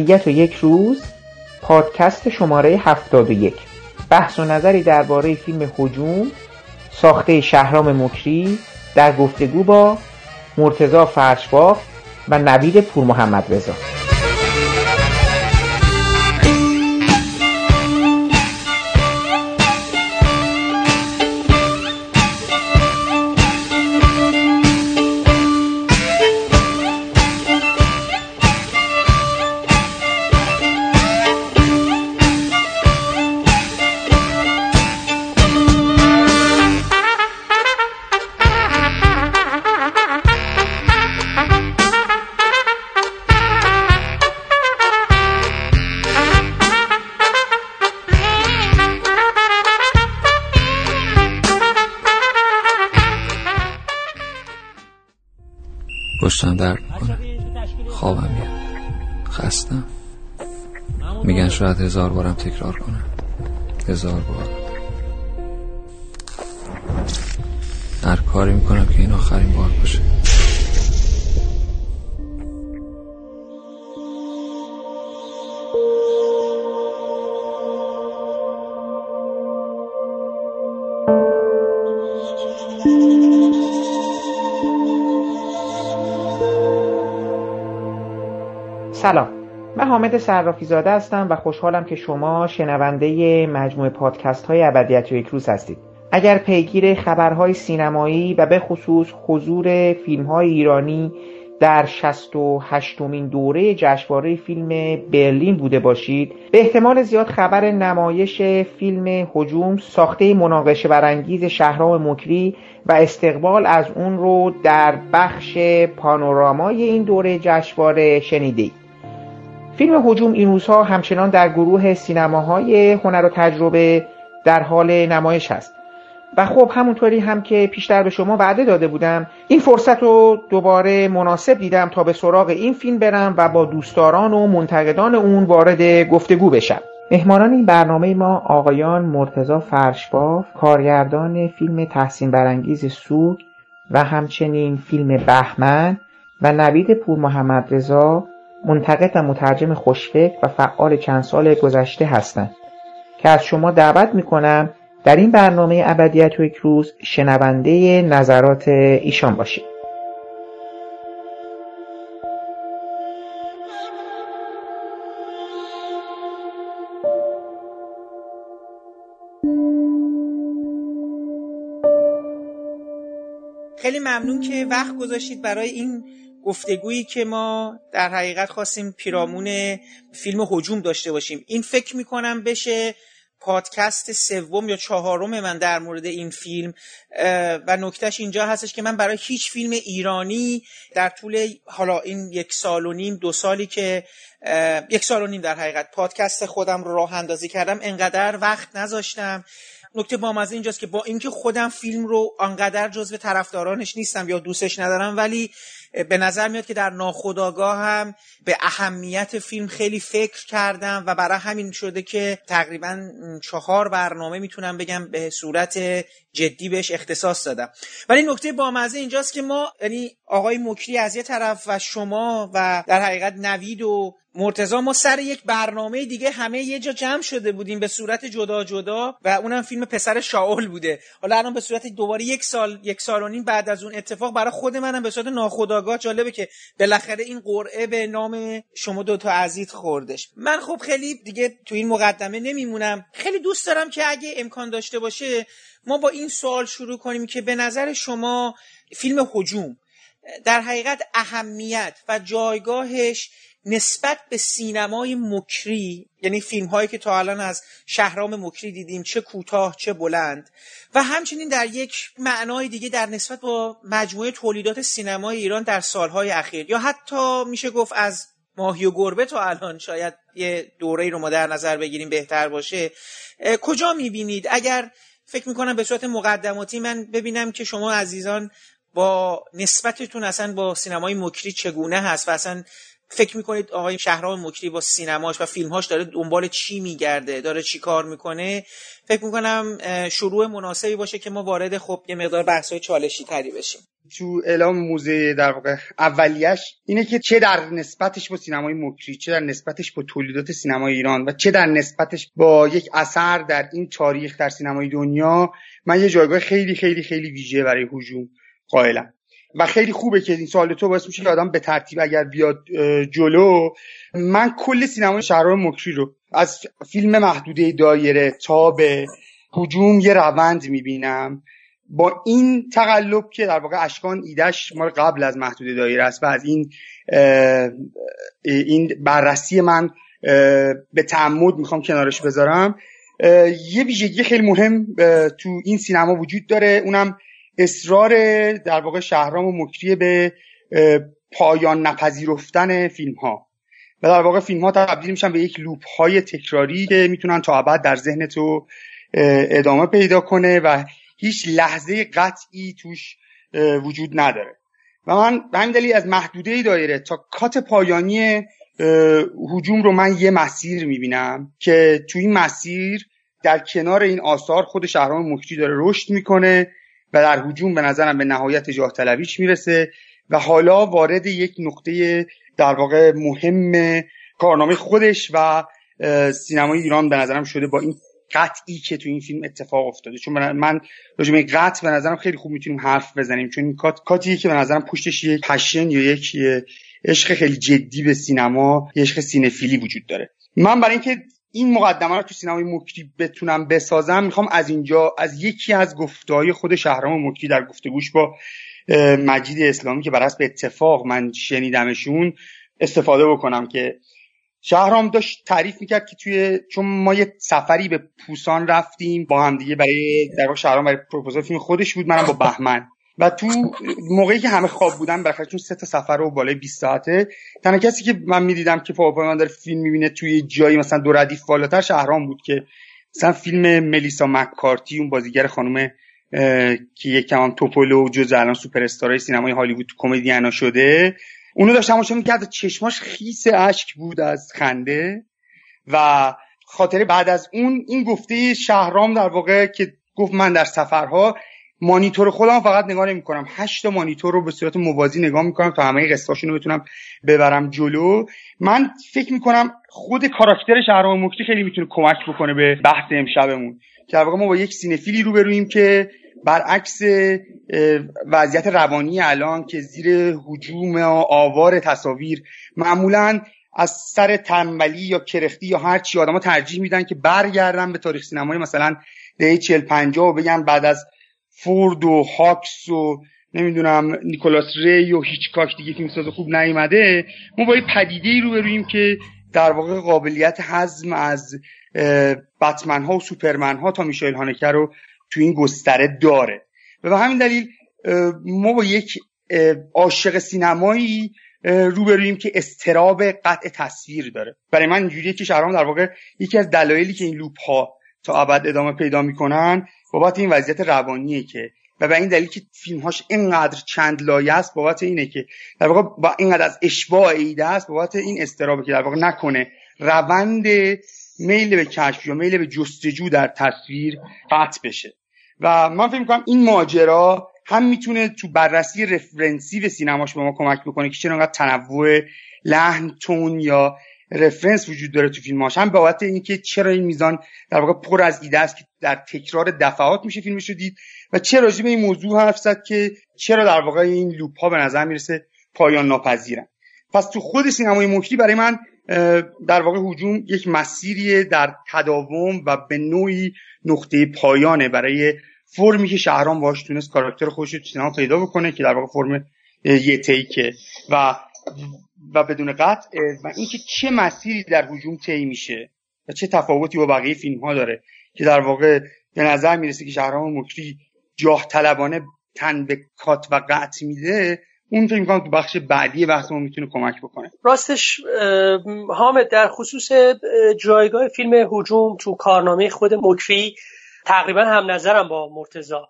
ابدیت و یک روز پادکست شماره 71 بحث و نظری درباره فیلم هجوم ساخته شهرام مکری در گفتگو با مرتزا فرشباف و نوید پور محمد رضا پشتم درد می‌کنه. خوابم میاد. خستم. میگن شاید هزار بارم تکرار کنم. هزار بار. هر کاری می‌کنم که این آخرین بار باشه. حامد صرافی زاده هستم و خوشحالم که شما شنونده مجموعه پادکست های ابدیت و یک روز هستید. اگر پیگیر خبرهای سینمایی و به خصوص حضور فیلم های ایرانی در 68 مین دوره جشنواره فیلم برلین بوده باشید به احتمال زیاد خبر نمایش فیلم هجوم ساخته مناقشه برانگیز شهرام مکری و استقبال از اون رو در بخش پانورامای این دوره جشنواره شنیدید. فیلم هجوم این روزها همچنان در گروه سینماهای هنر و تجربه در حال نمایش است. و خب همونطوری هم که پیشتر به شما وعده داده بودم این فرصت رو دوباره مناسب دیدم تا به سراغ این فیلم برم و با دوستداران و منتقدان اون وارد گفتگو بشم. مهمانان این برنامه ما آقایان مرتزا فرشباف کارگردان فیلم تحسین برانگیز سوگ و همچنین فیلم بهمن و نوید پور محمد رضا منتقد و مترجم خوشفکر و فعال چند سال گذشته هستند که از شما دعوت می‌کنم در این برنامه ابدیت و یک روز شنونده نظرات ایشان باشید. خیلی ممنون که وقت گذاشتید برای این گفتگویی که ما در حقیقت خواستیم پیرامون فیلم هجوم داشته باشیم. این فکر می‌کنم بشه پادکست سوم یا چهارم من در مورد این فیلم و نکتهش اینجا هستش که من برای هیچ فیلم ایرانی در طول حالا این یک سال و نیم دو سالی که یک سال و نیم در حقیقت پادکست خودم رو راه اندازی کردم انقدر وقت نذاشتم. نکته بامزه اینجاست که با اینکه خودم فیلم رو آنقدر جزو طرفدارانش نیستم یا دوستش ندارم ولی به نظر میاد که در ناخودآگاه هم به اهمیت فیلم خیلی فکر کردم و برای همین شده که تقریبا چهار برنامه می‌تونم بگم به صورت جدی بهش اختصاص دادم. ولی نکته بامزه اینجاست که ما یعنی آقای مکری از یه طرف و شما و در حقیقت نوید و مرتزا ما سر یک برنامه دیگه همه یه جا جمع شده بودیم به صورت جدا جدا و اونم فیلم پسر شاول بوده. حالا الان به صورت دوباره یک سال یک سال و نیم بعد از اون اتفاق برای خود منم به صورت ناخودآگاه جالبه که بالاخره این قرعه به نام شما دوتا عزیز خوردش. من خب خیلی دیگه تو این مقدمه نمیمونم. خیلی دوست دارم که اگه امکان داشته باشه ما با این سوال شروع کنیم که به نظر شما فیلم هجوم در حقیقت اهمیت و جایگاهش نسبت به سینمای مکری یعنی فیلم هایی که تا الان از شهرام مکری دیدیم چه کوتاه چه بلند. و همچنین در یک معنای دیگه در نسبت با مجموعه تولیدات سینمای ایران در سالهای اخیر. یا حتی میشه گفت از ماهی و گربه تا الان شاید یه دوره رو ما در نظر بگیریم بهتر باشه. کجا می‌بینید؟ اگر فکر می‌کنم به صورت مقدماتی من ببینم که شما عزیزان با نسبتتون اصلا با سینمای مکری چگونه هست و اصلا فکر می‌کنید آقای شهرام مکری با سینماش و فیلمهاش داره دنبال چی میگرده؟ داره چی کار می‌کنه؟ فکر می‌کنم شروع مناسبی باشه که ما وارد خب یه مقدار بحثای چالشی تری بشیم. تو اعلام موزه در واقع اولیش اینه که چه در نسبتش با سینمای مکری چه در نسبتش با تولیدات سینمای ایران و چه در نسبتش با یک اثر در این تاریخ در سینمای دنیا من یه جایگاه خیلی خیلی خیلی ویژه برای هجوم قائلم. و خیلی خوبه که این سوال تو باعث میشه که آدم به ترتیب اگر بیاد جلو من کل سینمای شهرام مکری رو از فیلم محدوده دایره تا به هجوم یه روند می‌بینم. با این تقلب که در واقع اشکان ایدش ما قبل از محدود دایره است و از این این بررسی من به تعمد می‌خوام کنارش بذارم. یه ویژگی خیلی مهم تو این سینما وجود داره. اونم اصرار در واقع شهرام و مکری به پایان نپذیرفتن فیلم ها و در واقع فیلم ها تبدیل میشن به یک لوپ های تکراری که می‌تونن تا ابد در ذهن تو ادامه پیدا کنه و هیچ لحظه قطعی توش وجود نداره. و من به همین دلیل از محدوده دایره تا کات پایانی هجوم رو من یه مسیر می‌بینم که تو این مسیر در کنار این آثار خود شهرام مکری داره رشد می‌کنه و در هجوم به نظرم به نهایت جاه طلبیش می‌رسه و حالا وارد یک نقطه در واقع مهم کارنامه خودش و سینمای ایران به نظرم شده با این قطعی که تو این فیلم اتفاق افتاده. چون من راجع به قطع به نظرم خیلی خوب می‌تونیم حرف بزنیم. چون این کات کاتیه که به نظرم پشتش یک پشن یا یک عشق خیلی جدی به سینما یه عشق سینفیلی وجود داره. من برای اینکه این مقدمه رو تو سینمای مکری بتونم بسازم می‌خوام از اینجا از یکی از گفتهای خود شهرام مکری در گفتگوش با مجید اسلامی که بر حسب اتفاق من شنیدمشون استفاده بکنم که شهرام داشت تعریف می‌کرد که توی چون ما یه سفری به پوسان رفتیم با هم دیگه برای در شهرام برای پروپوزال فیلم خودش بود منم با بهمن. و تو موقعی که همه خواب بودن بالاخره چون سه تا سفر رو بالای 20 ساعته تنها کسی که من می‌دیدم که پاپا من داره فیلم می‌بینه توی جایی مثلا دو ردیف بالاتر شهرام بود که مثلا فیلم ملیسا مکارتی اون بازیگر خانم که یک کمان توپولو جز الان سوپر استارای سینمای هالیوود تو کمدیانا شده. اونو داشتم تماشا می‌کرد چشماش خیس اشک بود از خنده و خاطره بعد از اون این گفته شهرام در واقع که گفت من در سفرها مانیتور خودم فقط نگاه نمی کنم هشت مانیتور رو به صورت موازی نگاه می‌کنم تا همه قصهاشون رو بتونم ببرم جلو. من فکر می‌کنم خود کاراکتر شهرام مکتی خیلی می‌تونه کمک بکنه به بحث امشبمون. که واقع ما با یک سینفیلی روبرویم که برعکس وضعیت روانی الان که زیر حجوم آوار تصاویر معمولا از سر تنبلی یا کرختی یا هر چی آدما ترجیح میدن که برگردن به تاریخ سینمای مثلا دهه 40 50 و بگن بعد از فورد و هاکس و نمی‌دونم نیکولاس ری و هیچکاک دیگه فیلمساز خوب نیومده. ما با یه پدیده رو برویم که در واقع قابلیت حزم از بتمن ها و سوپرمن ها تا میشایل هانکر رو تو این گستره داره. و به همین دلیل ما با یک عاشق سینمایی روبرویم که استراب قطع تصویر داره. برای من اینجوریه که شهرام در واقع یکی از دلایلی که این لوپ ها تا ابد ادامه پیدا می‌کنن. بابت این وضعیت روانیه که و به این دلیل که فیلمهاش اینقدر چند لایه است بابت اینه که در واقع با اینقدر از اشباع ایده است بابت این استرابه که در واقع نکنه. روند میل به کشف یا میل به جستجو در تصویر قطع بشه. و من فکر می‌کنم این ماجرا هم می‌تونه تو بررسی رفرنسی به سینماش به ما کمک بکنه که چرا انقدر تنوع لحن تون یا رفرنس وجود داره تو فیلماش هم بابت اینکه چرا این میزان در واقع پر از ایده است که در تکرار دفعات میشه فیلمش رو دید و چه راجع این موضوع حرف زد که چرا در واقع این لوپ ها به نظر می‌رسه پایان ناپذیرن. پس تو خود سینمای مکری برای من در واقع حجوم یک مسیری در تداوم و به نوعی نقطه پایانه. برای فرمی که شهرام باش تونست کاراکتر خودش رو پیدا بکنه که در واقع فرم یه تیکه. و و بدون قطع و اینکه چه مسیری در هجوم طی میشه و چه تفاوتی با بقیه فیلم ها داره که در واقع به نظر می‌رسه که شهرام مکری جاه طلبانه تن به کات و قطع میده اون فکر می‌کنم تو بخش بعدی بحث ما می‌تونه کمک بکنه. راستش حامد در خصوص جایگاه فیلم هجوم تو کارنامه خود مکری تقریبا هم نظرم با مرتزا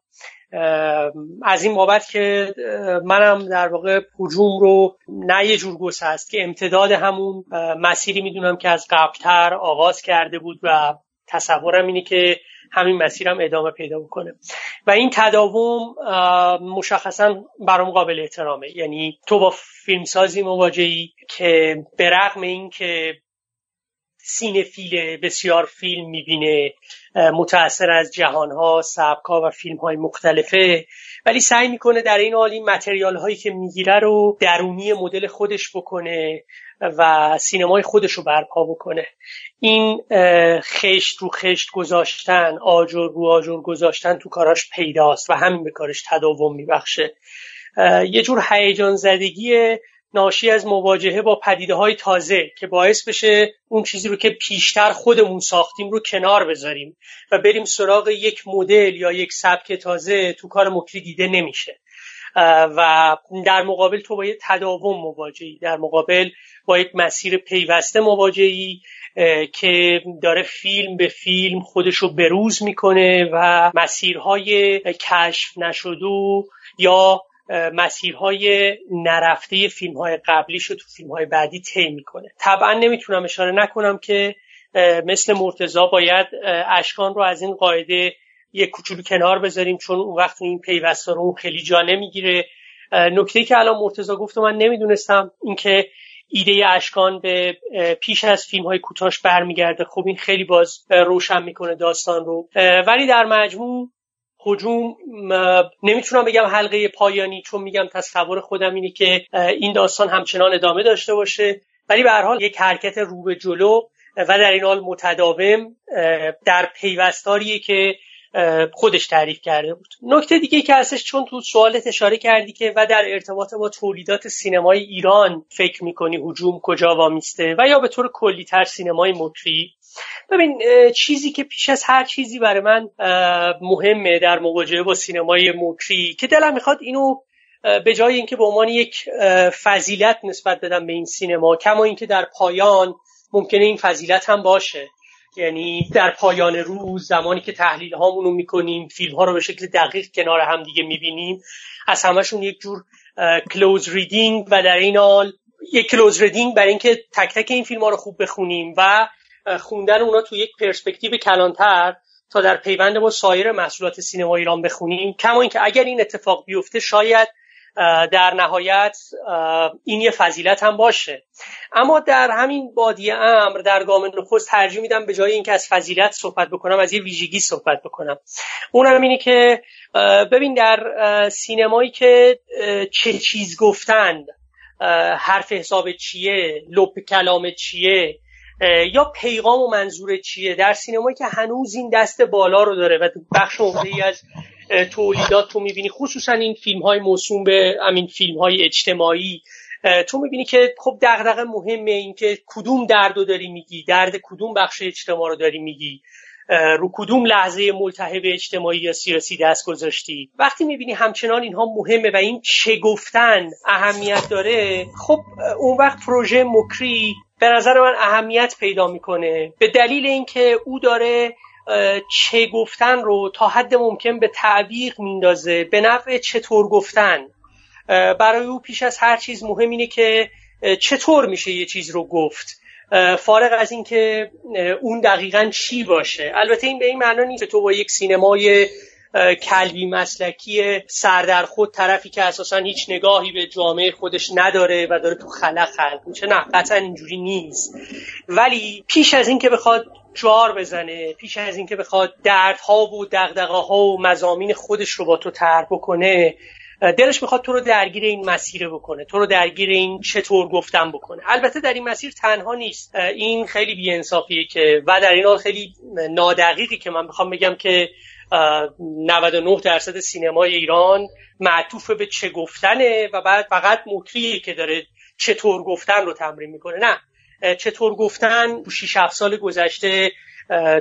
از این بابت که منم در واقع حجوم رو نه یه جور گسه است که امتداد همون مسیری می‌دونم که از قبلتر آغاز کرده بود و تصورم اینه که همین مسیرم ادامه پیدا بکنه. و این تداوم مشخصا برام قابل احترامه. یعنی تو با فیلمسازی مواجهی که به رغم این که سینفیل بسیار فیلم می‌بینه متأثر از جهانها سبکا و فیلم های مختلفه. ولی سعی می‌کنه در این حال این متریال هایی که می‌گیره رو درونی مدل خودش بکنه و سینمای خودش رو برپا بکنه. این خشت رو خشت گذاشتن آجر رو آجر گذاشتن تو کاراش پیداست و همین به کارش تداوم میبخشه. یه جور هیجان زدگی ناشی از مواجهه با پدیده های تازه که باعث بشه اون چیزی رو که پیشتر خودمون ساختیم رو کنار بذاریم و بریم سراغ یک مدل یا یک سبک تازه تو کار مکری دیده نمیشه. و در مقابل تو با یه تداوم مواجهی در مقابل با یک مسیر پیوسته مواجهی که داره فیلم به فیلم خودش رو بروز می‌کنه و مسیرهای کشف نشدو یا مسیرهای نرفته فیلم های قبلیش رو تو فیلم های بعدی طی می‌کنه. طبعا نمی‌تونم اشاره نکنم که مثل مرتزا باید اشکان رو از این قاعده یک کوچولو کنار بذاریم چون اون وقت این پیوسته رو خیلی جا نمی‌گیره. نکته که الان مرتزا گفت من نمی‌دونستم اینکه ایده اشکان به پیش از فیلم های کوتاش برمیگرده. خب این خیلی باز روشن می‌کنه داستان رو. ولی در مجموع هجوم نمی‌تونم بگم حلقه پایانی چون میگم تصور خودم اینه که این داستان همچنان ادامه داشته باشه. ولی به هر حال یک حرکت رو به جلو و در این حال متداوم در پیوستاریه که خودش تعریف کرده بود. نکته دیگه که هستش چون تو سوالت اشاره کردی که و در ارتباط با تولیدات سینمای ایران فکر می‌کنی هجوم کجا وامیسته و یا به طور کلیتر سینمای مکری؟ ببین چیزی که پیش از هر چیزی برای من مهمه در مواجهه با سینمای مکری که دلم می‌خواد اینو به جای اینکه به عنوان یک فضیلت نسبت بدم به این سینما کما اینکه در پایان ممکنه این فضیلت هم باشه. یعنی در پایان روز زمانی که تحلیل هامون رو می‌کنیم فیلم ها رو به شکل دقیق کنار هم دیگه می‌بینیم از همشون یک جور close reading و در عین حال یک close reading برای اینکه تک تک این فیلم ها رو خوب بخونیم و خوندن اونا تو یک پرسپکتیو کلانتر تا در پیوند با سایر محصولات سینما ایران بخونیم. کما اینکه اگر این اتفاق بیفته شاید در نهایت این یه فضیلت هم باشه. اما در همین بادی امر در گام نخست ترجیح میدم به جای اینکه از فضیلت صحبت بکنم از یه ویژگی صحبت بکنم. اون هم اینه که ببین در سینمایی که چه چیز گفتند حرف حساب چیه لپ کلام چیه یا پیغام و منظور چیه؟ در سینمایی که هنوز این دست بالا رو داره و بخش عمده از تولیدات تو می‌بینی خصوصا این فیلم های موسوم به همین فیلم های اجتماعی تو می‌بینی که خب دغدغه مهمه این که کدوم درد رو داری میگی؟ درد کدوم بخش اجتماع رو داری میگی؟ رو کدوم لحظه ملتهب اجتماعی یا سیاسی دست گذاشتی؟ وقتی می‌بینی همچنان اینها مهمه و این چه گفتن اهمیت داره خب اون وقت پروژه مکری به نظر من اهمیت پیدا می‌کنه. به دلیل اینکه او داره چه گفتن رو تا حد ممکن به تعبیق میندازه به نفع چطور گفتن. برای او پیش از هر چیز مهم اینه که چطور میشه یه چیز رو گفت. فارغ از اینکه اون دقیقا چی باشه. البته این به این معنا نیست تو با یک سینمای کلبی مسلکی سر در خود طرفی که اساسا هیچ نگاهی به جامعه خودش نداره و داره تو خلق خلق میشه. نه قطعا اینجوری نیست. ولی پیش از اینکه بخواد جار بزنه پیش از اینکه بخواد دردها و دغدغه ها و مزامین خودش رو با تو طرح بکنه دلش می‌خواد تو رو درگیر این مسیر بکنه تو رو درگیر این چطور گفتن بکنه. البته در این مسیر تنها نیست. این خیلی بیانصافیه که و در این حال خیلی نادقیقی که من می‌خوام بگم که 99 درصد سینمای ایران معطوف به چه گفتنه و بعد فقط مکریه که داره چطور گفتن رو تمرین می‌کنه. نه چطور گفتن تو 6 سال گذشته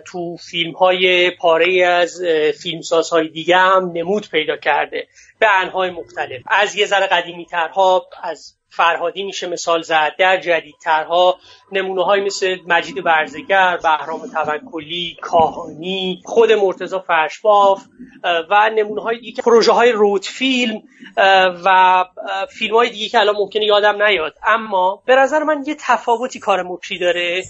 تو فیلم های پاره از فیلمسازهای دیگه هم نمود پیدا کرده به انهای مختلف. از یه ذره قدیمی ترها از فرهادی میشه مثال زد در جدیدترها نمونه های مثل مجید برزگر بهرام توکلی کاهانی خود مرتزا فرشباف و نمونه های دیگه پروژه های رود فیلم و فیلم های دیگه که الان ممکنه یادم نیاد. اما به نظر من یه تفاوتی کار مکری داره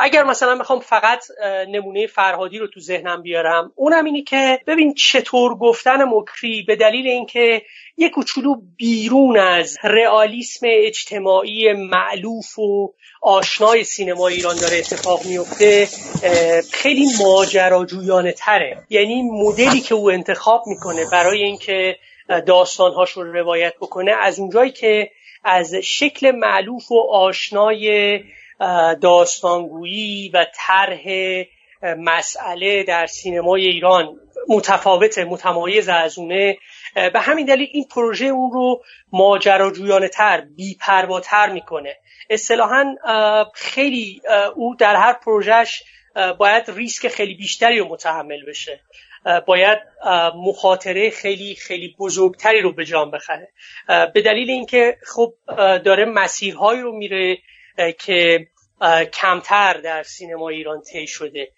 اگر مثلا می‌خوام فقط نمونه فرهادی رو تو ذهنم بیارم اونم اینی که ببین چطور گفتن مکری به دلیل اینکه یه کوچولو بیرون از رئالیسم اجتماعی معلوف و آشنای سینما ایران داره اتفاق میفته خیلی ماجراجویانه تره. یعنی مدلی که او انتخاب می‌کنه برای اینکه داستانهاش رو روایت بکنه از اونجایی که از شکل معلوف و آشنای داستانگویی و طرح مسئله در سینمای ایران متفاوت متمایز از اونه. به همین دلیل این پروژه اون رو ماجراجویانه تر بیپرواتر می‌کنه. اصطلاحا خیلی او در هر پروژهش باید ریسک خیلی بیشتری رو متحمل بشه. باید مخاطره خیلی خیلی بزرگتری رو به جان بخره. به دلیل اینکه خب داره مسیرهایی رو میره که کمتر در سینما ایران طی شده.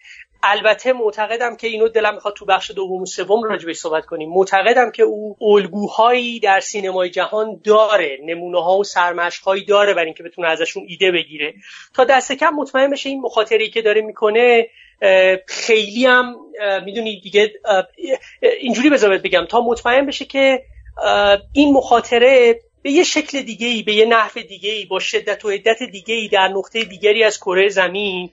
البته معتقدم که اینو دلم می‌خواد تو بخش دوم و سوم راجبش صحبت کنیم. معتقدم که او الگوهایی در سینمای جهان داره. نمونه ها و سرمشق هایی داره برای اینکه بتونه ازشون ایده بگیره. تا دست کم مطمئن بشه این مخاطری که داره می‌کنه خیلی هم می‌دونی دیگه اینجوری بذارت بگم. تا مطمئن بشه که این مخاطره به یه شکل دیگه ای به یه نحو دیگه ای با شدت و عدت دیگه ای در نقطه دیگری از کره زمین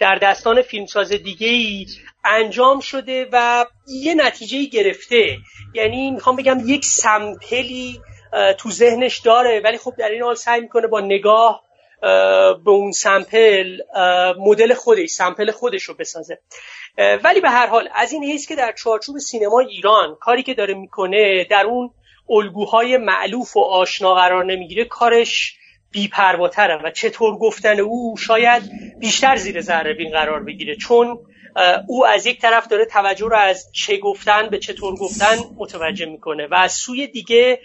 در دستان فیلمساز دیگه ای انجام شده و یه نتیجه گرفته. یعنی می‌خوام بگم یک سمپلی تو ذهنش داره ولی خب در این حال سعی می‌کنه با نگاه به اون سمپل مدل خودش سمپل خودش رو بسازه ولی به هر حال از این حیث که در چارچوب سینما ایران کاری که داره می‌کنه در اون الگوهای معلوف و آشنا قرار نمی‌گیره کارش بیپرواتره و چطور گفتن او شاید بیشتر زیر ذره بین قرار بگیره. چون او از یک طرف داره توجه رو از چه گفتن به چطور گفتن متوجه می‌کنه و از سوی دیگه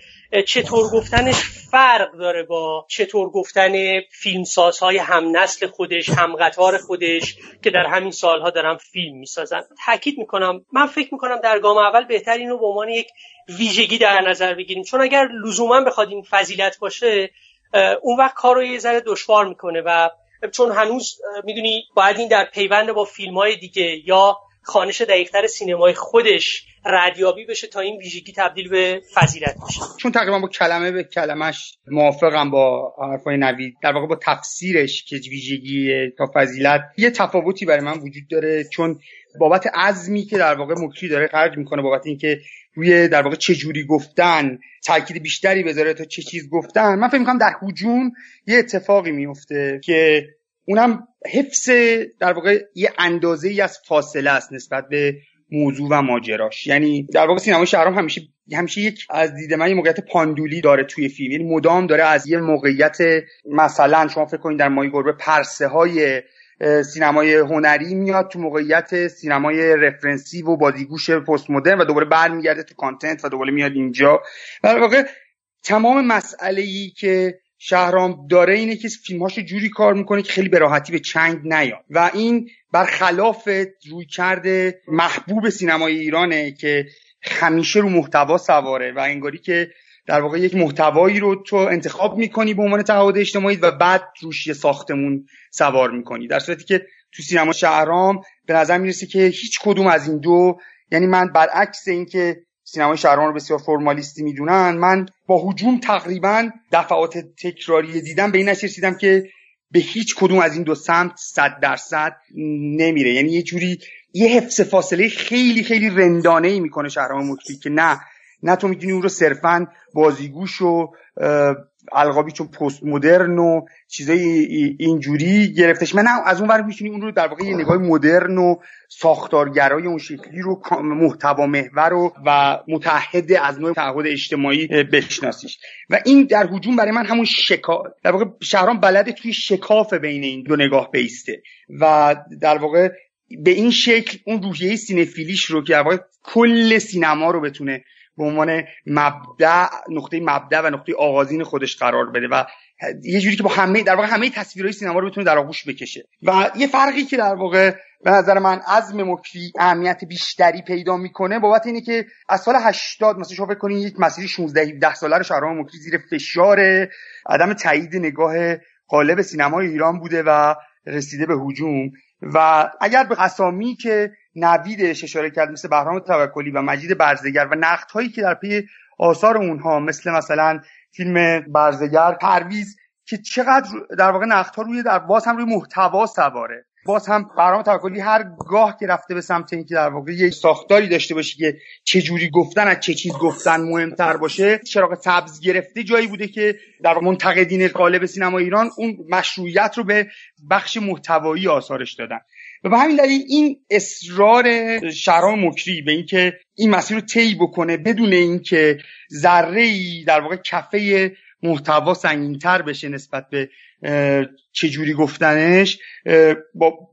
چطور گفتنش فرق داره با چطور گفتن فیلمسازهای هم نسل خودش هم قطار خودش که در همین سالها دارن فیلم می‌سازن. تاکید می‌کنم من فکر می‌کنم در گام اول بهتر اینو به عنوان یک ویژگی در نظر بگیریم. چون اگر لزوما بخواد این فضیلت باشه اون وقت کار رو یه ذره دشوار می‌کنه و چون هنوز می‌دونی باید این در پیوند با فیلم های دیگه یا خانش دقیقتر سینمای خودش ردیابی بشه تا این ویژگی تبدیل به فضیلت بشه. چون تقریبا با کلمه به کلمش موافقم با حرفای نوید. در واقع با تفسیرش که ویژگی تا فضیلت. یه تفاوتی برای من وجود داره چون بابت عزمی که در واقع مکری داره خرج می‌کنه بابت اینکه روی در واقع چه جوری گفتن تاکید بیشتری بذاره تا چه چیز گفتن. من فکر می‌کنم در هجوم یه اتفاقی میفته که اونم حفظ در واقع یه اندازه ای از فاصله است نسبت به موضوع و ماجراش. یعنی در واقع سینما شهرام همیشه همیشه یک از دید من یه موقعیت پاندولی داره توی فیلم. یعنی مدام داره از یه موقعیت مثلا شما فکر کنید در مای گربه پرسه های سینمای هنری میاد تو موقعیت سینمای رفرنسی و بازیگوش پست مدرن و دوباره برمیگرده تو کانتنت و دوباره میاد اینجا. در واقع تمام مسئله ای که شهرام داره اینه که فیلمهاش جوری کار می‌کنه که خیلی به راحتی به چنگ نیاد. و این برخلاف روی کرده محبوب سینمای ایرانه که همیشه رو محتوا سواره و انگاری که در واقع یک محتوایی رو تو انتخاب می‌کنی به عنوان تعهد اجتماعی و بعد روش یه ساختمون سوار می‌کنی. در صورتی که تو سینما شهرام به نظر می‌رسه که هیچ کدوم از این دو یعنی من برعکس اینکه سینمای شهرام رو بسیار فرمالیستی می‌دونن. من با حجوم تقریبا دفعات تکراری دیدم به این رسیدم که به هیچ کدوم از این دو سمت صد درصد نمیره. یعنی یه جوری یه حفظ فاصله خیلی خیلی رندانه ای می‌کنه شهرام مکری که نه نه تو می‌دونی اون رو صرفا بازیگوش و القابی چون پست مدرن و چیزای اینجوری گرفتش. من از اون ور می‌تونی اون رو در واقع یه نگاه مدرن و ساختارگرای اون شکلی رو محتوا محور و و متحد از نوع تعهد اجتماعی بشناسیش. و این در حجوم برای من همون شکا در واقع شهران بلده توی شکاف بین این دو نگاه بیسته. و در واقع به این شکل اون روحیه سینفیلیش رو که در واقع کل سینما رو بتونه به عنوان مبدع نقطه مبدع و نقطه آغازین خودش قرار بده و یه جوری که با همه در واقع همه تصویرهای سینما رو بتونه در آغوش بکشه. و یه فرقی که در واقع به نظر من عزم مکری اهمیت بیشتری پیدا می‌کنه بابت اینه که از سال 80 مثلا شما فکر کنید یک مسیر 16 17 ساله رو شهرام مکری زیر فشار عدم تایید نگاه قالب سینمای ایران بوده و رسیده به هجوم. و اگر به اسامی که نویدش اشاره کرد مثل بهرام توکلی و مجید برزگر و نقد هایی که در پی آثار اونها مثل مثلا فیلم برزگر پرویز که چقدر در واقع نقد ها روی در باز هم روی محتوا سواره. باز هم برام توکلی هر گاه که رفته به سمت اینکه در واقع یک ساختاری داشته باشه که چه جوری گفتن از چه چیز گفتن مهمتر باشه چراغ سبز گرفته جایی بوده که در واقع منتقدین قالب سینما ایران اون مشروعیت رو به بخش محتوایی آثارش دادن. و به همین دلیل این اصرار شهرام مکری به اینکه این مسیر رو طی بکنه بدون اینکه ذره ای در واقع کفه محتوا سنگینتر بشه نسبت به چجوری گفتنش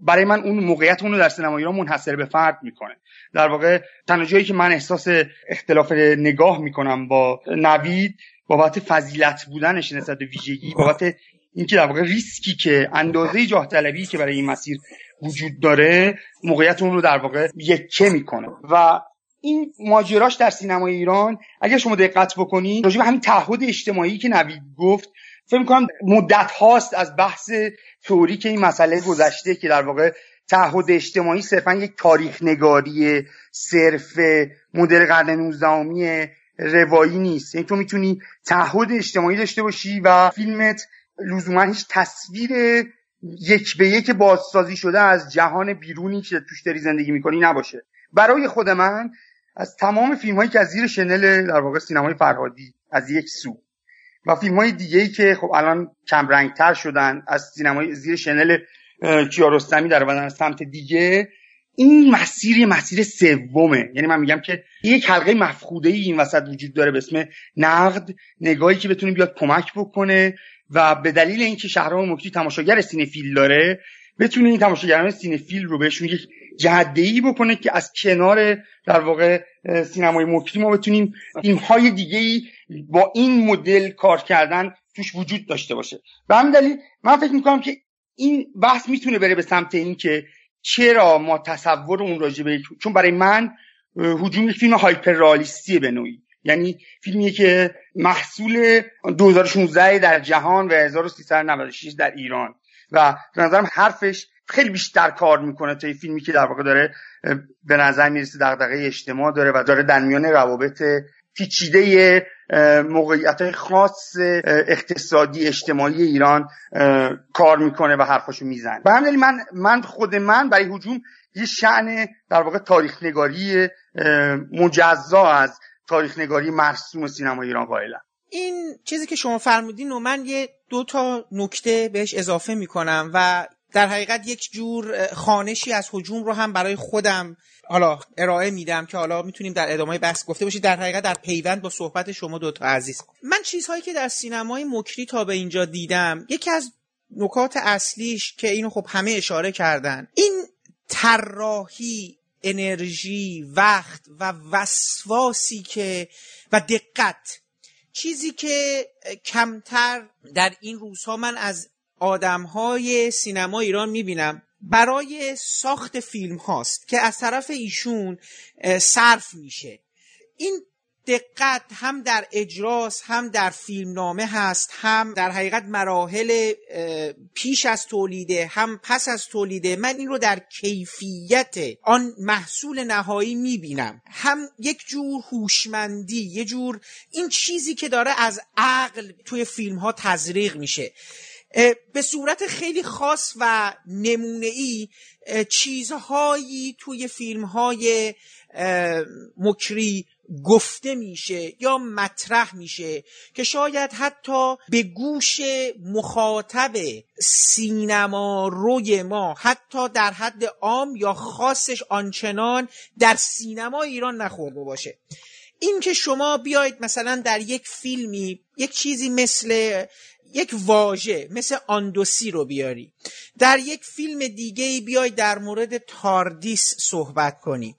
برای من اون موقعیت اون رو در سینما ایران منحصر به فرد می‌کنه. در واقع تنها که من احساس اختلاف نگاه می‌کنم با نوید بابت فضیلت بودنش نسبت به ویژگی بابت اینکه در واقع ریسکی که اندازه جاه طلبی که برای این مسیر وجود داره موقعیت اون رو در واقع یکه می‌کنه. و این ماجراش در سینمای ایران اگر شما دقت بکنید راجع به همین تعهد اجتماعی که نوید گفت فکر می‌کنم مدت هاست از بحث تئوری که این مسئله گذشته که در واقع تعهد اجتماعی صرفا یک تاریخ نگاری صرف مدل قرن 19 روایی نیست. یعنی تو می‌تونی تعهد اجتماعی داشته باشی و فیلمت لزوما هیچ تصویر یک به یک بازسازی شده از جهان بیرونی که توش داری زندگی می‌کنی نباشه. برای خود من از تمام فیلم هایی که از زیر شنل در واقع سینمای فرهادی از یک سو. و فیلم های دیگه ای که خب الان کم رنگ تر شدن از سینمای زیر شنل کیارستمی در بدن سمت دیگه این مسیر مسیر سومه. یعنی من میگم که یک حلقه مفقوده ای این وسط وجود داره به اسم نقد نگاهی که بتونه بیاد کمک بکنه. و به دلیل اینکه شهرام مکری تماشاگر cinephile داره بتونه این تماشاگران cinephile رو بهشون یک جهت‌دهی بکنه که از کنار در واقع سینمای مکری ما بتونیم فیلم های دیگه ای با این مدل کار کردن توش وجود داشته باشه. به همین دلیل من فکر می‌کنم که این بحث می‌تونه بره به سمت این که چرا ما تصور اون راجبه چون برای من هجوم فیلم هایپر رالیستیه به نوعی. یعنی فیلمیه که محصول 2016 در جهان و 1396 در ایران. و به نظرم حرفش خیلی بیشتر کار می‌کنه تا فیلمی که در واقع داره به نظر می‌رسه دغدغه اجتماع داره و داره در میان روابط پیچیده موقعیت خاص اقتصادی اجتماعی ایران کار می‌کنه و حرفاشو می‌زنه. به همین من من خود من برای حجوم یه شعن در واقع تاریخ نگاری مجزا از تاریخ نگاری مرسوم سینما ایران قائلم این چیزی که شما فرمودین و من یه دو تا نکته بهش اضافه می‌کنم و در حقیقت یک جور خانشی از حجوم رو هم برای خودم حالا ارائه میدم که حالا می‌تونیم در ادامه بحث گفته باشید در حقیقت در پیوند با صحبت شما دوتا عزیز. من چیزهایی که در سینمای مکری تا به اینجا دیدم یکی از نکات اصلیش که اینو خب همه اشاره کردن این طراحی انرژی وقت و وسواسی که و دقت. چیزی که کمتر در این روزها من از آدمهای سینما ایران می‌بینم برای ساخت فیلم هاست که از طرف ایشون صرف میشه. این دقت هم در اجراس هم در فیلمنامه هست هم در حقیقت مراحل پیش از تولیده هم پس از تولیده. من این رو در کیفیت آن محصول نهایی می‌بینم. هم یک جور هوشمندی یه جور این چیزی که داره از عقل توی فیلم ها تزریق میشه. به صورت خیلی خاص و نمونه ای چیزهایی توی فیلم های مکری گفته میشه یا مطرح میشه که شاید حتی به گوش مخاطب سینما روی ما حتی در حد عام یا خاصش آنچنان در سینما ایران نخورده باشه. این که شما بیاید مثلا در یک فیلمی یک چیزی مثل یک واژه مثل آندوسی رو بیاری. در یک فیلم دیگه بیای در مورد تاردیس صحبت کنی.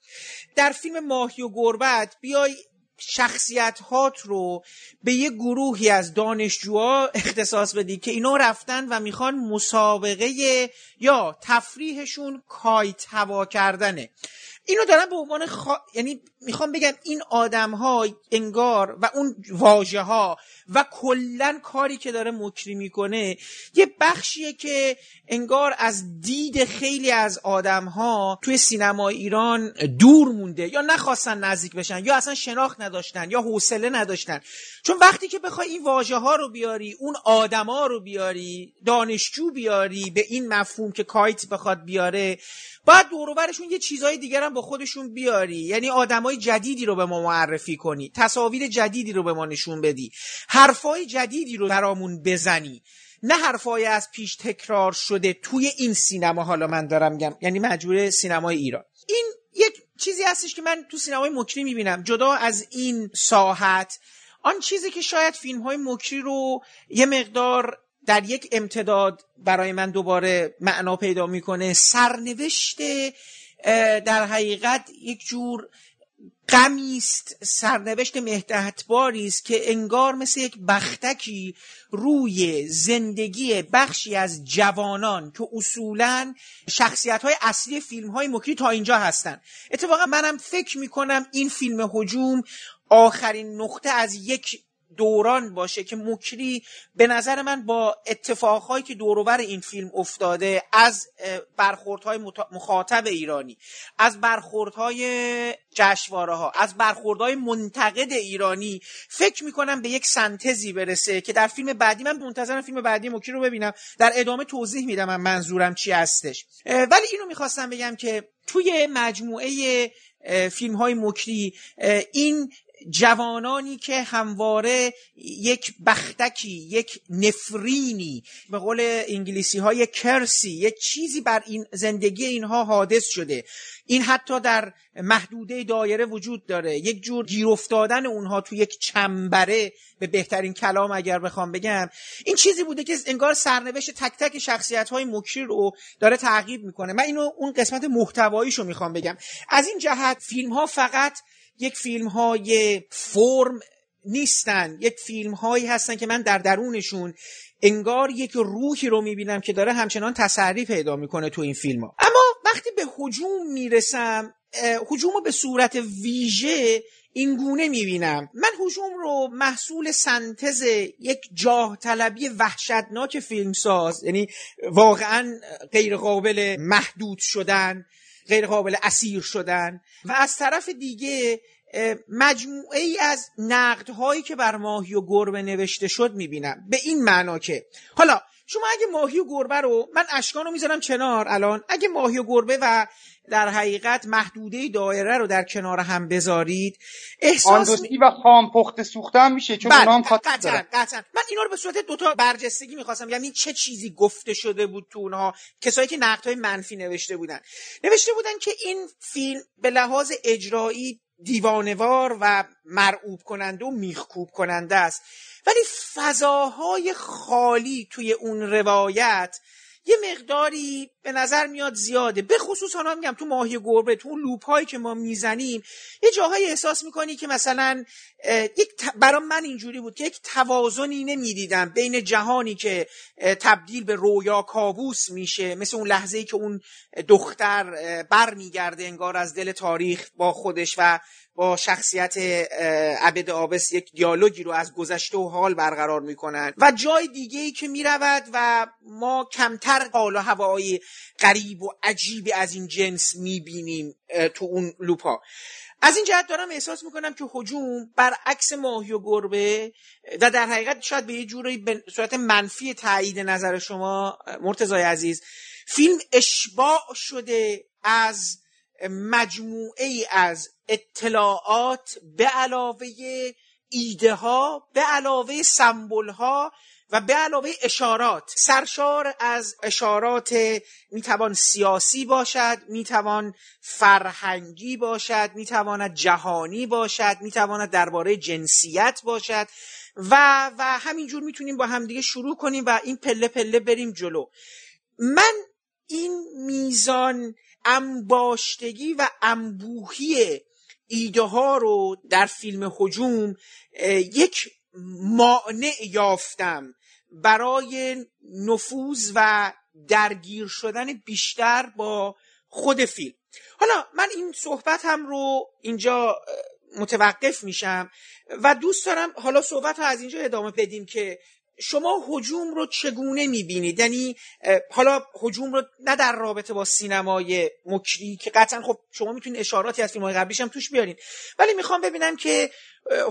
در فیلم ماهی و گربت بیای شخصیت هات رو به یه گروهی از دانشجوها اختصاص بدی که اینا رفتن و می‌خوان مسابقه یا تفریحشون کایت هوا کردنه. اینو دارم به عنوان خا... یعنی می‌خوام بگم این آدم ها انگار و اون واژه ها و کلا کاری که داره مکری می‌کنه یه بخشیه که انگار از دید خیلی از آدم ها توی سینما ایران دور مونده یا نخواستن نزدیک بشن یا اصلا شناخت نداشتن یا حوصله نداشتن. چون وقتی که بخوای این واژه ها رو بیاری اون آدما رو بیاری دانشجو بیاری به این مفهوم که کایت بخواد بیاره باید دوروبرشون یه چیزای دیگر هم با خودشون بیاری. یعنی آدمای جدیدی رو به ما معرفی کنی. تصاویر جدیدی رو به ما نشون بدی. حرفای جدیدی رو برامون بزنی. نه حرفای از پیش تکرار شده توی این سینما. حالا من دارم میگم. یعنی مجبور سینمای ایران. این یک چیزی هستش که من تو سینمای مکری می‌بینم. جدا از این ساحت آن چیزی که شاید فیلم های مکری رو یه مقدار در یک امتداد برای من دوباره معنا پیدا می‌کنه سرنوشت در حقیقت یک جور غمی است سرنوشت مهدهتباری است که انگار مثل یک بختکی روی زندگی بخشی از جوانان که اصولا شخصیت های اصلی فیلم های مکری تا اینجا هستن. اتفاقا منم فکر می‌کنم این فیلم حجوم آخرین نقطه از یک دوران باشه که مکری به نظر من با اتفاقهایی که دوروبر این فیلم افتاده از برخوردهای مخاطب ایرانی از برخوردهای جشواره ها از برخوردهای منتقد ایرانی فکر می‌کنم به یک سنتزی برسه که در فیلم بعدی من منتظرم فیلم بعدی مکری رو ببینم. در ادامه توضیح میدم من منظورم چی هستش. ولی اینو می‌خواستم بگم که توی مجموعه فیلم های مکری این جوانانی که همواره یک بختکی یک نفرینی به قول انگلیسی های کرسی یک چیزی بر این زندگی اینها حادث شده. این حتی در محدوده دایره وجود داره. یک جور گیر افتادن اونها تو یک چنبره به بهترین کلام اگر بخوام بگم. این چیزی بوده که انگار سرنوشت تک تک شخصیت های مکری رو داره تعقیب می‌کنه. من اینو اون قسمت محتواییشو می‌خوام بگم. از این جهت فیلم ها فقط یک فیلم های فرم نیستن. یک فیلم هایی هستن که من در درونشون انگار یک روحی رو می‌بینم که داره همچنان تسری پیدا می‌کنه تو این فیلم ها اما وقتی به حجوم می‌رسم حجوم رو به صورت ویژه این گونه می‌بینم. من حجوم رو محصول سنتز یک جاه طلبی وحشتناک فیلمساز یعنی واقعا غیر قابل محدود شدن غیر قابل اسیر شدن و از طرف دیگه مجموعه ای از نقدهایی که بر ماهی و گربه نوشته شد می‌بینم. به این معنا که حالا شما اگه ماهی و گربه رو من اشکان رو می‌ذارم کنار الان. اگه ماهی و گربه و در حقیقت محدوده دایره رو در کنار هم بذارید احساس می... و خام پخت سوخته هم میشه چون بله، هم قطعا قطعا. من اینا رو به صورت دوتا برجستگی می‌خواستم. یعنی چه چیزی گفته شده بود تو اونها؟ کسایی که نقدهای منفی نوشته بودن. نوشته بودن که این فیلم به لحاظ اجرایی دیوانوار و مرعوب کننده و میخکوب کننده است. ولی فضاهای خالی توی اون روایت یه مقداری به نظر میاد زیاده. به خصوص حالا میگم تو ماهی گربه تو اون لوپ هایی که ما می‌زنیم یه جاهایی احساس می‌کنی که مثلا یک برام من اینجوری بود که یک توازنی نمی‌دیدم بین جهانی که تبدیل به رویا کابوس میشه مثل اون لحظه ای که اون دختر بر میگرده انگار از دل تاریخ با خودش و با شخصیت عبد آبس یک دیالوگی رو از گذشته و حال برقرار می‌کنن و جای دیگه ای که می‌رود و ما کمتر حال و هوایی غریب و عجیبی از این جنس می‌بینیم تو اون لوپا. از این جهت دارم احساس می‌کنم که حجوم برعکس ماهی و گربه و در حقیقت شاید به یه جوری به صورت منفی تایید نظر شما مرتضای عزیز فیلم اشباع شده از مجموعه ای از اطلاعات به علاوه ایده ها به علاوه سمبل ها و به علاوه اشارات. سرشار از اشارات می‌توان سیاسی باشد می‌توان فرهنگی باشد می‌تواند جهانی باشد می‌تواند درباره جنسیت باشد و و همینجور می‌تونیم با همدیگه شروع کنیم و این پله پله بریم جلو. من این میزان انباشتگی و انبوهی ایده ها رو در فیلم حجوم یک مانع یافتم برای نفوذ و درگیر شدن بیشتر با خود فیلم. حالا من این صحبت هم رو اینجا متوقف میشم و دوست دارم حالا صحبت ها از اینجا ادامه بدیم که شما حجوم رو چگونه می‌بینید؟ یعنی حالا حجوم رو نه در رابطه با سینمای مکری که قطعا خب شما می‌تونید اشاراتی از فیلم های قبلیش هم توش بیارین. ولی می‌خوام ببینم که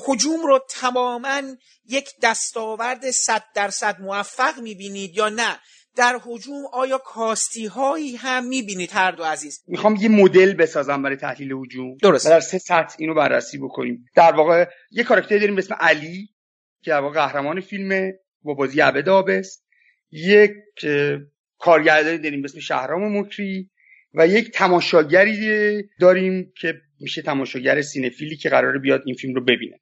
حجوم رو تماما یک دستاورد صد درصد موفق می‌بینید یا نه؟ در حجوم آیا کاستی هایی هم می‌بینید هر دو عزیز؟ می‌خوام یه مدل بسازم برای تحلیل حجوم درست. در سه سطح اینو بررسی بکنیم. در واقع یه کاراکتری داریم به اسم علی که در واقع قهرمان فیلم با بازی عبد آبست یک کارگردانی داریم به اسم شهرام مکری و یک تماشاگری داریم که میشه تماشاگر سینفیلی که قراره بیاد این فیلم رو ببینه.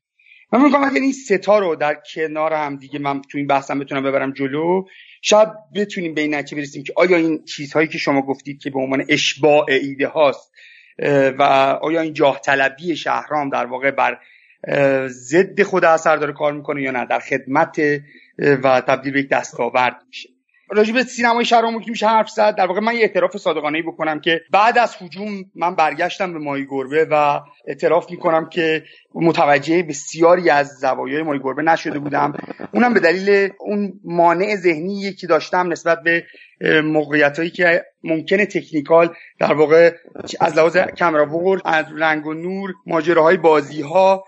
من میگم اگر این ستا رو در کنار هم دیگه من تو این بحثم بتونم ببرم جلو شاید بتونیم به این نتیجه برسیم که آیا این چیزهایی که شما گفتید که به عنوان اشباع ایده هاست و آیا این جاه طلبی شهرام در واقع بر ضد خود اثر داره کار می‌کنه یا نه؟ در خدمت و تبدیل به یک دستاورد میشه. راجع به سینمای شهرام که میشه حرف زد. در واقع من یه اعتراف صادقانه بکنم که بعد از حجوم من برگشتم به مای گربه و اعتراف می‌کنم که متوجه بسیاری از زوایای مای گربه نشده بودم. اونم به دلیل اون مانع ذهنی که داشتم نسبت به موقعیت هایی که ممکنه تکنیکال در واقع از لحاظ کامرا از رنگ و نور ماجراهای بازی ها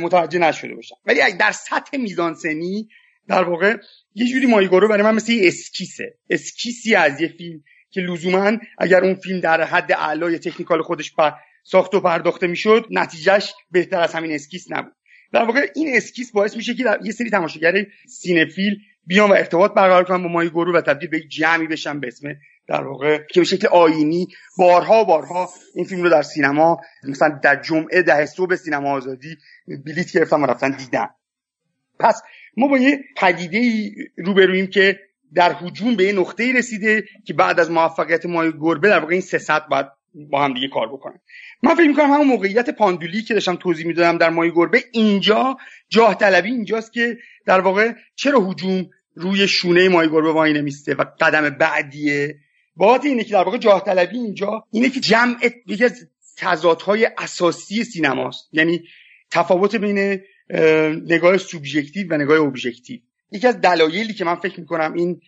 متوجه نشده باشم. ولی در سطح میزانسنی در واقع یه جوری مایگورو برای من مثل یه اسکیسه. اسکیسی از یه فیلم که لزوما اگر اون فیلم در حد اعلای technical خودش پرداخت و پرداخته می‌شد نتیجهش بهتر از همین اسکیس نبود. در واقع این اسکیس باعث میشه که یه سری تماشاگر cinephile بیان و ارتباط برقرار کنن با مایگورو و تبدیل به یک جمعی بشن به اسم در واقع که به شکل آیینی بارها بارها این فیلم رو در سینما مثلا در جمعه ده صبح سینما آزادی بلیت گرفتم و رفتن دیدن. پس ما با یه پدیده روبرویم که در حجوم به یه نقطه رسیده که بعد از موفقیت مای گربه در واقع این سه سطح باید با هم دیگه کار بکنن. من فکر می‌کنم همون موقعیت پاندولی که داشتم توضیح می‌دادم در مای گربه اینجا جاه طلبی اینجاست که در واقع چرا حجوم روی شونه مای گربه وای نمیسته و قدم بعدیه؟ بابت اینه که در واقع جاه طلبی اینجا اینه که جمع یکی از تضادهای اساسی سینماست. یعنی تفاوت بین نگاه سوبژکتیو و نگاه ابژکتیو. یکی از دلایلی که من فکر می‌کنم این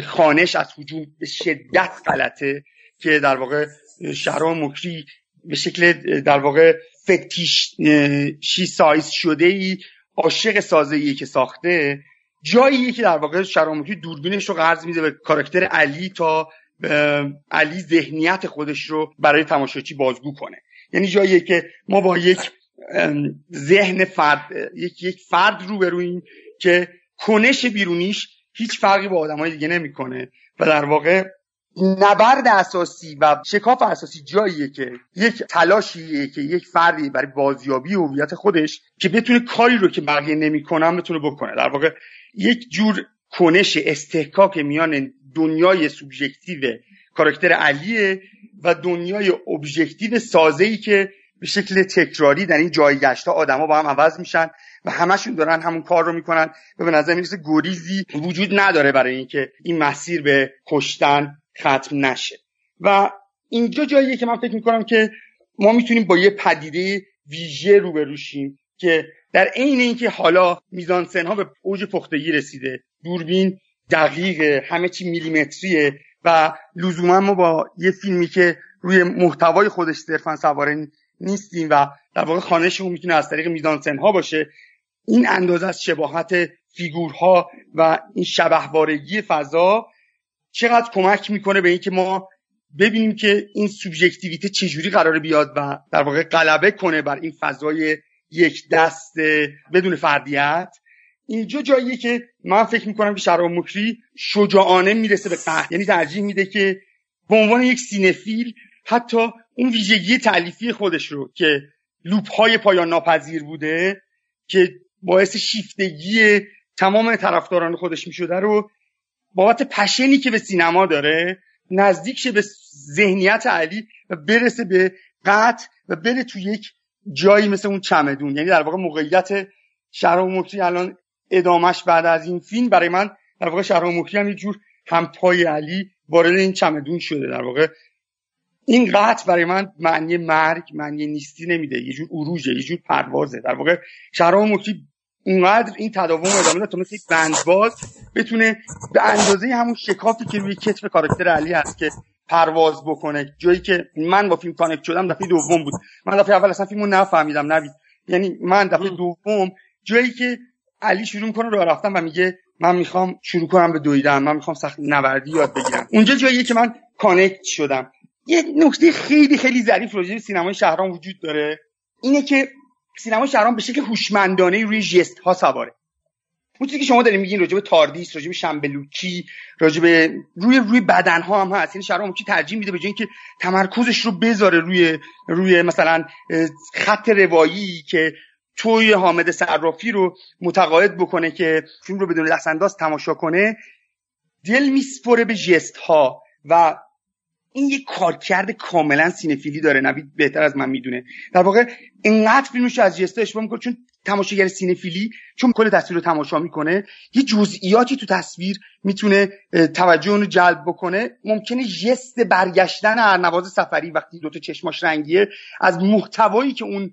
خانش از وجود به شدت غلطه که در واقع شهرام مکری به شکل در واقع فتیشی سایز شده ای عاشق سازه که ساخته. جایی که در واقع شهرام مکری دوربینش رو قرض میده به کاراکتر علی تا علی ذهنیت خودش رو برای تماشاچی بازگو کنه. یعنی جایی که ما با یک ذهن فرد یک یک فرد روبرویم که کنش بیرونیش هیچ فرقی با آدمای دیگه نمی‌کنه. و در واقع نبرد اساسی و شکاف اساسی جاییه که یک تلاشیه که یک فردی برای بازیابی هویت خودش که بتونه کاری رو که بقیه نمی‌کنن بتونه بکنه. در واقع یک جور کنش استحکاک میان دنیای سوبژکتیو کاراکتر علیه و دنیای ابژکتیو سازه‌ای که به شکل تکراری در این جایگشت ها آدما با هم عوض میشن و همشون دارن همون کار رو می‌کنن و به نظر می‌رسه گریزی وجود نداره برای اینکه این مسیر به کشتن ختم نشه. و اینجا جاییه که من فکر می‌کنم که ما می‌تونیم با یه پدیده ویژه روبروشیم که در عین اینکه حالا میزانسن ها به اوج پختگی رسیده دوربین دقیقه همه چی میلیمتریه و لزوما ما با یه فیلمی که روی محتوای خودش صرفا سواره نیستیم و در واقع خانشمون می‌تونه از طریق میزان ها باشه. این اندازه از شباهت فیگورها و این شبهوارگی فضا چقدر کمک می‌کنه به اینکه ما ببینیم که این سوبژکتیویته چجوری قراره بیاد و در واقع غلبه کنه بر این فضای یک دست بدون فردیت. اینجا جاییه که من فکر می‌کنم که شهرام مکری شجاعانه می‌رسه به قهر. یعنی ترجیح میده که به عنوان یک cinephile حتی اون ویژگی تالیفی خودش رو که loop های پایان ناپذیر بوده که باعث شیفتگی تمام طرفداران خودش می‌شده رو بابت passion ی که به سینما داره نزدیک شه به ذهنیت علی و برسه به قطع و بره تو یک جایی مثل اون چمدون. یعنی در واقع موقعیت شهرام مکری الان ادامش بعد از این فیلم برای من در واقع شهرام مکری هم یه جور همپای علی وارد این چمدون شده در واقع این قطع برای من معنی مرگ معنی نیستی نمیده. یه جور عروجه یه جور پروازه. در واقع شهرام مکری اونقدر این تداوم ادامه داد تا مثل یک بندباز بتونه به اندازه همون شکافی که روی کتف کاراکتر علی هست که پرواز بکنه. جایی که من با فیلم connect شدم دفعه دوم بود. من دفعه اول اصلا فیلمو نفهمیدم نوید. یعنی من دفعه دوم جایی که علی شروع می‌کنه راه رفتن و میگه من می‌خوام شروع کنم به دویدن من می‌خوام سخت نوردی یاد بگیرم. اونجا جاییه که من connect شدم. یه نکته خیلی خیلی ظریف راجع سینمای شهرام وجود داره. اینه که سینما شهرام به شکل هوشمندانه روی ژست ها سواره. اون چیزی که شما دارین میگین راجع به تاردیس راجع به شنبلوکی راجع روی روی بدن ها هم هست. یعنی شهرام کی ترجیح میده به اینکه تمرکزش رو بذاره روی روی مثلا خط روایی که توی حامد صرافی رو متقاعد بکنه که فیلم رو بدون دست تماشا کنه دل میسپره به ژست ها و این یک کارکرد کاملا سینفیلی داره نوید بهتر از من می‌دونه. در واقع اینقدر فیلمش از جستا اشتباه می‌کنه چون تماشاگر سینفیلی چون کل تصویر رو تماشا می‌کنه یه جزئیاتی تو تصویر می‌تونه توجه رو جلب بکنه. ممکنه جست برگشتن ارنواز سفری وقتی دوتا چشماش رنگیه از محتوایی که اون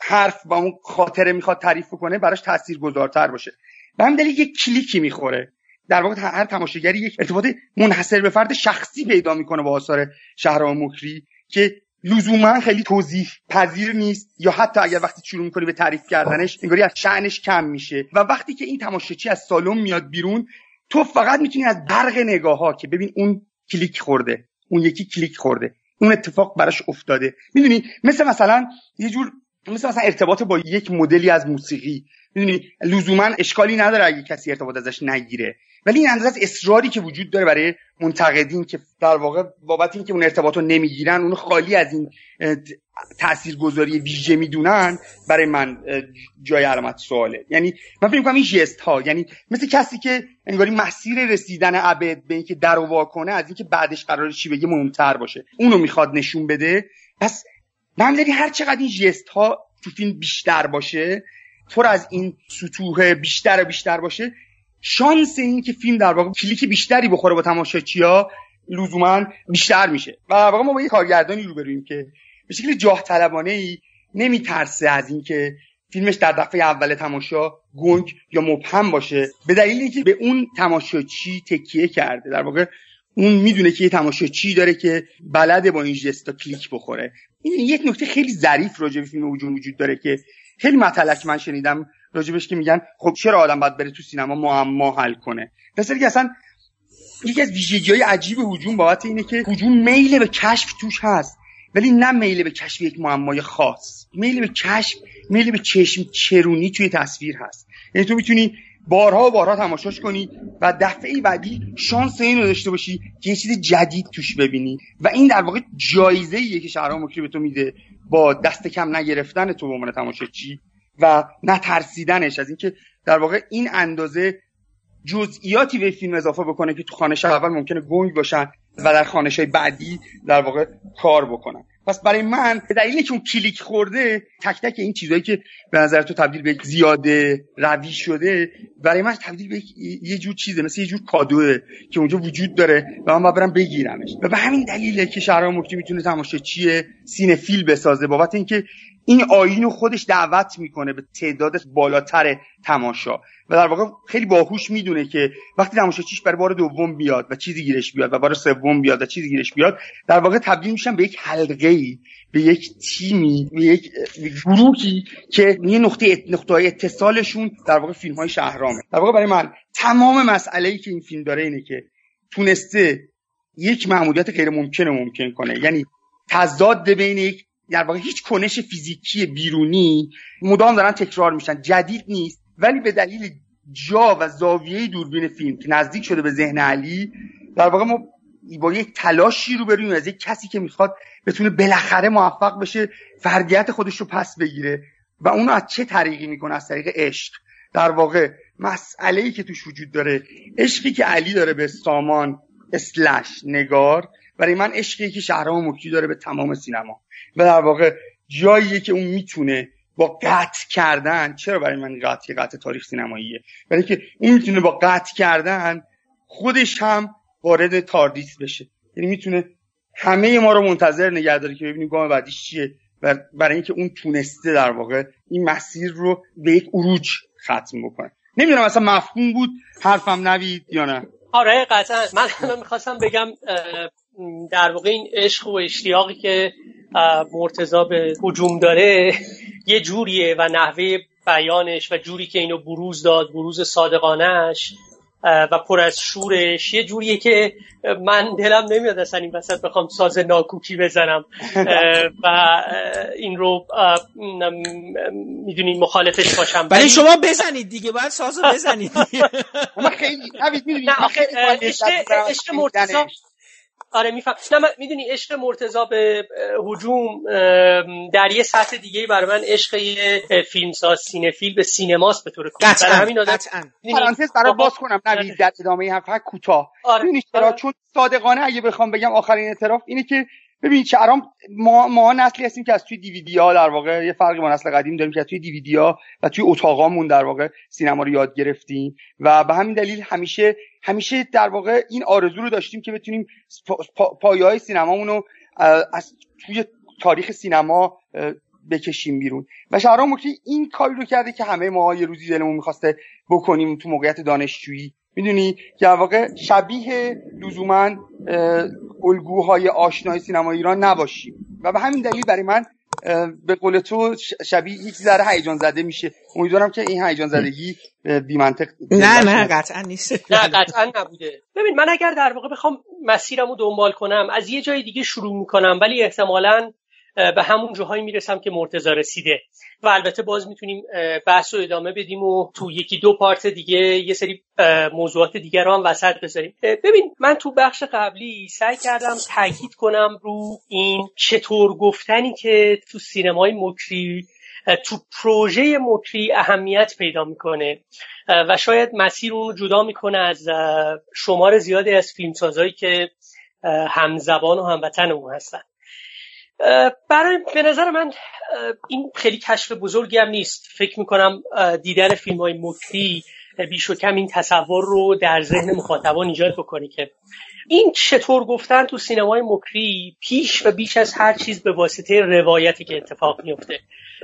حرف و اون خاطره می‌خواد تعریف کنه براش تاثیرگذارتر باشه. به هم دلیل یک کلیکی می‌خوره. در واقع هر تماشاگری یک ارتباط منحصر به فرد شخصی پیدا می‌کنه با آثار شهرام مکری که لزوما خیلی توضیح پذیر نیست یا حتی اگر وقتی شروع می‌کنی به تعریف کردنش انگاری از شعنش کم میشه. و وقتی که این تماشاچی از سالن میاد بیرون تو فقط می‌تونی از برق نگاه ها که ببین اون کلیک خورده اون یکی کلیک خورده اون اتفاق براش افتاده. می‌دونی؟ مثل مثلا یه جور مثل مثلا ارتباط با یک مدلی از موسیقی. می‌دونی؟ لزوما اشکالی نداره اگه کسی ارتباط ازش نگیره. ولی این اندازه از اصراری که وجود داره برای منتقدین که در واقع بابت اینکه اون ارتباط رو نمی‌گیرن اون خالی از این تاثیرگذاری ویژه می‌دونن برای من جای علامت سواله. یعنی من فکر می‌کنم این جست ها یعنی مثل کسی که انگاری مسیر رسیدن عبد به اینکه در و کنه از اینکه بعدش قرار چی بگه مهمتر باشه. اونو می‌خواد نشون بده. پس من هر چقدر این جست ها تو فیلم بیشتر باشه پر از این سطوح بیشتر و بیشتر باشه شانس این که فیلم در واقع کلیک بیشتری بخوره با تماشاچی‌ها لزوما بیشتر میشه. و در واقع ما با یه کارگردانی روبرویم که به شکل جاه طلبانه ای نمیترسه از اینکه فیلمش در دفعه اول تماشا گنگ یا مبهم باشه. به دلیل اینکه به اون تماشاچی تکیه کرده. در واقع اون می‌دونه که یه تماشاچی داره که بلده با این جستا کلیک بخوره. این یک نکته خیلی ظریف راجع به فیلم وجود داره که خیلی مطلق من شنیدم. راجبش که میگن خب چرا آدم باید بره تو سینما معما حل کنه؟ مثل که اصلا یکی از ویژگی های عجیب هجوم بابت اینه که هجوم میل به کشف توش هست ولی نه میل به کشف یک معمای خاص. میل به کشف میل به چشم چرونی توی تصویر هست. یعنی تو می‌تونی بارها و بارها تماشاش کنی و دفعه بعدی شانس این رو داشته باشی که یه چیز جدید توش ببینی. و این در واقع جایزه که شهرام مکری به تو میده با دست کم نگرفتن تو به عنوان تماشاچی. و نترسیدنش از اینکه در واقع این اندازه جزئیاتی به فیلم اضافه بکنه که تو خانش اول ممکنه گنگ باشن و در خانش های بعدی در واقع کار بکنن. پس برای من به دلیلی که اون کلیک خورده تک تک این چیزهایی که به نظر تو تبدیل به زیاده روی شده برای من تبدیل به یه جور چیزه مثل یه جور کادوه که اونجا وجود داره و من برم بگیرمش. و به همین دلیله که شهرام مکتی می‌تونه تماشاچی سینفیل بسازه بابت اینکه این آین خودش دعوت می‌کنه به تعداد بالاتر تماشا. و در واقع خیلی باهوش می‌دونه که وقتی تماشاچیش برای بار دوم بیاد و چیزی گیرش بیاد و بار سوم بیاد و چیزی گیرش بیاد در واقع تبدیل میشن به یک حلقه ای به یک تیمی به یک گروهی که یه نقطه نقطه اتصالشون در واقع فیلم های شهرامه. در واقع برای من تمام مسئله ای که این فیلم داره اینه که تونسته یک معمولیت غیر ممکن ممکن کنه. یعنی تضاد بین یک در واقع هیچ کنش فیزیکی بیرونی مدام دارن تکرار میشن. جدید نیست. ولی به دلیل جا و زاویه دوربین فیلم که نزدیک شده به ذهن علی در واقع ما با یک تلاشی رو بریم از یک کسی که می‌خواد بتونه بالاخره موفق بشه فردیت خودش رو پس بگیره و اونو از چه طریقی می‌کنه؟ از طریق عشق. در واقع مسئله ای که توش وجود داره عشقی که علی داره به سامان اسلش نگار برای من عشقی که شهرام مکی داره به تمام سینما. و در واقع جاییه که اون می‌تونه با قطع کردن چرا برای من قطع قطع تاریخ سینماییه؟ برای که اون می‌تونه با قطع کردن خودش هم وارد تاردیس بشه. یعنی می‌تونه همه ما رو منتظر نگه داره که ببینیم گام بعدیش چیه. برای اینکه اون تونسته در واقع این مسیر رو به یک عروج ختم بکنه. نمی‌دونم اصلا مفهوم بود حرفم نوید یا نه. آره قطعا. من می‌خواستم بگم در واقع این عشق و اشتیاقی که مرتضا به حجوم داره یه جوریه و نحوه بیانش و جوری که اینو بروز داد بروز صادقانش و پر از شورش یه جوریه که من دلم نمیاد اصلا این وسط بخوام ساز ناکوکی بزنم. و این رو می‌دونی مخالفش باشم. ولی شما بزنید دیگه باید سازو بزنید. خیلی می‌دونی عشق مرتضا آره میفهم نه می‌دونی عشق مرتضا به هجوم در یه سطح دیگه برای من عشق فیلمساز سینفیل به سینماست به طور کلی. قطعا همین آدم پرانتز برای باز کنم نه در ادامه حرف کوتاه. آره. چرا؟ چون صادقانه اگه بخوام بگم آخرین اعتراف اینه که ببین چرام ما ما نسلی هستیم که از توی دیویدی در واقع یه فرقی با نسل قدیم داریم که توی دیویدی و توی اتاقامون در واقع سینما رو یاد گرفتیم و به همین دلیل همیشه همیشه در واقع این آرزو رو داشتیم که بتونیم پایه های سینمامون رو از توی تاریخ سینما بکشیم بیرون. و شهرام که این کاری رو کرده که همه ما یه روزی دلمون می‌خواسته بکنیم تو موقعیت دانشجویی. می‌دونی که واقع شبیه لزوما الگوهای آشنای سینما ایران نباشیم و به همین دلیل برای من به قول تو شبیه یک ذره هیجان زده میشه. امیدوارم که این هیجان زدگی بی منطق نه نه قطعا نیست. نه قطعا نبوده. ببین من اگر در واقع بخوام مسیرم رو دنبال کنم از یه جای دیگه شروع می‌کنم ولی احتمالا به همون جاهایی می‌رسم که مرتزا رسیده. و البته باز می‌تونیم بحث رو ادامه بدیم و تو یکی دو پارت دیگه یه سری موضوعات دیگر رو هم وسط بذاریم. ببین من تو بخش قبلی سعی کردم تاکید کنم رو این چطور گفتنی که تو سینمای مکری تو پروژه مکری اهمیت پیدا می‌کنه. و شاید مسیر اون رو جدا می‌کنه از شمار زیادی از فیلمسازهایی که همزبان و هموطن اون هستن. برای به نظر من این خیلی کشف بزرگی هم نیست. فکر می‌کنم دیدن فیلم های مکری بیش و کم این تصور رو در ذهن مخاطبان ایجاد بکنی که این چطور گفتن تو سینمای مکری پیش و بیش از هر چیز به واسطه روایتی که اتفاق میفته.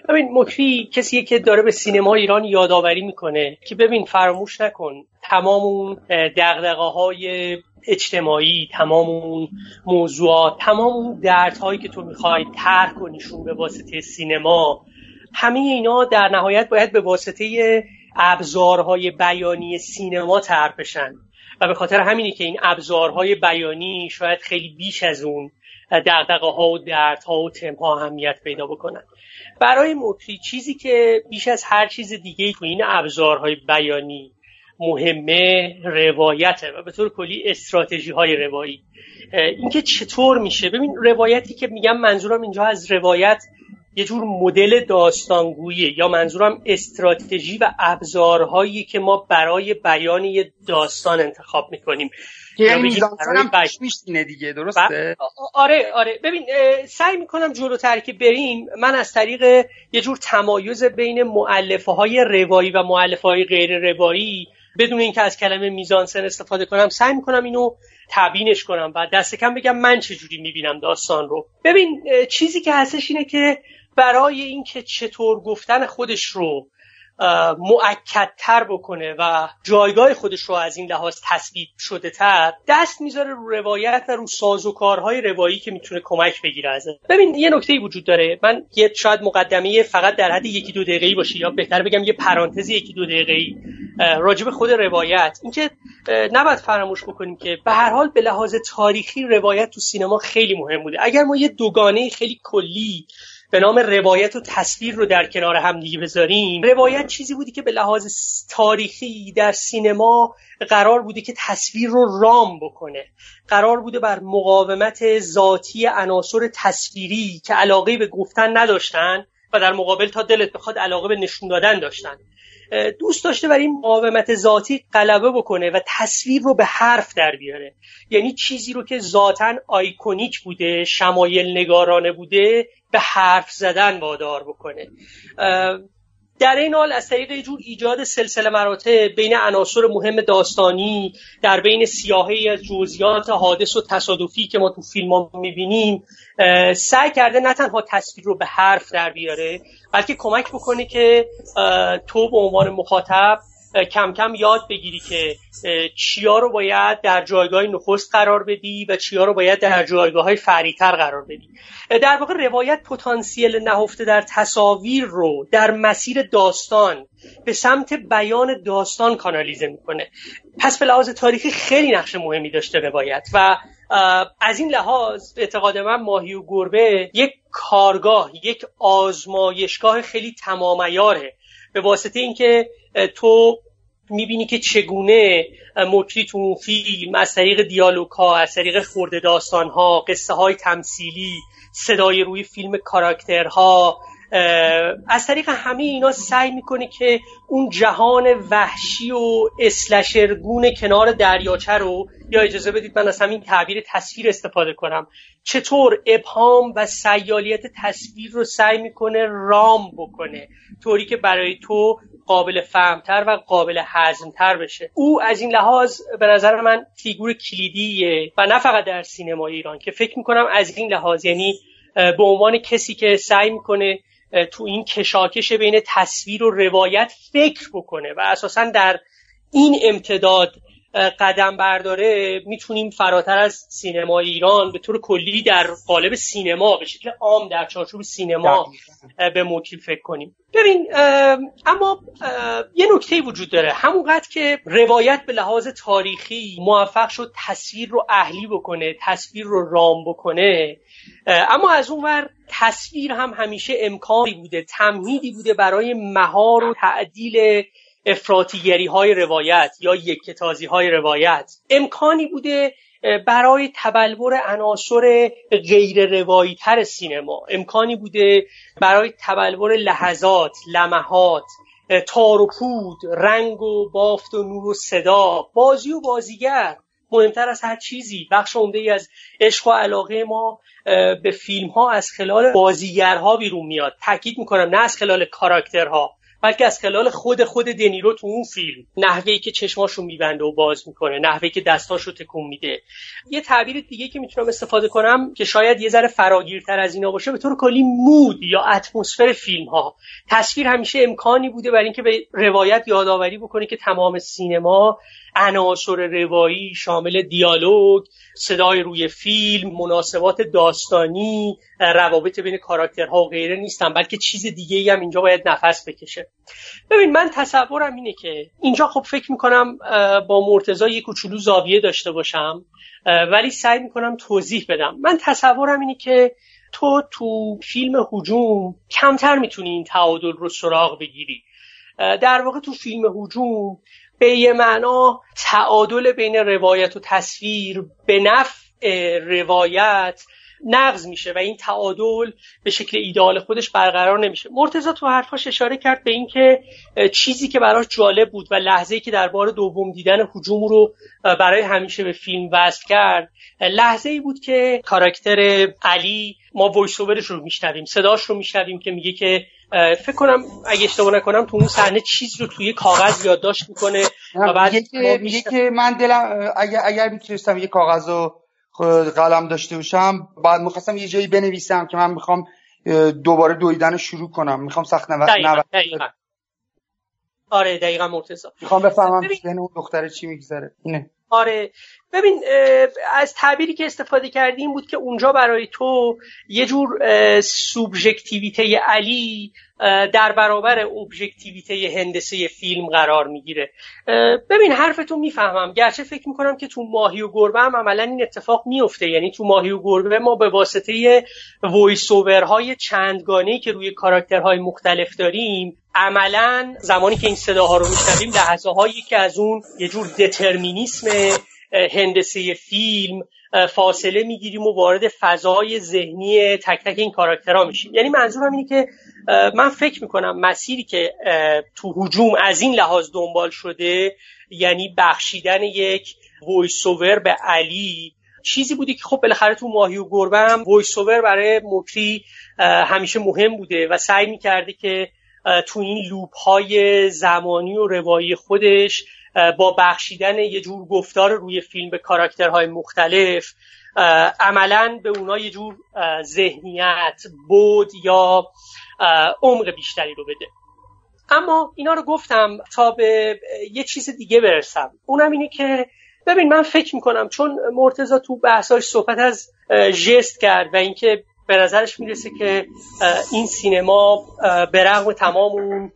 ببین مکری کسیه که داره به سینما ایران یادآوری می‌کنه که ببین فراموش نکن تمام اون دقدقه های اجتماعی تمام اون موضوعات تمام اون دردهایی که تو می‌خوای ترک کنیشون به واسطه سینما همه اینا در نهایت باید به واسطه ابزارهای بیانی سینما تر بشن. و به خاطر همینی که این ابزارهای بیانی شاید خیلی بیش از اون دقدقه ها و دردها و تمها اهمیت پیدا بکنن. برای موتری چیزی که بیش از هر چیز دیگه تو این ابزارهای بیانی مهمه روایته و به طور کلی استراتژی های روایی. اینکه چطور میشه؟ ببین روایتی که میگم منظورم اینجا از روایت یه جور مدل داستانگویی یا منظورم استراتژی و ابزارهایی که ما برای بیان یه داستان انتخاب می‌کنیم. یعنی هم میشینه دیگه درسته؟ آره آره. ببین سعی می‌کنم جلوتر که بریم من از طریق یه جور تمایز بین معلفه های روایی و معلفه های غیر روایی بدون اینکه از کلمه میزانسن استفاده کنم سعی می‌کنم اینو تبیینش کنم و دست کم بگم من چجوری می‌بینم داستان رو. ببین چیزی که هستش اینه که برای اینکه چطور گفتن خودش رو معکدتر بکنه و جایگاه خودش رو از این لحاظ تثبیت شده تر دست می‌ذاره رو روایت و رو سازوکارهای روایی که می‌تونه کمک بگیره ازش. ببین یه نکته وجود داره. من یه شاید مقدمه فقط در حد یکی دو دقیقه‌ای باشه یا بهتر بگم یه پرانتز یکی دو دقیقه‌ای راجب خود روایت. اینکه نباید فراموش بکنیم که به هر حال به لحاظ تاریخی روایت تو سینما خیلی مهم بوده اگر ما یه دوگانه خیلی کلی به نام روایت و تصویر رو در کنار هم دیگه بذاریم. روایت چیزی بودی که به لحاظ تاریخی در سینما قرار بوده که تصویر رو رام بکنه. قرار بوده بر مقاومت ذاتی عناصر تصویری که علاقه به گفتن نداشتن و در مقابل تا دلت بخواد علاقه به نشون دادن داشتن. دوست داشته بر این مقاومت ذاتی غلبه بکنه و تصویر رو به حرف در بیاره. یعنی چیزی رو که ذاتا آیکونیک بوده شمایل نگارانه بوده به حرف زدن وادار بکنه. در این حال از طریق جور ایجاد سلسله مراتب بین عناصر مهم داستانی در بین سیاهی از جزئیات حادث و تصادفی که ما تو فیلم ها می‌بینیم سعی کرده نه تنها تصویر رو به حرف در بیاره بلکه کمک بکنه که تو به عنوان مخاطب کم کم یاد بگیری که چیا رو باید در جایگاه نخست قرار بدی و چیا رو باید در جایگاه های فریتر قرار بدی. در واقع روایت پتانسیل نهفته در تصاویر رو در مسیر داستان به سمت بیان داستان کانالیزه می‌کنه. پس به لحاظ تاریخی خیلی نقش مهمی داشته روایت و از این لحاظ اعتقاد من ماهی و گربه یک کارگاه یک آزمایشگاه خیلی تمامیاره به واسطه اینکه تو می‌بینی که چگونه مکری تو اون فیلم از طریق دیالوگ ها از طریق خورده داستان ها قصه های تمثیلی صدای روی فیلم کاراکترها از طریق همه اینا سعی می‌کنه که اون جهان وحشی و اسلشرگون کنار دریاچه رو یا اجازه بدید من از همین تعبیر تصویر استفاده کنم. چطور ابهام و سیالیت تصویر رو سعی می‌کنه رام بکنه؟ طوری که برای تو قابل فهمتر و قابل هضمتر بشه. او از این لحاظ به نظر من فیگور کلیدیه و نه فقط در سینما ایران که فکر می‌کنم از این لحاظ یعنی به عنوان کسی که سعی می‌کنه تو این کشاکش بین تصویر و روایت فکر بکنه و اساسا در این امتداد قدم برداره می‌تونیم فراتر از سینما ایران به طور کلی در قالب سینما به شکل عام در چارچوب سینما به موکیل فکر کنیم. ببین اما یه نکته وجود داره. همونقدر که روایت به لحاظ تاریخی موفق شد تصویر رو اهلی بکنه تصویر رو رام بکنه اما از اونور تصویر هم همیشه امکانی بوده تمهیدی بوده برای مهار و تعدیل افراتیگری های روایت یا یکتازی های روایت. امکانی بوده برای تبلور عناصر غیر روایی تر سینما. امکانی بوده برای تبلور لحظات لمحات تار و پود رنگ و بافت و نور و صدا بازی و بازیگر. مهمتر از هر چیزی بخش عمده ای از عشق و علاقه ما به فیلم ها از خلال بازیگرها بیرون میاد. تاکید می‌کنم نه از خلال کاراکترها. بلکه از خلال خود خود دنیرو تو اون فیلم نحوهی که چشماشو میبنده و باز می‌کنه نحوهی که دستاشو تکون میده. یه تعبیر دیگه که می‌تونم استفاده کنم که شاید یه ذره فراگیرتر از اینا باشه به طور کلی مود یا اتمسفر فیلم ها تصویر همیشه امکانی بوده برای اینکه به روایت یادآوری بکنه که تمام سینما عناصر روایی شامل دیالوگ صدای روی فیلم مناسبات داستانی روابط بین کاراکترها و غیره نیستن بلکه چیز دیگه ای هم اینجا باید نفس بکشه. ببین من تصورم اینه که اینجا خب فکر می‌کنم با مرتضا یک کوچولو زاویه داشته باشم ولی سعی می‌کنم توضیح بدم. من تصورم اینه که تو تو فیلم حجوم کمتر می‌تونی این تعادل رو سراغ بگیری. در واقع تو فیلم حجوم به یه معنا تعادل بین روایت و تصویر به نفع روایت نقض میشه و این تعادل به شکل ایدال خودش برقرار نمیشه. مرتضی تو حرفاش اشاره کرد به اینکه چیزی که براش جالب بود و لحظه که در بار دوم دیدن حجوم رو برای همیشه به فیلم وصل کرد لحظه ای بود که کاراکتر علی ما وایس رو میشنویم صداش رو میشنویم که میگه که فکر کنم اگه اشتباه نکنم تو اون صحنه چیز رو توی کاغذ یادداشت می‌کنه و بعد میگه که من دلم اگر اگر می‌تونستم یه کاغذ قلم داشته باشم. بعد می‌خواستم یه جایی بنویسم که من می‌خوام دوباره دویدن شروع کنم. می‌خوام سخت نو... آره دقیقا مرتضی. می‌خوام بفهمم بین اون دختره چی میگذره. اینه. آره. ببین از تعبیری که استفاده کردیم بود که اونجا برای تو یه جور سوبژکتیویته علی در برابر ابژکتیویته هندسه فیلم قرار می‌گیره. ببین حرفتون می‌فهمم. گرچه فکر می‌کنم که تو ماهی و گربه هم عملا این اتفاق میفته یعنی تو ماهی و گربه ما به واسطه وایس های چندگانه که روی کاراکترهای مختلف داریم عملا زمانی که این صداها رو میشنویم لحظه هایی که از اون یه جور دترمینیسم هندسه فیلم فاصله می‌گیریم و وارد فضای ذهنی تک تک این کاراکترها میشیم. یعنی منظورم اینه که من فکر می‌کنم مسیری که تو هجوم از این لحاظ دنبال شده یعنی بخشیدن یک voice-over به علی چیزی بودی که خب بالاخره تو ماهی و گربه هم voice-over برای مکری همیشه مهم بوده و سعی می‌کرده که تو این loop های زمانی و روایی خودش با بخشیدن یه جور گفتار روی فیلم به کاراکترهای مختلف عملا به اونا یه جور ذهنیت بود یا عمق بیشتری رو بده. اما اینا رو گفتم تا به یه چیز دیگه برسم. اونم اینه که ببین من فکر می‌کنم چون مرتزا تو بحثاش صحبت از ژست کرد و اینکه به نظرش می‌رسه که این سینما به رغم تمام اون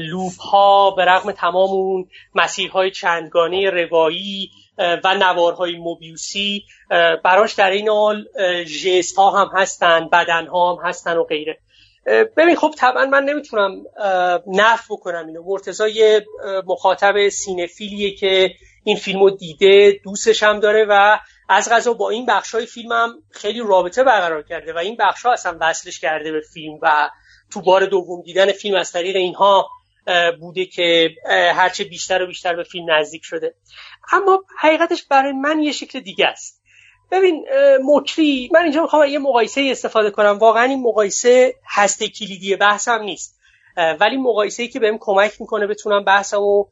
لوپ ها به رغم تمام اون مسیرهای چندگانه روایی و نوارهای موبیوسی براش در این حال جست ها هم هستن بدن ها هم هستن و غیره. ببین خب طبعا من نمی‌تونم نف بکنم اینو. مرتضای مخاطب سینفیلیه که این فیلم رو دیده دوستش هم داره و از غذا با این بخش های فیلم هم خیلی رابطه برقرار کرده و این بخش ها اصلا وصلش کرده به فیلم و تو بار دوم دیدن فیلم از طریق اینها بوده که هرچه بیشتر و بیشتر به فیلم نزدیک شده. اما حقیقتش برای من یه شکل دیگه است. ببین مکری من اینجا می‌خوام یه مقایسه استفاده کنم. واقعا این مقایسه هسته کلیدی بحثم نیست. ولی مقایسه ای که بهم کمک می‌کنه بتونم بحثمو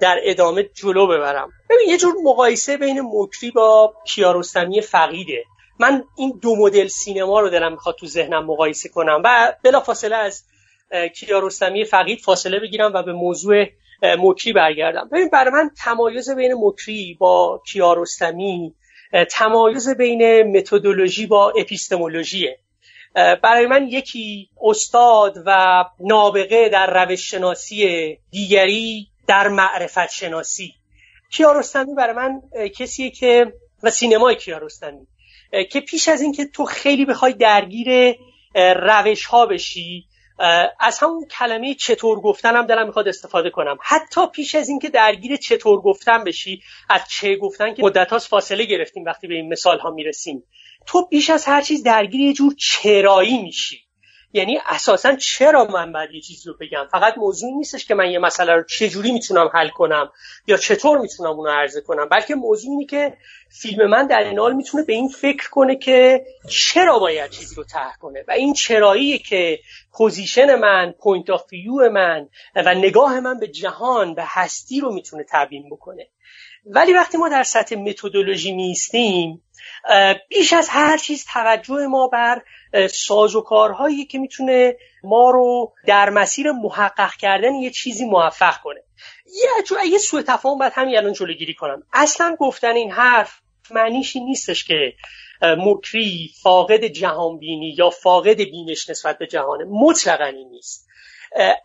در ادامه جلو ببرم. ببین یه جور مقایسه بین مکری با کیارستمی فقیده. من این دو مدل سینما رو دلم می‌خواد تو ذهنم مقایسه کنم و بلافاصله از کیارستمی فقید فاصله بگیرم و به موضوع مکری برگردم. ببین برای من تمایز بین مکری با کیارستمی تمایز بین متدولوژی با اپیستمولوژیه. برای من یکی استاد و نابغه در روش شناسی دیگری در معرفت شناسی. کیارستمی برای من کسیه که و سینمای کیارستمی. که پیش از اینکه تو خیلی بخوای درگیر روش ها بشی از همون کلمه چطور گفتن هم دلم می‌خواد استفاده کنم. حتی پیش از اینکه درگیر چطور گفتن بشی از چه گفتن که مدت فاصله گرفتیم وقتی به این مثال ها می‌رسیم. تو بیش از هر چیز درگیر یه جور چرایی میشی. یعنی اساسا چرا من باید یه چیزی رو بگم؟ فقط موضوع نیستش که من یه مسئله رو چجوری می‌تونم حل کنم یا چطور می‌تونم اون رو عرضه کنم بلکه موضوع اینه که فیلم من در این حال می‌تونه به این فکر کنه که چرا باید چیزی رو طرح کنه و این چراییه که position من point of view من و نگاه من به جهان به هستی رو می‌تونه تبیین بکنه. ولی وقتی ما در سطح متدولوژی می‌ایستیم بیش از هر چیز توجه ما بر ساز و کارهایی که می‌تونه ما رو در مسیر محقق کردن یه چیزی موفق کنه. یه یه سوء تفاهم باید همین الان جلوگیری کنم. اصلا گفتن این حرف معنیش نیستش که مکری فاقد جهانبینی یا فاقد بینش نسبت به جهانه. مطلقا این نیست.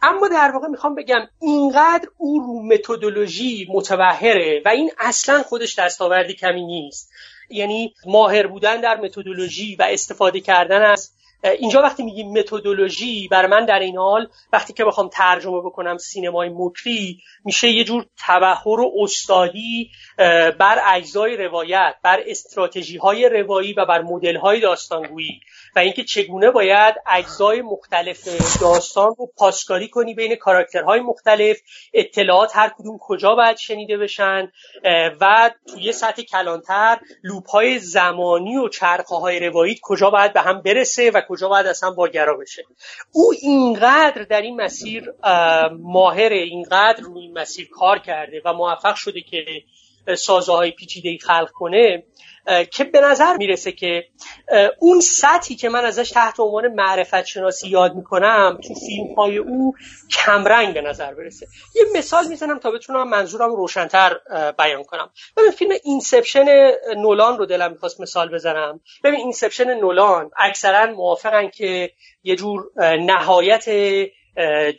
اما در واقع می‌خوام بگم اینقدر او رو متدولوژی متبهره و این اصلا خودش دستاوردی کمی نیست. یعنی ماهر بودن در متدولوژی و استفاده کردن از اینجا وقتی میگیم متدولوژی بر من در این حال وقتی که بخوام ترجمه بکنم سینمای مکری میشه یه جور تبهر و استادی بر اجزای روایت بر استراتژی های روایی و بر مدل های داستانگویی. و اینکه چگونه باید اجزای مختلف داستان رو پاسکاری کنی بین کاراکترهای مختلف اطلاعات هر کدوم کجا باید شنیده بشن و توی سطح کلانتر لوپ های زمانی و چرخه های رواییت کجا باید به هم برسه و کجا باید اصلا واگرا بشه. او اینقدر در این مسیر ماهر اینقدر روی این مسیر کار کرده و موفق شده که سازه های پیچیده خلق کنه که به نظر می‌رسه که اون سطحی که من ازش تحت عنوان معرفت شناسی یاد می‌کنم تو فیلم های او کمرنگ به نظر برسه. یه مثال می‌زنم تا بتونم منظورم روشنتر بیان کنم. ببین فیلم Inception نولان رو دلم می‌خواست مثال بزنم. ببین Inception نولان اکثرا موافقن که یه جور نهایت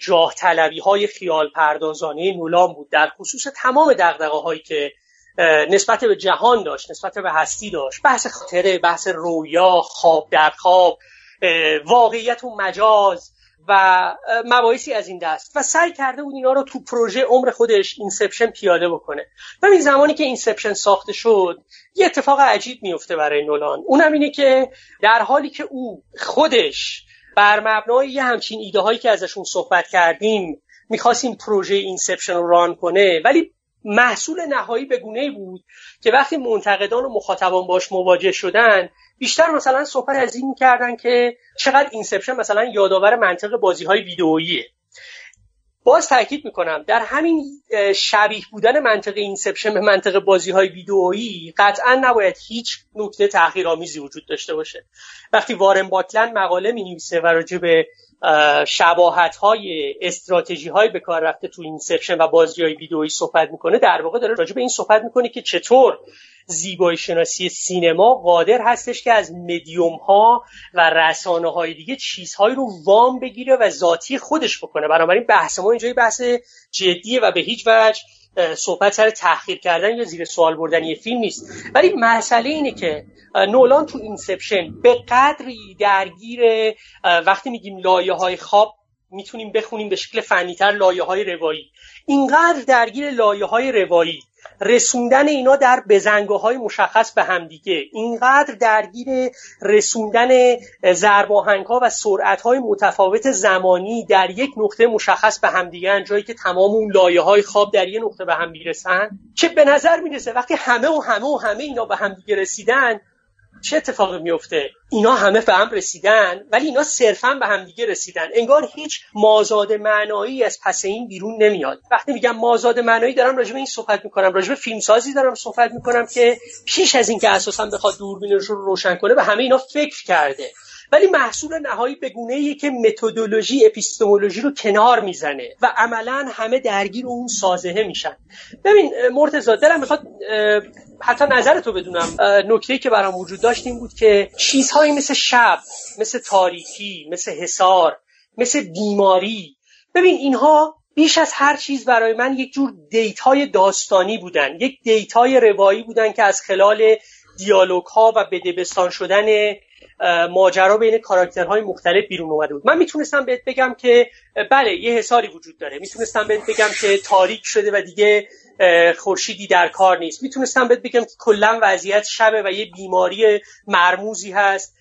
جاه طلبی های خیال پردازانه نولان بود در خصوص تمام دغدغه هایی که نسبت به جهان داشت نسبت به هستی داشت. بحث خاطره بحث رویا خواب در خواب واقعیت و مجاز و مباحثی از این دست. و سعی کرده بود اینا رو تو پروژه عمر خودش Inception پیاده بکنه. و این زمانی که Inception ساخته شد یه اتفاق عجیب میفته برای نولان. اونم اینه که در حالی که او خودش بر مبنای یه همچین ایده هایی که ازشون صحبت کردیم می‌خواستیم پروژه Inception رو run کنه ولی محصول نهایی به گونه بود که وقتی منتقدان و مخاطبان باش مواجه شدن بیشتر مثلا صحبت از این می‌کردن که چقدر Inception مثلا یادآور منطق بازی های ویدئوییه. باز تاکید می‌کنم در همین شبیه بودن منطق Inception به منطق بازی های ویدئویی قطعا نباید هیچ نکته تحقیرآمیزی وجود داشته باشه. وقتی وارن باکلند مقاله می نویسه و راجع به شباهت های استراتژی های به کار رفته تو Inception و بازی های ویدئویی صحبت می‌کنه. در واقع داره راجع به این صحبت می‌کنه که چطور زیبایی شناسی سینما قادر هستش که از مدیوم ها و رسانه های دیگه چیزهایی رو وام بگیره و ذاتی خودش بکنه. بنابراین بحث ما اینجا بحث جدیه و به هیچ وجه صحبت سر تحقیر کردن یا زیر سوال بردن یه فیلم نیست. ولی مسئله اینه که نولان تو Inception به قدری درگیر وقتی میگیم لایه های خواب می‌تونیم بخونیم به شکل فنیتر لایه های روایی. اینقدر درگیر لایه های روایی رسوندن اینا در بزنگاه های مشخص به همدیگه. اینقدر درگیر رسوندن ضرباهنگ ها و سرعت های متفاوت زمانی در یک نقطه مشخص به همدیگه جایی که تمام اون لایه های خواب در یک نقطه به هم می‌رسن که به نظر می‌رسه وقتی همه و همه و همه اینا به همدیگه رسیدن چه اتفاقی میفته اینا همه به هم رسیدن ولی اینا صرفا به هم دیگه رسیدن. انگار هیچ مازاد معنایی از پس این بیرون نمیاد. وقتی میگم مازاد معنایی دارم راجع به این صحبت می‌کنم راجع به فیلمسازی دارم صحبت می‌کنم که پیش از اینکه اساسا بخواد دوربینش رو روشن کنه به همه اینا فکر کرده. ولی محصول نهایی به گونه ای که متدولوژی اپیستمولوژی رو کنار می‌زنه و عملا همه درگیر اون سازهه میشن. ببین مرتضی دلم می‌خواد حتی نظر تو بدونم نکته که برام وجود داشت این بود که چیزهایی مثل شب مثل تاریکی مثل حصار مثل بیماری. ببین اینها بیش از هر چیز برای من یک جور data ی داستانی بودن یک data ی روایی بودن که از خلال دیالوگ ها و بده‌بستان شدن ماجرا بین کاراکترهای مختلف بیرون اومده بود. من می‌تونستم بهت بگم که بله یه حساری وجود داره. می‌تونستم بهت بگم که تاریک شده و دیگه خورشیدی در کار نیست. می‌تونستم بهت بگم که کلا وضعیت شبه و یه بیماری مرموزی هست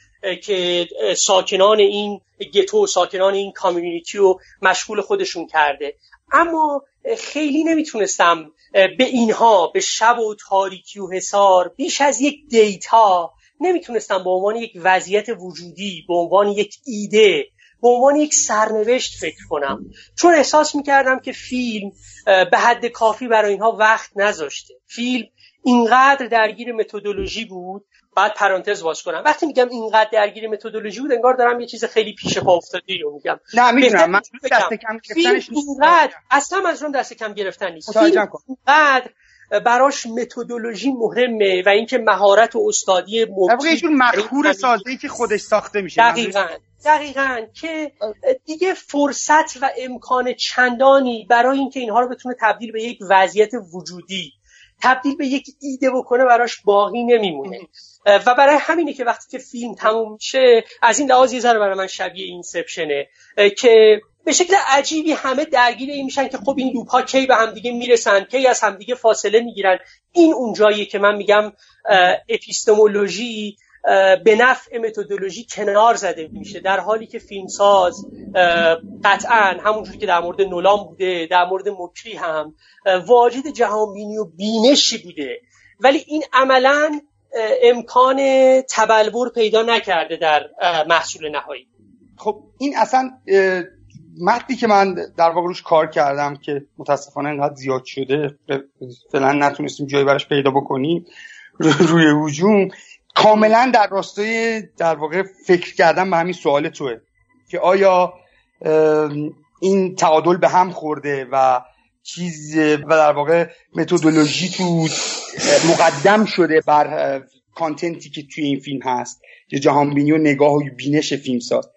که ساکنان این گتو ساکنان این کامیونیتی رو مشغول خودشون کرده. اما خیلی نمی‌تونستم به اینها به شب و تاریکی و حسار بیش از یک دیتا نمی‌تونستم به عنوان یک وضعیت وجودی به عنوان یک ایده به عنوان یک سرنوشت فکر کنم. چون احساس می‌کردم که فیلم به حد کافی برای اینها وقت نذاشته. فیلم اینقدر درگیر متدولوژی بود. بعد پرانتز باز کنم. وقتی میگم اینقدر درگیر متدولوژی بود انگار دارم یه چیز خیلی پیش پا افتاده رو میگم. نه می‌دونم. من دست کم گرفتنش اصلا از دست کم گرفتن نیست. فیلم اینقدر براش متدولوژی مهمه و اینکه مهارت و استادی مبتدی یه جور مخهور سازه‌ای که خودش ساخته میشه دقیقاً دقیقا که دیگه فرصت و امکان چندانی برای اینکه اینها رو بتونه تبدیل به یک وضعیت وجودی تبدیل به یک ایده بکنه براش باقی نمیمونه. و برای همینه که وقتی که فیلم تموم میشه از این لحاظ یه ذره برای من شبیه اینسپشنه که به شکل عجیبی همه درگیر این میشن که خب این لوپ ها کی به همدیگه می‌رسن کی از همدیگه فاصله می‌گیرن. این اونجاییه که من میگم اپیستمولوژی به نفع متدولوژی کنار زده میشه. در حالی که فیلمساز قطعا همونجوری که در مورد نولان بوده در مورد مکری هم واجد جهانبینی و بینشی بوده. ولی این عملا امکان تبلور پیدا نکرده در محصول نهایی. خب این اصلا متنی که من در واقع روش کار کردم که متاسفانه انقدر زیاد شده فعلا نتونستیم جایی براش پیدا بکنیم روی وجوم کاملا در راستای در واقع فکر کردن به همین سوال توه که آیا این تعادل به هم خورده و چیز و در واقع متدولوژی تو مقدم شده بر کانتنتی که توی این فیلم هست که جهان بینی و نگاه و بینش فیلم ساز.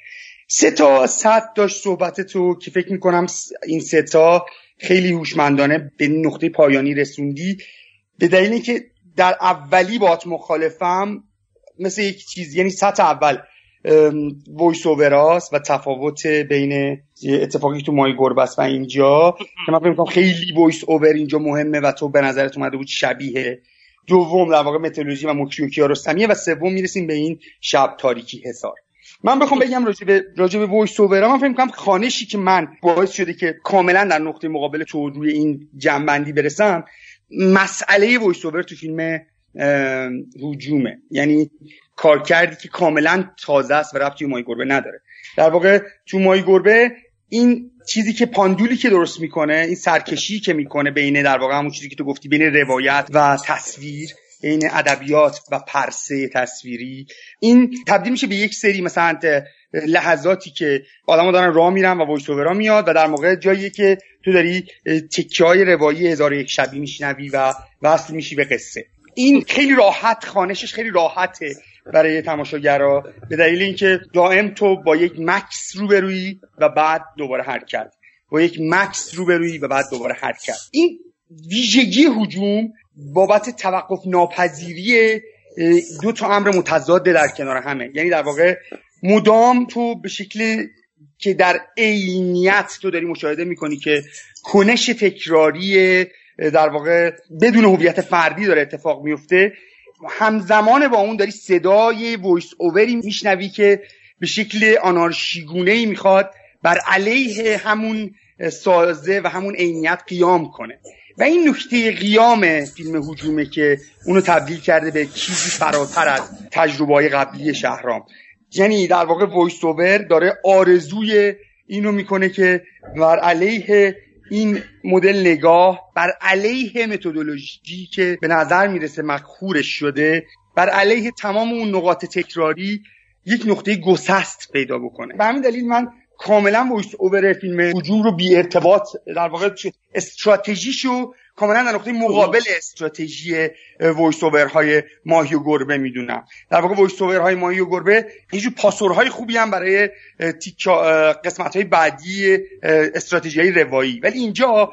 سه تا صد داشت صحبت تو که فکر می‌کنم این سه تا خیلی هوشمندانه به نقطه پایانی رسوندی. به دلیل اینکه در اولی باهات مخالفم مثل یک چیز یعنی سطح اول وایس و تفاوت بین اتفاقی تو مای گربه و اینجا که من فکر خیلی وایس اوور اینجا مهمه و تو به نظرت اومده بود شبیه دوم در واقع متولوژی و مکیو کیارستمیه و سوم می‌رسیم به این شب تاریکی حسار من بخوام بگم راجع به راجع به voice من فکر می‌کنم خوانشی که من باعث شده که کاملا در نقطه مقابل تو روی این جمع‌بندی برسم مسئله voice over تو فیلم هجومه. یعنی کار کردی که کاملا تازه است و رفتی ماهی و گربه نداره. در واقع تو ماهی و گربه این چیزی که پاندولی که درست می‌کنه این سرکشی که می‌کنه بین در واقع همون چیزی که تو گفتی بین روایت و تصویر بین ادبیات و پرسه تصویری. این تبدیل میشه به یک سری مثلا لحظاتی که آدما دارن راه میرن و وایس میاد و در موقع جایی که تو داری تکه های روایی هزار یک شبی میشنوی و وصل میشی به قصه. این خیلی راحت خانشش خیلی راحته برای تماشاگرا. به دلیل اینکه دائم تو با یک مکس روبرویی و بعد دوباره حرکت. با یک مکس روبرویی و بعد دوباره حرکت. این ویژگی هجوم بابت توقف ناپذیری دو تا امر متضاد در کنار همه. یعنی در واقع مدام تو به شکل که در عینیت تو داری مشاهده می‌کنی که کنش تکراری در واقع بدون هویت فردی داره اتفاق میفته همزمان با اون داری صدای وایس اووری میشنوی که به شکل آنارشیگونه ای می‌خواد بر علیه همون سازه و همون عینیت قیام کنه. و این نکته قیام فیلم حجومه که اونو تبدیل کرده به چیزی فراتر از تجربه قبلی شهرام. یعنی در واقع وایس اوور داره آرزوی اینو می‌کنه که بر علیه این مدل نگاه بر علیه متدولوژی که به نظر می‌رسه مخورش شده بر علیه تمام اون نقاط تکراری یک نقطه گسست پیدا بکنه. به همین دلیل من کاملا voice over فیلم هجوم رو بی ارتباط در واقع استراتژیشو کاملا در نقطه مقابل استراتژی voice های ماهی و گربه می‌دونم. در واقع voice های ماهی و گربه اینجور پاسورهای خوبی هم برای قسمت های بعدی استراتژی های روایی. ولی اینجا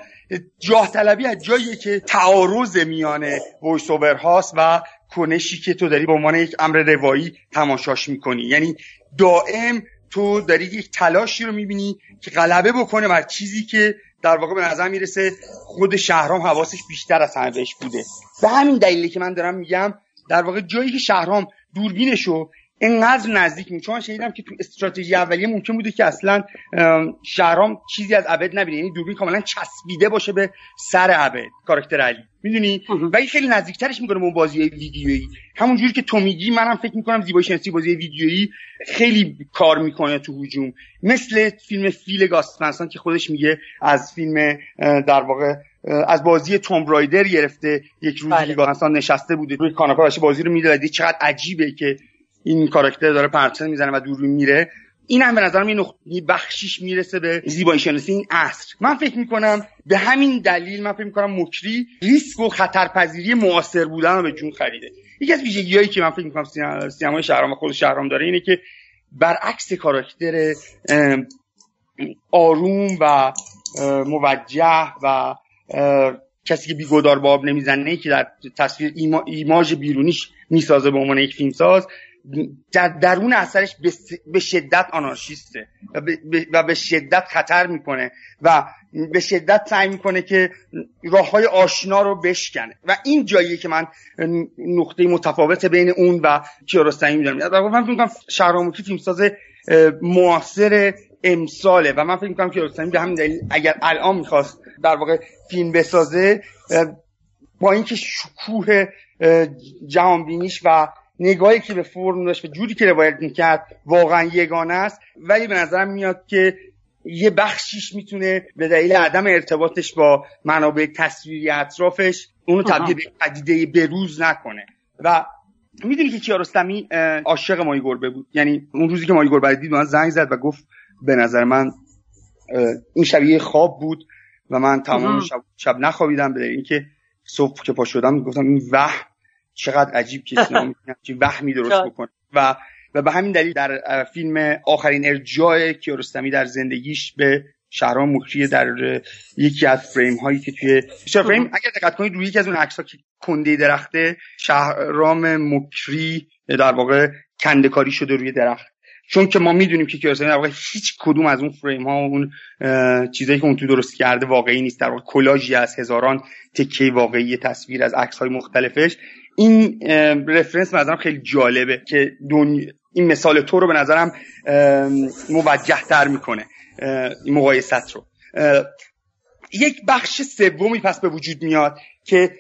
جاه طلبی از جاییه که تعارض میان وایس هاست و کنشی که تو داری به عنوان یک امر روایی تماشاش می‌کنی. یعنی دائم تو داری یک تلاشی رو می‌بینی که غلبه بکنه بر چیزی که در واقع به نظر می‌رسه خود شهرام حواسش بیشتر از همه بهش بوده. به همین دلیلی که من دارم میگم در واقع جایی که شهرام دوربینشو انقدر نزدیک می چون شنیدم که تو استراتژی اولیه ممکن بوده که اصلا شهرام چیزی از عبد نبینه. یعنی دوربین کاملا چسبیده باشه به سر عبد کاراکتر علی. می‌دونی؟ و این خیلی نزدیکترش می‌کنه اون بازی ویدیویی. همونجوری که تو میگی منم فکر می‌کنم زیبایی شناسی بازی ویدیویی خیلی کار می‌کنه تو هجوم. مثل فیلم فیل گاستفنسان که خودش میگه از فیلم در واقع از بازی توم رایدر گرفته یک روزی بله. نشسته بوده. روی کاناپه بازی رو می‌دید چقدر عجیبه که این کاراکتر داره پرچم می‌زنه و دور میره. این هم به نظرم یه بخشیش می‌رسه به زیبایی شناسی این عصر. من فکر می‌کنم به همین دلیل من فکر می‌کنم مکری ریسک و خطرپذیری معاصر بودن رو به جون خریده. یکی از ویژگیهایی که من فکر می‌کنم سینمای شهرام و خود شهرام داره اینه که برعکس کاراکتر آروم و موجه و کسی که بیگدار باب نمی‌زنه که در تصویر ایماژ بیرونیش می‌سازه به عنوان یک فیلمساز در درون اثرش به شدت آنارشیسته و به شدت خطر می‌کنه و به شدت سعی می‌کنه که راه های آشنا رو بشکنه. و این جاییه که من نقطه متفاوت بین اون و کیارستمی می‌دونم من فکر می‌کنم شهراموکی فیلمساز معاصر امساله. و من فکر می‌کنم کیارستمی به همین دلیل اگر الان می‌خواست در واقع فیلم بسازه با اینکه شکوه جهانبینیش و نگاهی که به فرم داشت و جوری که روایت می‌کرد واقعا یگانه است ولی به نظرم میاد که یه بخشیش می‌تونه به دلیل عدم ارتباطش با منابع تصویری اطرافش اونو تبدیل به پدیده بروز نکنه. و می‌دونی که کیارستمی عاشق مایی گربه بود. یعنی اون روزی که مایی گربه دید من زنگ زد و گفت به نظر من این شبیه خواب بود و من تمام شب, شب نخوابیدم به اینکه صبح که پا شدم گفتم این وهم چقدر عجیب که وهمی درست بکنه. و و به همین دلیل در فیلم آخرین ارجاع کیارستمی در زندگیش به شهرام مکری در یکی از فریم هایی که توی فریم اگر دقت کنید روی یکی از اون عکس ها که کنده درخته شهرام مکری در واقع کندکاری شده روی درخت. چون که ما می‌دونیم که کیارستمی در واقع هیچ کدوم از اون فریم ها و اون چیزایی که اون تو درست کرده واقعی نیست. در واقع کلاژی از هزاران تکه واقعی تصویر از عکس های مختلفش. این رفرنس نظرم خیلی جالبه که این مثال تو رو به نظرم موجه تر می‌کنه این مقایست رو. یک بخش سومی پس به وجود میاد که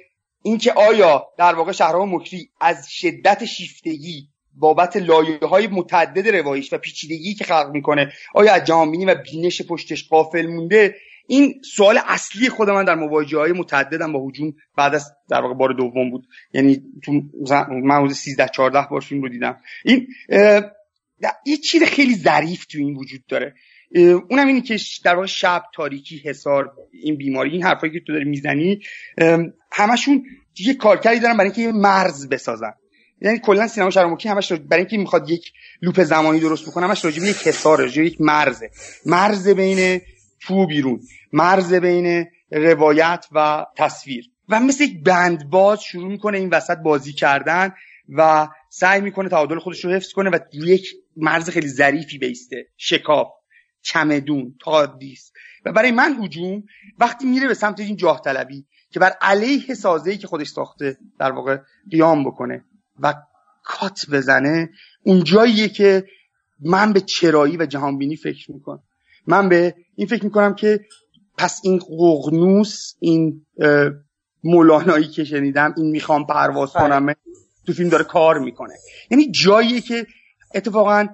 اینکه آیا در واقع شهرام مکری از شدت شیفتگی بابت لایه های متعدد روایش و پیچیدگی که خلق می‌کنه آیا از جهانبینی و بینش پشتش قافل مونده؟ این سوال اصلی خود من در مواجهه های متعددم با حجوم بعد از در واقع بار دوم بود. یعنی تو من حدود 13 14 بار فیلم رو دیدم. این یه چیز خیلی ظریف تو این وجود داره. اونم اینی که در واقع شب تاریکی حسار این بیماری این حرفایی که تو داری می‌زنی همشون یه کارکردی دارن برای اینکه مرز بسازن. یعنی کلا سینما شرموکی همش برای اینکه می‌خواد یک لوپ زمانی درست بکنه همش راجع به یک راجع یک مرزه. مرز بین تو بیرون. مرز بین روایت و تصویر. و مثل یک بندباز شروع می‌کنه این وسط بازی کردن و سعی می‌کنه تعادل خودش رو حفظ کنه و یک مرز خیلی ظریفی بیسته. شکاف چمدون تادیس و برای من هجوم وقتی میره به سمت این جاه طلبی که بر علیه سازه‌ای که خودش ساخته در واقع قیام بکنه و کات بزنه اون جاییه که من به چرایی و جهانبینی فکر می‌کنم. من به این فکر می‌کنم که پس این قغنوس این مولانایی که شنیدم این می‌خوام پرواز بله. کنم تو فیلم داره کار می‌کنه یعنی جاییه که اتفاقا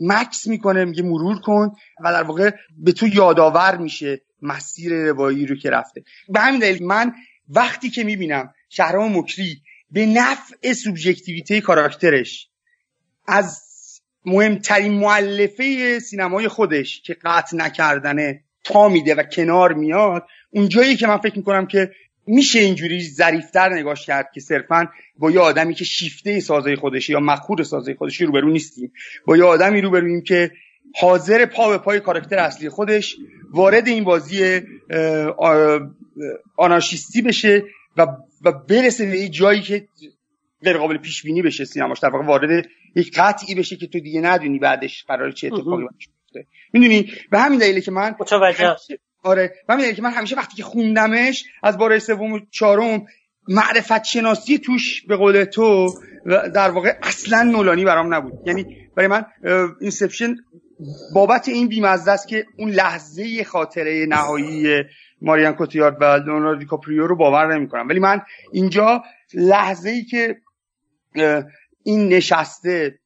مکس می‌کنه میگه مرور کن و در واقع به تو یادآور میشه مسیر روایی رو که رفته به همین دلیل من وقتی که می‌بینم شهرام مکری به نفع سوبژکتیویته کاراکترش از مهمترین معلفه سینمای خودش که قطع نکردنه تا میده و کنار میاد. اونجایی که من فکر می‌کنم که میشه اینجوری ظریفتر نگاش کرد که صرفا با یه آدمی که شیفته سازه خودشه یا مخور سازه خودشی روبرو نیستیم. با یه آدمی روبرویم که حاضر پا به پای کارکتر اصلی خودش وارد این بازی آنارشیستی بشه و و برسه به یه جایی که غیر قابل پیش بینی بشه سینماش در واقع وارد یک قطعی بشه که تو دیگه ندونی بعدش قرار چه اتفاقی بیفته. می‌دونی؟ به همین دلیله که من آره. و همین که من همیشه وقتی که خوندمش از بار سوم و چهارم معرفت شناسی توش به قول تو در واقع اصلا نولانی برام نبود. یعنی برای من اینسپشن بابت این بیمزده است که اون لحظه خاطره نهایی ماریان کوتیارد و لئوناردو دیکاپریو رو باور نمی‌کنم. ولی من اینجا لحظه ای که این نشسته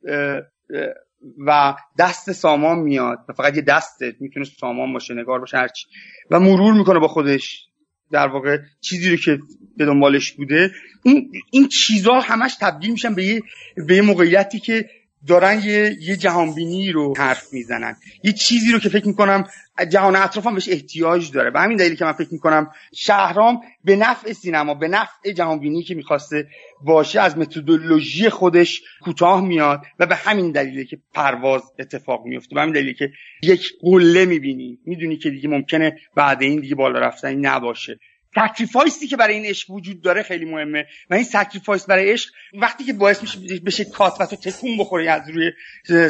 و دست سامان میاد. و فقط یه دسته می‌تونه سامان باشه نگار باشه هرچی و مرور می‌کنه با خودش. در واقع چیزی رو که به دنبالش بوده. این این چیزها همش تبدیل میشن به یه به یه موقعیتی که دارن یه یه جهانبینی رو حرف می‌زنن. یه چیزی رو که فکر می‌کنم جهان اطرافم بهش احتیاج داره. به همین دلیلی که من فکر می‌کنم شهرام به نفع سینما به نفع جهانبینی که می‌خواسته باشه از متدولوژی خودش کوتاه میاد و به همین دلیلی که پرواز اتفاق میفته به همین دلیلی که یک قله می‌بینی. می‌دونی که دیگه ممکنه بعد این دیگه بالا رفتنی نباشه. sacrifice ی که برای این عشق وجود داره خیلی مهمه. و این sacrifice برای عشق وقتی که باعث میشه بشه کات و تو تکون بخوری از روی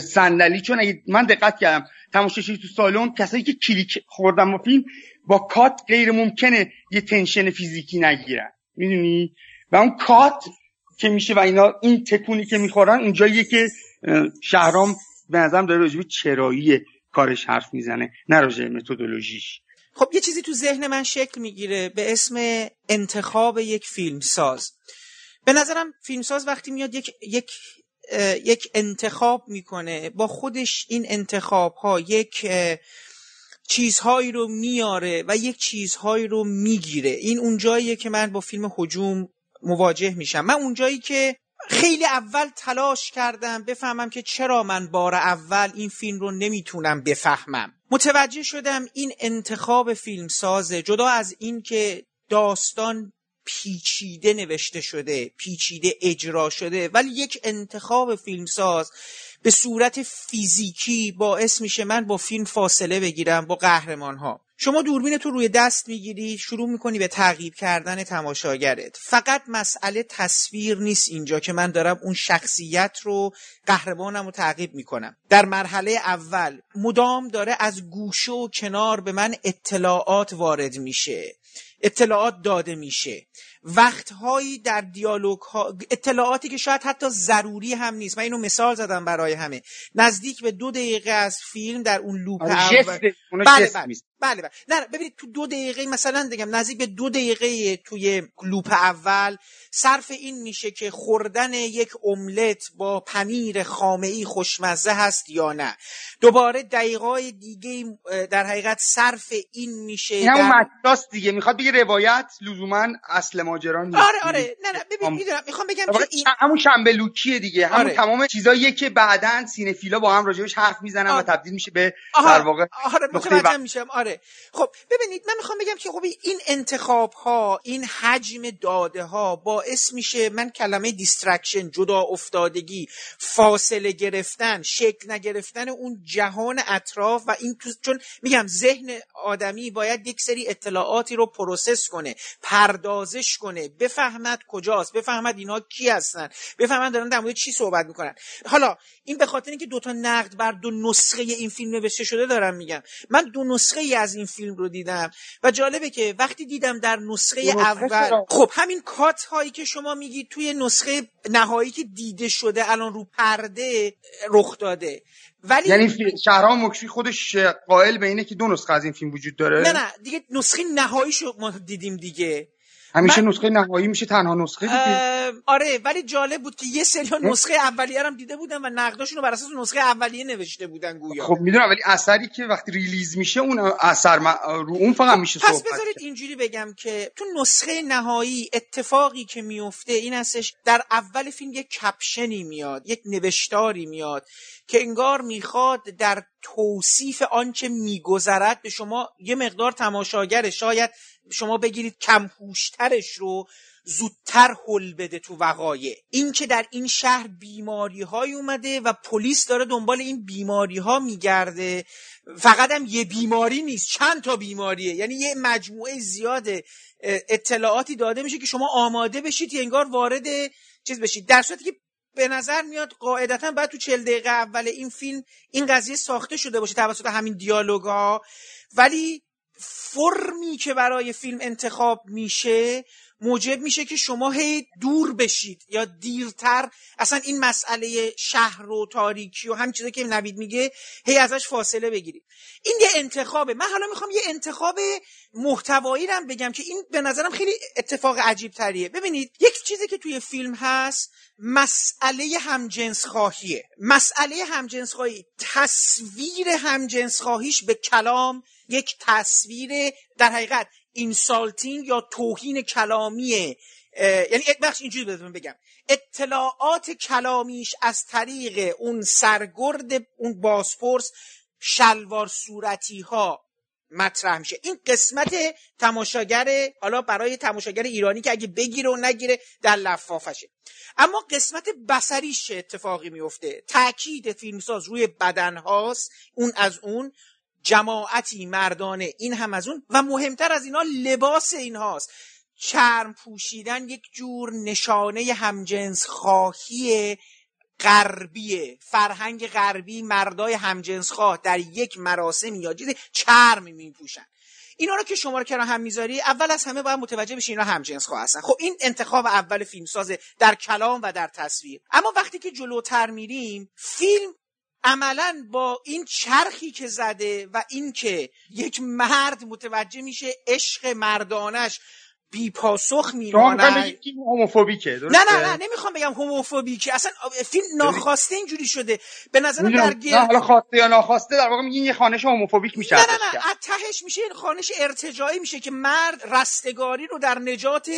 صندلی. چون اگه من دقت کردم تماشاچی تو سالن کسایی که کلیک خوردن با فیلم با کات غیر ممکنه یه تنشن فیزیکی نگیرن. می‌دونی؟ و اون کات که میشه و اینا این تکونی که می‌خورن اونجاییه که شهرام به نظرم داره راجبه چرایی کارش حرف می‌زنه نه راجع متدولوژیش. خب یه چیزی تو ذهن من شکل می‌گیره به اسم انتخاب یک فیلمساز. به نظرم فیلمساز وقتی میاد یک یک یک انتخاب می‌کنه. با خودش این انتخاب ها یک چیزهایی رو میاره و یک چیزهایی رو می‌گیره. این اونجاییه که من با فیلم حجوم مواجه میشم. من اونجایی که خیلی اول تلاش کردم بفهمم که چرا من بار اول این فیلم رو نمی‌تونم بفهمم. متوجه شدم این انتخاب فیلم سازه جدا از این که داستان پیچیده نوشته شده پیچیده اجرا شده ولی یک انتخاب فیلمساز به صورت فیزیکی باعث میشه من با فیلم فاصله بگیرم با قهرمان ها شما دوربین تو روی دست می‌گیری شروع می‌کنی به تعقیب کردن تماشاگرت. فقط مسئله تصویر نیست اینجا که من دارم اون شخصیت رو قهرمانم رو تعقیب می‌کنم. در مرحله اول مدام داره از گوشه و کنار به من اطلاعات وارد میشه. اطلاعات داده میشه. وقتهایی در دیالوگ ها اطلاعاتی که شاید حتی ضروری هم نیست. من اینو مثال زدم برای همه. نزدیک به دو دقیقه از فیلم در اون لوپ آره، اول بله بله. بله بله. نه ببینید تو دو دقیقه مثلا دیگم نزدیک به دو دقیقه توی لوپ اول صرف این میشه که خوردن یک املت با پنیر خامه ای خوشمزه هست یا نه. دوباره دقیقای دیگه در حقیقت صرف این میشه همون در... دیگه. می‌خواد بگه روایت لزوما اصل ماجرا نیست. آره آره. نه نه ببین می‌دونم. می‌خوام بگم که این... همون شنبه لوکیه دیگه. همون آره. تمام چیزاییه که بعدا سینفیلا با هم راجعش حرف می‌زنن آره. و تبدیل میشه به در واقع آره متوجه میشم. آره. خب ببینید من می‌خوام بگم که خب این انتخاب ها این حجم داده ها باعث میشه من کلمه distraction جدا افتادگی فاصله گرفتن شکل نگرفتن اون جهان اطراف و این چون میگم ذهن آدمی باید یک سری اطلاعاتی رو process کنه پردازش کنه بفهمد کجاست بفهمد اینا کی هستن بفهمد دارن در مورد چی صحبت می‌کنن. حالا این به خاطر اینکه دوتا نقد بر دو نسخه این فیلم نوشته شده دارم میگم. من دو نسخه از این فیلم رو دیدم. و جالبه که وقتی دیدم در نسخه اول خب همین کات هایی که شما میگید توی نسخه نهایی که دیده شده الان رو پرده رخ داده. ولی یعنی شهرام مکشی خودش قائل به اینه که دو نسخه از این فیلم وجود داره؟ نه نه دیگه نسخه نهایی شو ما دیدیم دیگه. همیشه من... نسخه نهایی میشه تنها نسخه دیگه. آره ولی جالب بود که یه سری نسخه اولیه هم دیده بودن و نقداشون رو بر اساس نسخه اولیه نوشته بودن گویا. خب می‌دونم ولی اثری که وقتی ریلیز میشه اون اثر رو اون فقط میشه پس صحبت بذارید اینجوری بگم که تو نسخه نهایی اتفاقی که میفته این هستش در اول فیلم یک کپشنی میاد یک نوشتاری میاد. که انگار می‌خواد در توصیف آنچه میگذرد به شما یه مقدار تماشاگر شاید شما بگیرید کمهوشترش رو زودتر حل بده تو وقایع. این که در این شهر بیماری های اومده و پلیس داره دنبال این بیماری ها میگرده فقط هم یه بیماری نیست چند تا بیماریه. یعنی یه مجموعه زیاد اطلاعاتی داده میشه که شما آماده بشید انگار وارد چیز بشید. در صورتی که به نظر میاد قاعدتا باید تو چل دقیقه اول این فیلم این قضیه ساخته شده باشه توسط همین دیالوگا. ولی فرمی که برای فیلم انتخاب میشه موجب میشه که شما هی دور بشید یا دیرتر. اصلا این مسئله شهر و تاریکی و هم چیزی که نوید میگه هی ازش فاصله بگیرید. این یه انتخابه. من حالا می‌خوام یه انتخاب محتوایی رو بگم که این به نظرم خیلی اتفاق عجیب تریه ببینید یک چیزی که توی فیلم هست مسئله همجنس خواهیه مسئله همجنس خواهی تصویر همجنس خواهیش به کلام یک تصویر در حقیقت. اینسالتینگ یا توهین کلامی یعنی بخش اینجوری بهتون بگم. اطلاعات کلامیش از طریق اون سرگرد اون باسپورس شلوار صورتی ها مطرح میشه. این قسمت تماشاگر حالا برای تماشاگر ایرانی که اگه بگیره و نگیره در لفافشه. اما قسمت بسریش اتفاقی میفته تاکید فیلمساز روی بدن هاست اون از اون. جماعتی مردانه. این هم از اون. و مهمتر از اینا لباس اینهاست. چرم پوشیدن یک جور نشانه همجنس خواهی غربیه. فرهنگ غربی مردای همجنس خواه در یک مراسم یا چیزی چرم میپوشن. اینا رو که شما رو کنار هم می‌ذاری اول از همه باید متوجه بشی اینا همجنس خواه هستن. خب این انتخاب اول فیلمساز در کلام و در تصویر. اما وقتی که جلوتر میریم فیلم عملا با این چرخی که زده و این که یک مرد متوجه میشه عشق مردانش بی پاسخ میمانن هوموفوبیکه نه نه نه نمی‌خوام بگم هوموفوبیکه. اصلا فیلم ناخواسته اینجوری شده. به نظر در نه حالا خواسته یا ناخواسته در واقع میگین یه خانش هوموفوبیک میشه نه نه نه تهش میشه خانش ارتجاعی میشه که مرد رستگاری رو در نجات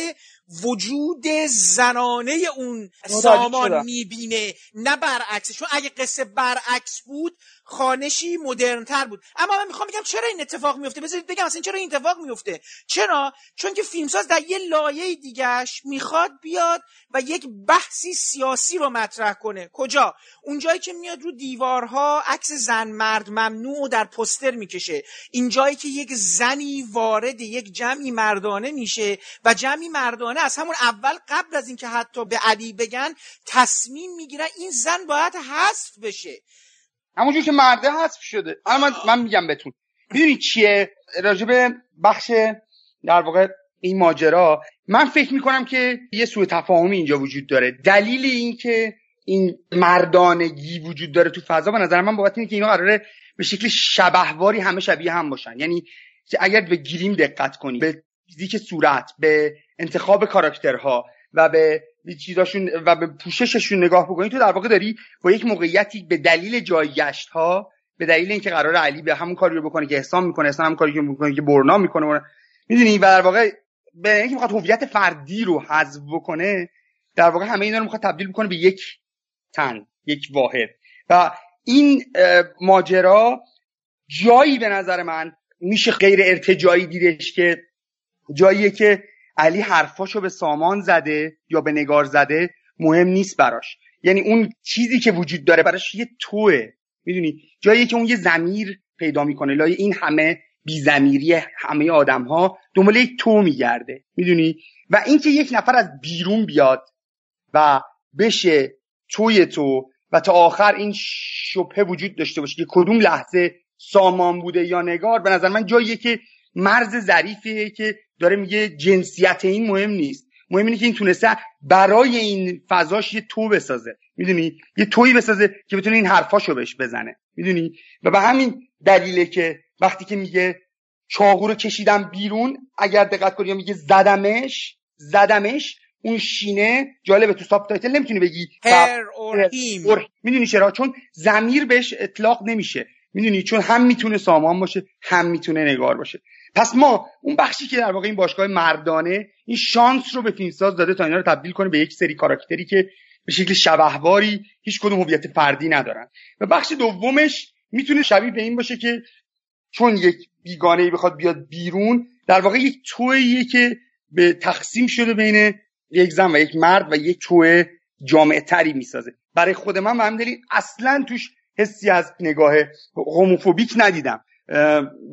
وجود زنانه اون سامان می‌بینه نه برعکس. چون اگه قصه برعکس بود خانشی مدرنتر بود. اما من می‌خوام بگم چرا این اتفاق میفته بذارید بگم اصلا چرا این اتفاق میفته چرا؟ چون که فیلمساز در یه لایه دیگهش می‌خواد بیاد و یک بحثی سیاسی رو مطرح کنه. کجا؟ اونجایی که میاد رو دیوارها عکس زن مرد ممنوع در پستر می‌کشه. اینجایی که یک زنی وارد یک جمعی مردانه میشه و جمعی مردانه از همون اول قبل از اینکه حتی به علی بگن تصمیم می‌گیرن این زن باید حذف بشه. همونجور که مرده حذف شده. من, من میگم بهتون. می‌دونی چیه؟ راجب بخش در واقع این ماجرا من فکر می‌کنم که یه سوء تفاهمی اینجا وجود داره. دلیل این که این مردانگی وجود داره تو فضا به نظر من بابت اینه که اینا قراره به شکل شبهواری همه شبیه هم باشن. یعنی اگر به گیریم دقت کنی به فیزیک صورت به انتخاب کاراکترها و به چیزاشون و به پوشششون نگاه بکنی تو در واقع داری با یک موقعیتی به دلیل جایگشت ها به دلیل اینکه قرار علی به همون کاری رو بکنه که احسان می‌کنه احسان هم کاری که می‌کنه که برنا می‌کنه می‌دونی؟ و در واقع به اینکه می‌خواد هویت فردی رو حذف بکنه در واقع همه اینا رو می‌خواد تبدیل بکنه به یک تن یک واحد. و این ماجرا جایی به نظر من میشه غیر ارتجایی دیدش که جاییه که علی حرفاشو به سامان زده یا به نگار زده مهم نیست براش. یعنی اون چیزی که وجود داره براش یه توه. می‌دونی؟ جایی که اون یه زمیر پیدا می‌کنه. لای این همه بیزمیری همه آدم ها دنبال یک تو میگرده. می‌دونی؟ و اینکه یک نفر از بیرون بیاد و بشه توی تو و تا آخر این شبهه وجود داشته باشه که کدوم لحظه سامان بوده یا نگار به نظر من جاییه که مرز ظریفیه که داره میگه جنسیت این مهم نیست. مهم اینه که این تونسته برای این فضاش یه تو بسازه. می‌دونی؟ یه تویی بسازه که بتونه این حرفاشو بهش بزنه. می‌دونی؟ و به همین دلیله که وقتی که میگه چاقو رو کشیدم بیرون اگر دقت کنی میگه زدمش زدمش اون she نه جالبه تو subtitle نمی‌تونی بگی می‌دونی چرا؟ چون زمیر بهش اطلاق نمیشه. می‌دونی؟ چون هم می‌تونه سامان باشه هم می‌تونه نگار باشه. پس ما اون بخشی که در واقع این باشگاه مردانه این شانس رو به فیلمساز داده تا اینا رو تبدیل کنه به یک سری کاراکتری که به شکل شبهواری هیچ کدوم هویت فردی ندارن. و بخش دومش می‌تونه شبیه به این باشه که چون یک بیگانه ای بخواد بیاد بیرون در واقع یک توییه که به تقسیم شده بین یک زن و یک مرد و یک توی جامعه تری می‌سازه. برای خود من به دلیل اصلا توش حسی از نگاه هوموفوبیک ندیدم.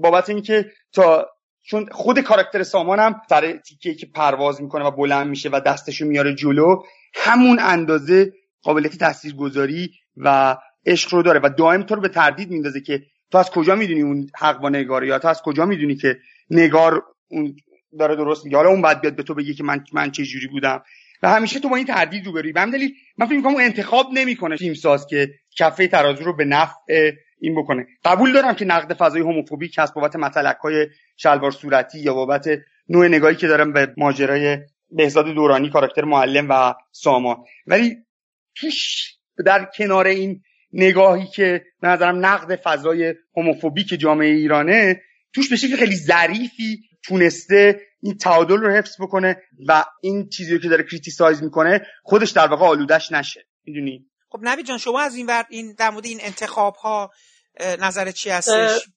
بابت اینکه تا چون خود کاراکتر سامانم سر تیکه که پرواز می‌کنه و بلند میشه و دستشو میاره جلو همون اندازه قابلیت تاثیرگذاری و عشق رو داره و دائم تو رو به تردید میندازه که تو از کجا می‌دونی اون حق با نگاره یا تو از کجا می‌دونی که نگار اون داره درست میگه. حالا اون بعد بیاد به تو بگه که من من چه جوری بودم. و همیشه تو با این تردید روبروی به دلیل من فکر می‌کنم انتخاب نمی‌کنه فیلمساز که کفه ترازو رو به نفع این بکنه. قبول دارم که نقد فضای هوموفوبیک هست بابت مطلق های شلوار صورتی یا بابت نوع نگاهی که دارم به ماجرای بهزاد دورانی کاراکتر معلم و سامان. ولی توش در کنار این نگاهی که به نظرم نقد فضای هوموفوبیک جامعه ایرانه توش به شکل خیلی ظریفی تونسته این تعادل رو حفظ بکنه و این چیزی رو که داره criticize می‌کنه خودش در واقع آلودش نشه. می‌دونی؟ خب نبی جان شما از این ور این در مورد این انتخاب ها نظر چی هستش؟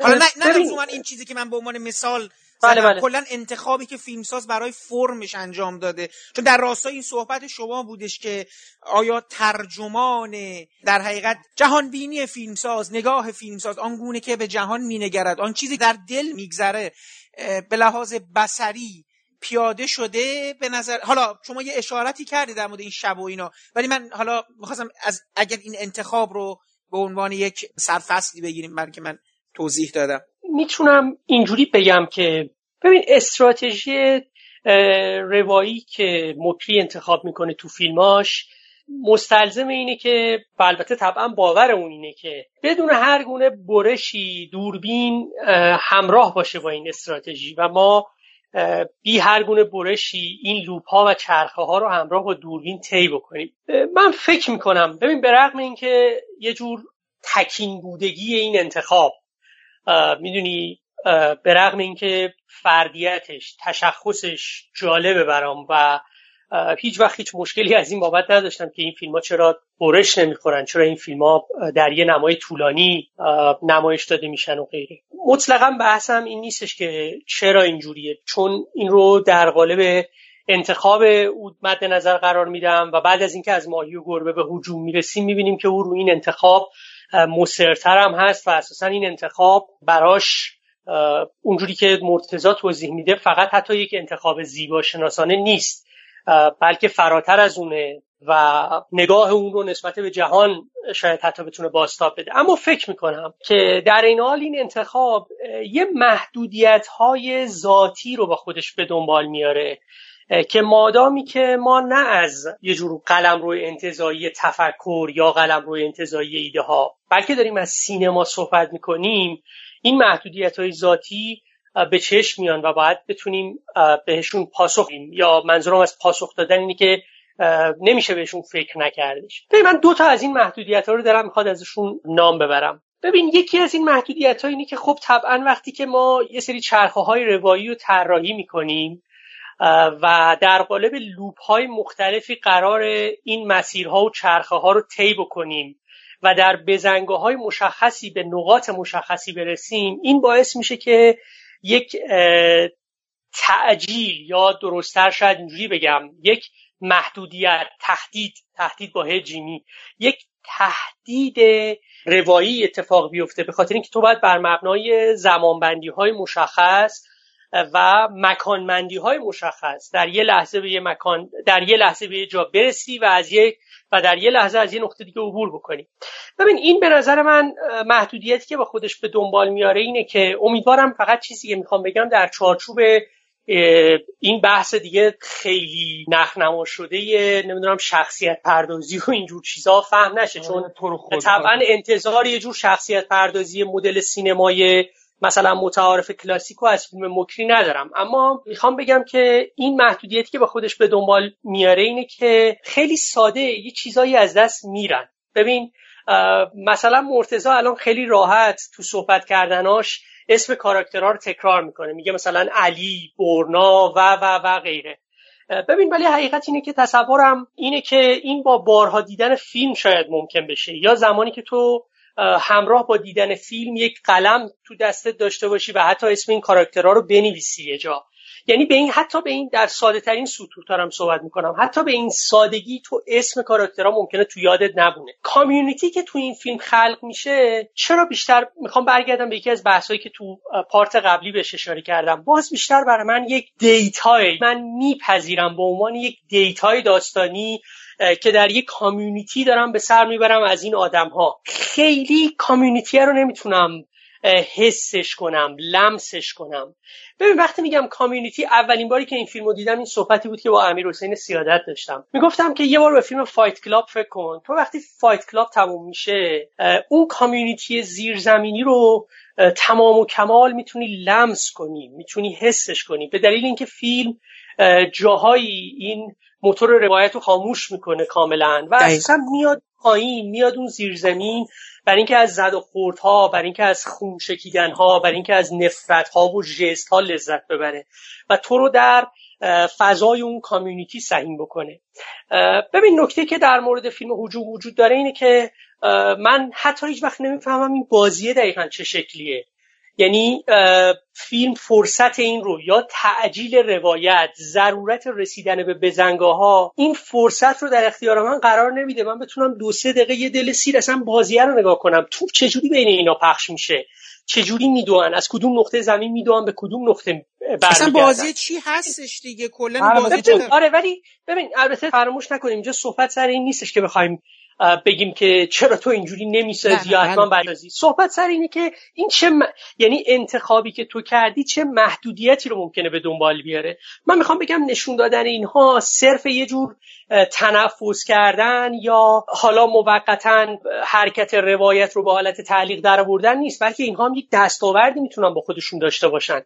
حالا نه نه این چیزی که من به عنوان مثال بله بله. کلا انتخابی که فیلمساز برای فرمش انجام داده. چون در راستای این صحبت شما بودش که آیا ترجمان در حقیقت جهان بینی فیلمساز نگاه فیلمساز آنگونه که به جهان مینگرد آن چیزی در دل میگذره به لحاظ بسری پیاده شده به نظر حالا شما یه اشارتی کردید در مورد این شب و اینا ولی من حالا می‌خواستم از اگر این انتخاب رو به عنوان یک سرفصلی بگیریم برای که من توضیح دادم. می‌تونم اینجوری بگم که ببین استراتژی روایی که مکری انتخاب می‌کنه تو فیلماش مستلزم اینه که البته طبعا باور اون اینه که بدون هر گونه برشی دوربین همراه باشه با این استراتژی و ما بی هر گونه برشی این لوپ ها و چرخه ها رو همراه با دوربین طی بکنیم. من فکر می‌کنم ببین به رغم اینکه یه جور تکین بودگی این انتخاب می‌دونی به رغم اینکه فردیتش تشخصش جالبه برام و هیچ وقت هیچ مشکلی از این بابت نداشتم که این فیلم ها چرا برش نمی‌خورن چرا این فیلم ها در یه نمای طولانی نمایش داده میشن و غیره. مطلقا بحثم این نیستش که چرا اینجوریه چون این رو در قالب انتخاب او مد نظر قرار میدم و بعد از اینکه از ماهی و گربه به هجوم می‌رسیم می‌بینیم که او رو این انتخاب مصرتر هم هست و اساسا این انتخاب براش اونجوری که مرتزا توضیح میده فقط حتی یک انتخاب زیبا شناسانه نیست. بلکه فراتر از اونه و نگاه اون رو نسبت به جهان شاید حتی بتونه باستاب بده. اما فکر می‌کنم که در این حال این انتخاب یه محدودیت های ذاتی رو با خودش به دنبال میاره که مادامی که ما نه از یه جور قلم روی انتظایی تفکر یا قلم روی انتظایی ایده ها بلکه داریم از سینما صحبت می‌کنیم این محدودیت های ذاتی به چشم میان و باید بتونیم بهشون پاسخ یا منظورم از پاسخ دادن اینه که نمیشه بهشون فکر نکردش. ببین من دو تا از این محدودیت ها رو دارم می‌خواد ازشون نام ببرم. ببین یکی از این محدودیت ها اینه که خب طبعا وقتی که ما یه سری چرخه های روایی رو طراحی می‌کنیم و در قالب لوپ های مختلفی قرار این مسیرها و چرخه ها رو طی بکنیم و در بزنگاه های مشخصی به نقاط مشخصی برسیم این باعث میشه که یک تعجیل یا درستتر شاید اینجوری بگم. یک محدودیت تهدید تهدید با جیمی یک تهدید روایی اتفاق بیفته به خاطر اینکه تو باید بر مبنای زمانبندی های مشخص و مکانمندی های مشخص. در یه لحظه به یه مکان در یه لحظه به یه جا برسی و از یه و در یه لحظه از یه نقطه دیگه عبور بکنی. ببین این به نظر من محدودیتی که با خودش به دنبال میاره اینه که امیدوارم فقط چیزی که می‌خوام بگم در چارچوب این بحث دیگه خیلی نخنما شده نمی‌دونم شخصیت پردازی و اینجور چیزا فهم نشه. چون طبعا انتظار یه جور شخصیت پردازی مدل سینمای مثلا متعارف کلاسیکو از فیلم مکری ندارم. اما می‌خوام بگم که این محدودیتی که با خودش به دنبال میاره اینه که خیلی ساده یه چیزایی از دست میرن. ببین مثلا مرتزا الان خیلی راحت تو صحبت کردناش اسم کاراکترها رو تکرار می‌کنه. میگه مثلا علی، برنا و و و غیره. ببین ولی حقیقت اینه که تصورم اینه که این با بارها دیدن فیلم شاید ممکن بشه. یا زمانی که تو همراه با دیدن فیلم یک قلم تو دستت داشته باشی و حتی اسم این کاراکترها رو بنویسی یه جا. یعنی به این حتی به این در ساده ترین سطوح دارم صحبت می‌کنم. حتی به این سادگی تو اسم کاراکترها ممکنه تو یادت نبونه. کامیونیتی که تو این فیلم خلق میشه چرا بیشتر می‌خوام برگردم به یکی از بحثایی که تو part قبلی بهش اشاره کردم. باز بیشتر برای من یک data ی من میپذیرم به عنوان یک data ی داستانی که در یک community دارم به سر می‌برم از این آدم ها خیلی community رو نمی‌تونم حسش کنم لمسش کنم. ببین وقتی میگم community اولین باری که این فیلم رو دیدم این صحبتی بود که با امیر حسین سیادت داشتم. می‌گفتم که یه بار به فیلم Fight Club فکر کن. تو وقتی Fight Club تموم میشه اون کامیونیتی زیرزمینی رو تمام و کمال می‌تونی لمس کنی می‌تونی حسش کنی. به دلیل اینکه فیلم جاهایی این موتور روایت رو خاموش می‌کنه کاملا و اصلا میاد پایین میاد اون زیرزمین بر اینکه از زد و خوردها بر اینکه از خون شکیدن ها بر اینکه از نفرت ها و جست ها لذت ببره و تو رو در فضای اون کامیونیتی سهیم بکنه. ببین نکته که در مورد فیلم حجوم وجود داره اینه که من حتی هیچ وقت نمی‌فهمم این بازیه دقیقا چه شکلیه. یعنی فیلم فرصت این رو یا تعجیل روایت ضرورت رسیدن به بزنگاه ها این فرصت رو در اختیار من قرار نمیده. من بتونم دو سه دقیقه یه دل سیر اصلا بازیه رو نگاه کنم. تو چجوری بین اینا پخش میشه؟ چجوری می‌دونن؟ از کدوم نقطه زمین می‌دونن؟ به کدوم نقطه اصلا بازی چی هستش دیگه؟ کلا آره، بازی آره ولی ببین البته فراموش نکنیم اینجا صحبت سر این نیستش که بخوایم بگیم که چرا تو اینجوری نمی‌سازی یا حتما بردازی صحبت سر اینه که این چه یعنی انتخابی که تو کردی چه محدودیتی رو ممکنه به دنبال بیاره؟ من می‌خوام بگم نشون دادن اینها صرف یه جور تنفس کردن یا حالا موقتا حرکت روایت رو به حالت تعلیق در آوردن نیست بلکه اینها هم یک دستاوردی می‌تونن با خودشون داشته باشن.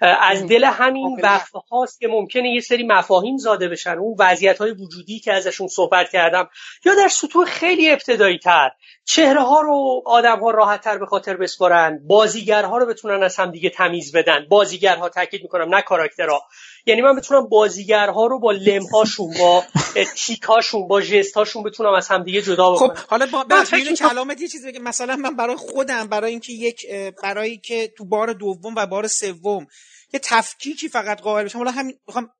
از دل همین وقت هاست که ممکنه یه سری مفاهیم زاده بشن. اون وضعیت های وجودی که ازشون صحبت کردم یا در سطوح خیلی ابتدایی تر چهره ها رو آدم ها راحت تر به خاطر بسپارن بازیگرها رو بتونن از هم دیگه تمیز بدن. بازیگرها تاکید می‌کنم نه کاراکترها. یعنی من بتونم بازیگرها رو با لمهاشون با تیکاشون با جستاشون بتونم از هم دیگه جدا بکنم. خب حالا با به کلامت یه چیزی بگم. مثلا من برای خودم برای اینکه یک برای که تو بار دوم و بار سوم یه تفکیکی فقط قائل بشم. حالا همین می‌خوام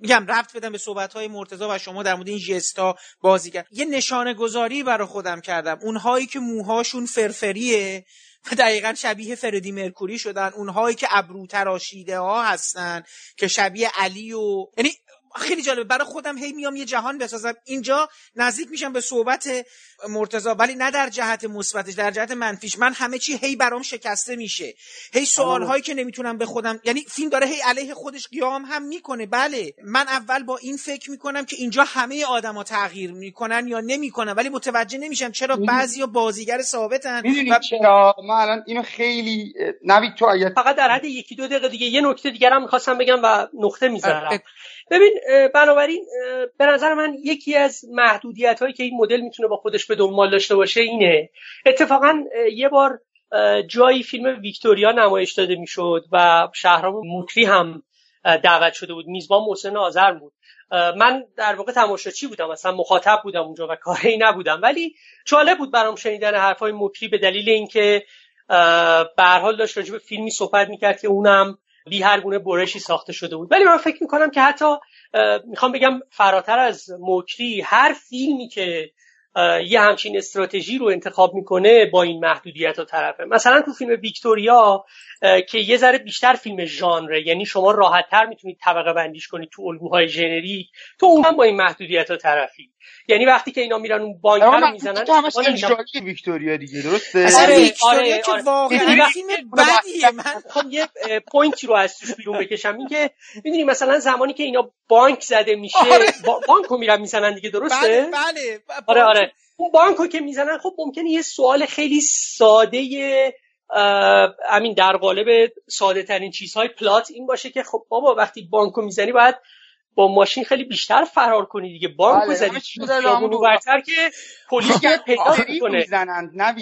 میگم رفت بدم به صحبت های مرتضی و شما در مورد این جستا بازیگر. یه نشانه گذاری برای خودم کردم. اونهایی که موهاشون فرفریه دقیقا شبیه فردی مرکوری شدن. اونهایی که ابرو تراشیده ها هستن که شبیه علی و یعنی خیلی جالبه. برای خودم هی میام یه جهان بسازم. اینجا نزدیک میشم به صحبت مرتضا ولی نه در جهت مثبتش در جهت منفیش. من همه چی هی برام شکسته میشه. هی سوال هایی که نمی‌تونم به خودم یعنی فیلم داره هی علیه خودش قیام هم می‌کنه. بله. من اول با این فکر می‌کنم که اینجا همه آدما تغییر می‌کنن یا نمی‌کنن ولی متوجه نمیشم چرا بعضیا بازیگر ثابتن و... چرا؟ من الان اینو خیلی نوید تو اگر فقط در حد یکی دو دقیقه دیگه. یه نکته دیگه هم می‌خواستم بگم و نقطه می‌ذارم. ببین بنابراین به نظر من یکی از محدودیت هایی که این مدل می‌تونه با خودش به دنبال داشته باشه اینه. اتفاقا یه بار جایی فیلم ویکتوریا نمایش داده می‌شد و شهرام موکری هم دعوت شده بود. میزبان محسن آذر بود. من در واقع تماشاچی بودم مثلا مخاطب بودم اونجا و کاری نبودم. ولی جالب بود برام شنیدن حرفای مکری به دلیل اینکه به حال داشت راجع به فیلمی صحبت می‌کرد که اونم بی هر گونه برشی ساخته شده بود. ولی من فکر می‌کنم که حتی می‌خوام بگم فراتر از مکری هر فیلمی که یه همچین استراتژی رو انتخاب می‌کنه با این محدودیت و طرفه. مثلا تو فیلم ویکتوریا که یه ذره بیشتر فیلم ژانره یعنی شما راحت تر می‌تونید طبقه بندیش کنید تو الگوهای ژنریک تو اون با این محدودیت ها طرفی. یعنی وقتی که اینا میرن اون بانک رو می‌زنن تو همش ویکتوریا دیگه درسته آره، ویکتوریا آره، که آره. واقعا فیلم بدیه من خب یه point ی رو از توش بیرون بکشم این که می‌دونی مثلا زمانی که اینا بانک زده میشه آره. بانک رو میرن می‌زنن دیگه درسته بله بله آره آره اون بانک رو که می‌زنن خب ممکنه یه سوال خیلی ساده همین در قالب ساده ترین چیزهای پلات این باشه که خب بابا وقتی بانکو می‌زنی باید با ماشین خیلی بیشتر فرار کنی دیگه. بانکو بله، زدی خیابونو برتر که پلیس پیدا کنه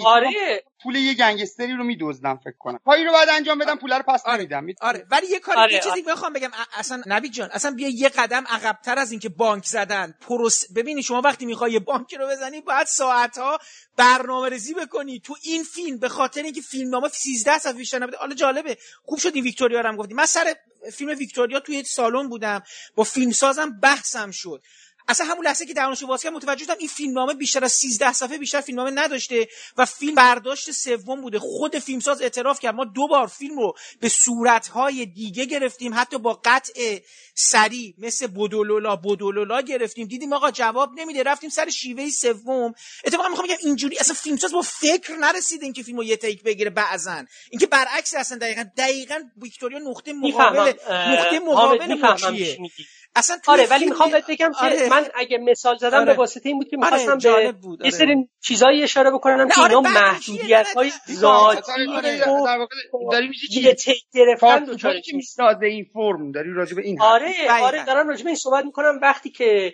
آره. پول یه گنگستری رو میدزدن فکر کنم. کاری رو بعد انجام بدم پول رو پس آره. نمیدم آره. ولی یه کاری آره. یه چیزی بخوام بگم اصلا نبی جان اصلا بیا یه قدم عقبتر از اینکه بانک زدن. پروس ببینی شما وقتی می‌خوای بانک رو بزنی باید ساعت ها برنامه ریزی بکنی. تو این فیلم به خاطر اینکه فیلمنامه 13 صفحه بیشتر نبوده. حالا جالبه. خوب شد این ویکتوریا رو هم گفتی. من سر فیلم ویکتوریا توی سالن بودم. با فیلمسازم بحثم شد. اصلا همون لحظه که درونشو باز کردم متوجه شدم این فیلمنامه بیشتر از 13 صفحه بیشتر فیلمنامه نداشته و فیلم برداشت سوم بوده. خود فیلمساز اعتراف کرد. ما دو بار فیلم رو به صورتهای دیگه گرفتیم. حتی با قطع سری مثل بودولولا بودولولا گرفتیم. دیدیم آقا جواب نمیده. رفتیم سر شیوه سوم. اتفاقا می‌خوام بگم اینجوری اصلا فیلمساز با فکر نرسیده اینکه فیلمو یه تیک بگیره. بعضن اینکه برعکس اصلا دقیقاً دقیقاً ویکتوریا نقطه مقابل نقطه مقابل اصلا آره ولی می‌خوام بهت بگم که آره. من اگه مثال زدم آره. به واسطه این بود که آره، می‌خواستم آره. به یه سری چیزایی اشاره بکنم که اینا محدودیت های ذاتی داری یه تک گرفتن که می‌سازه این فرم؟ داری راجع به این آره آره دارم راجع به این صحبت می‌کنم. وقتی که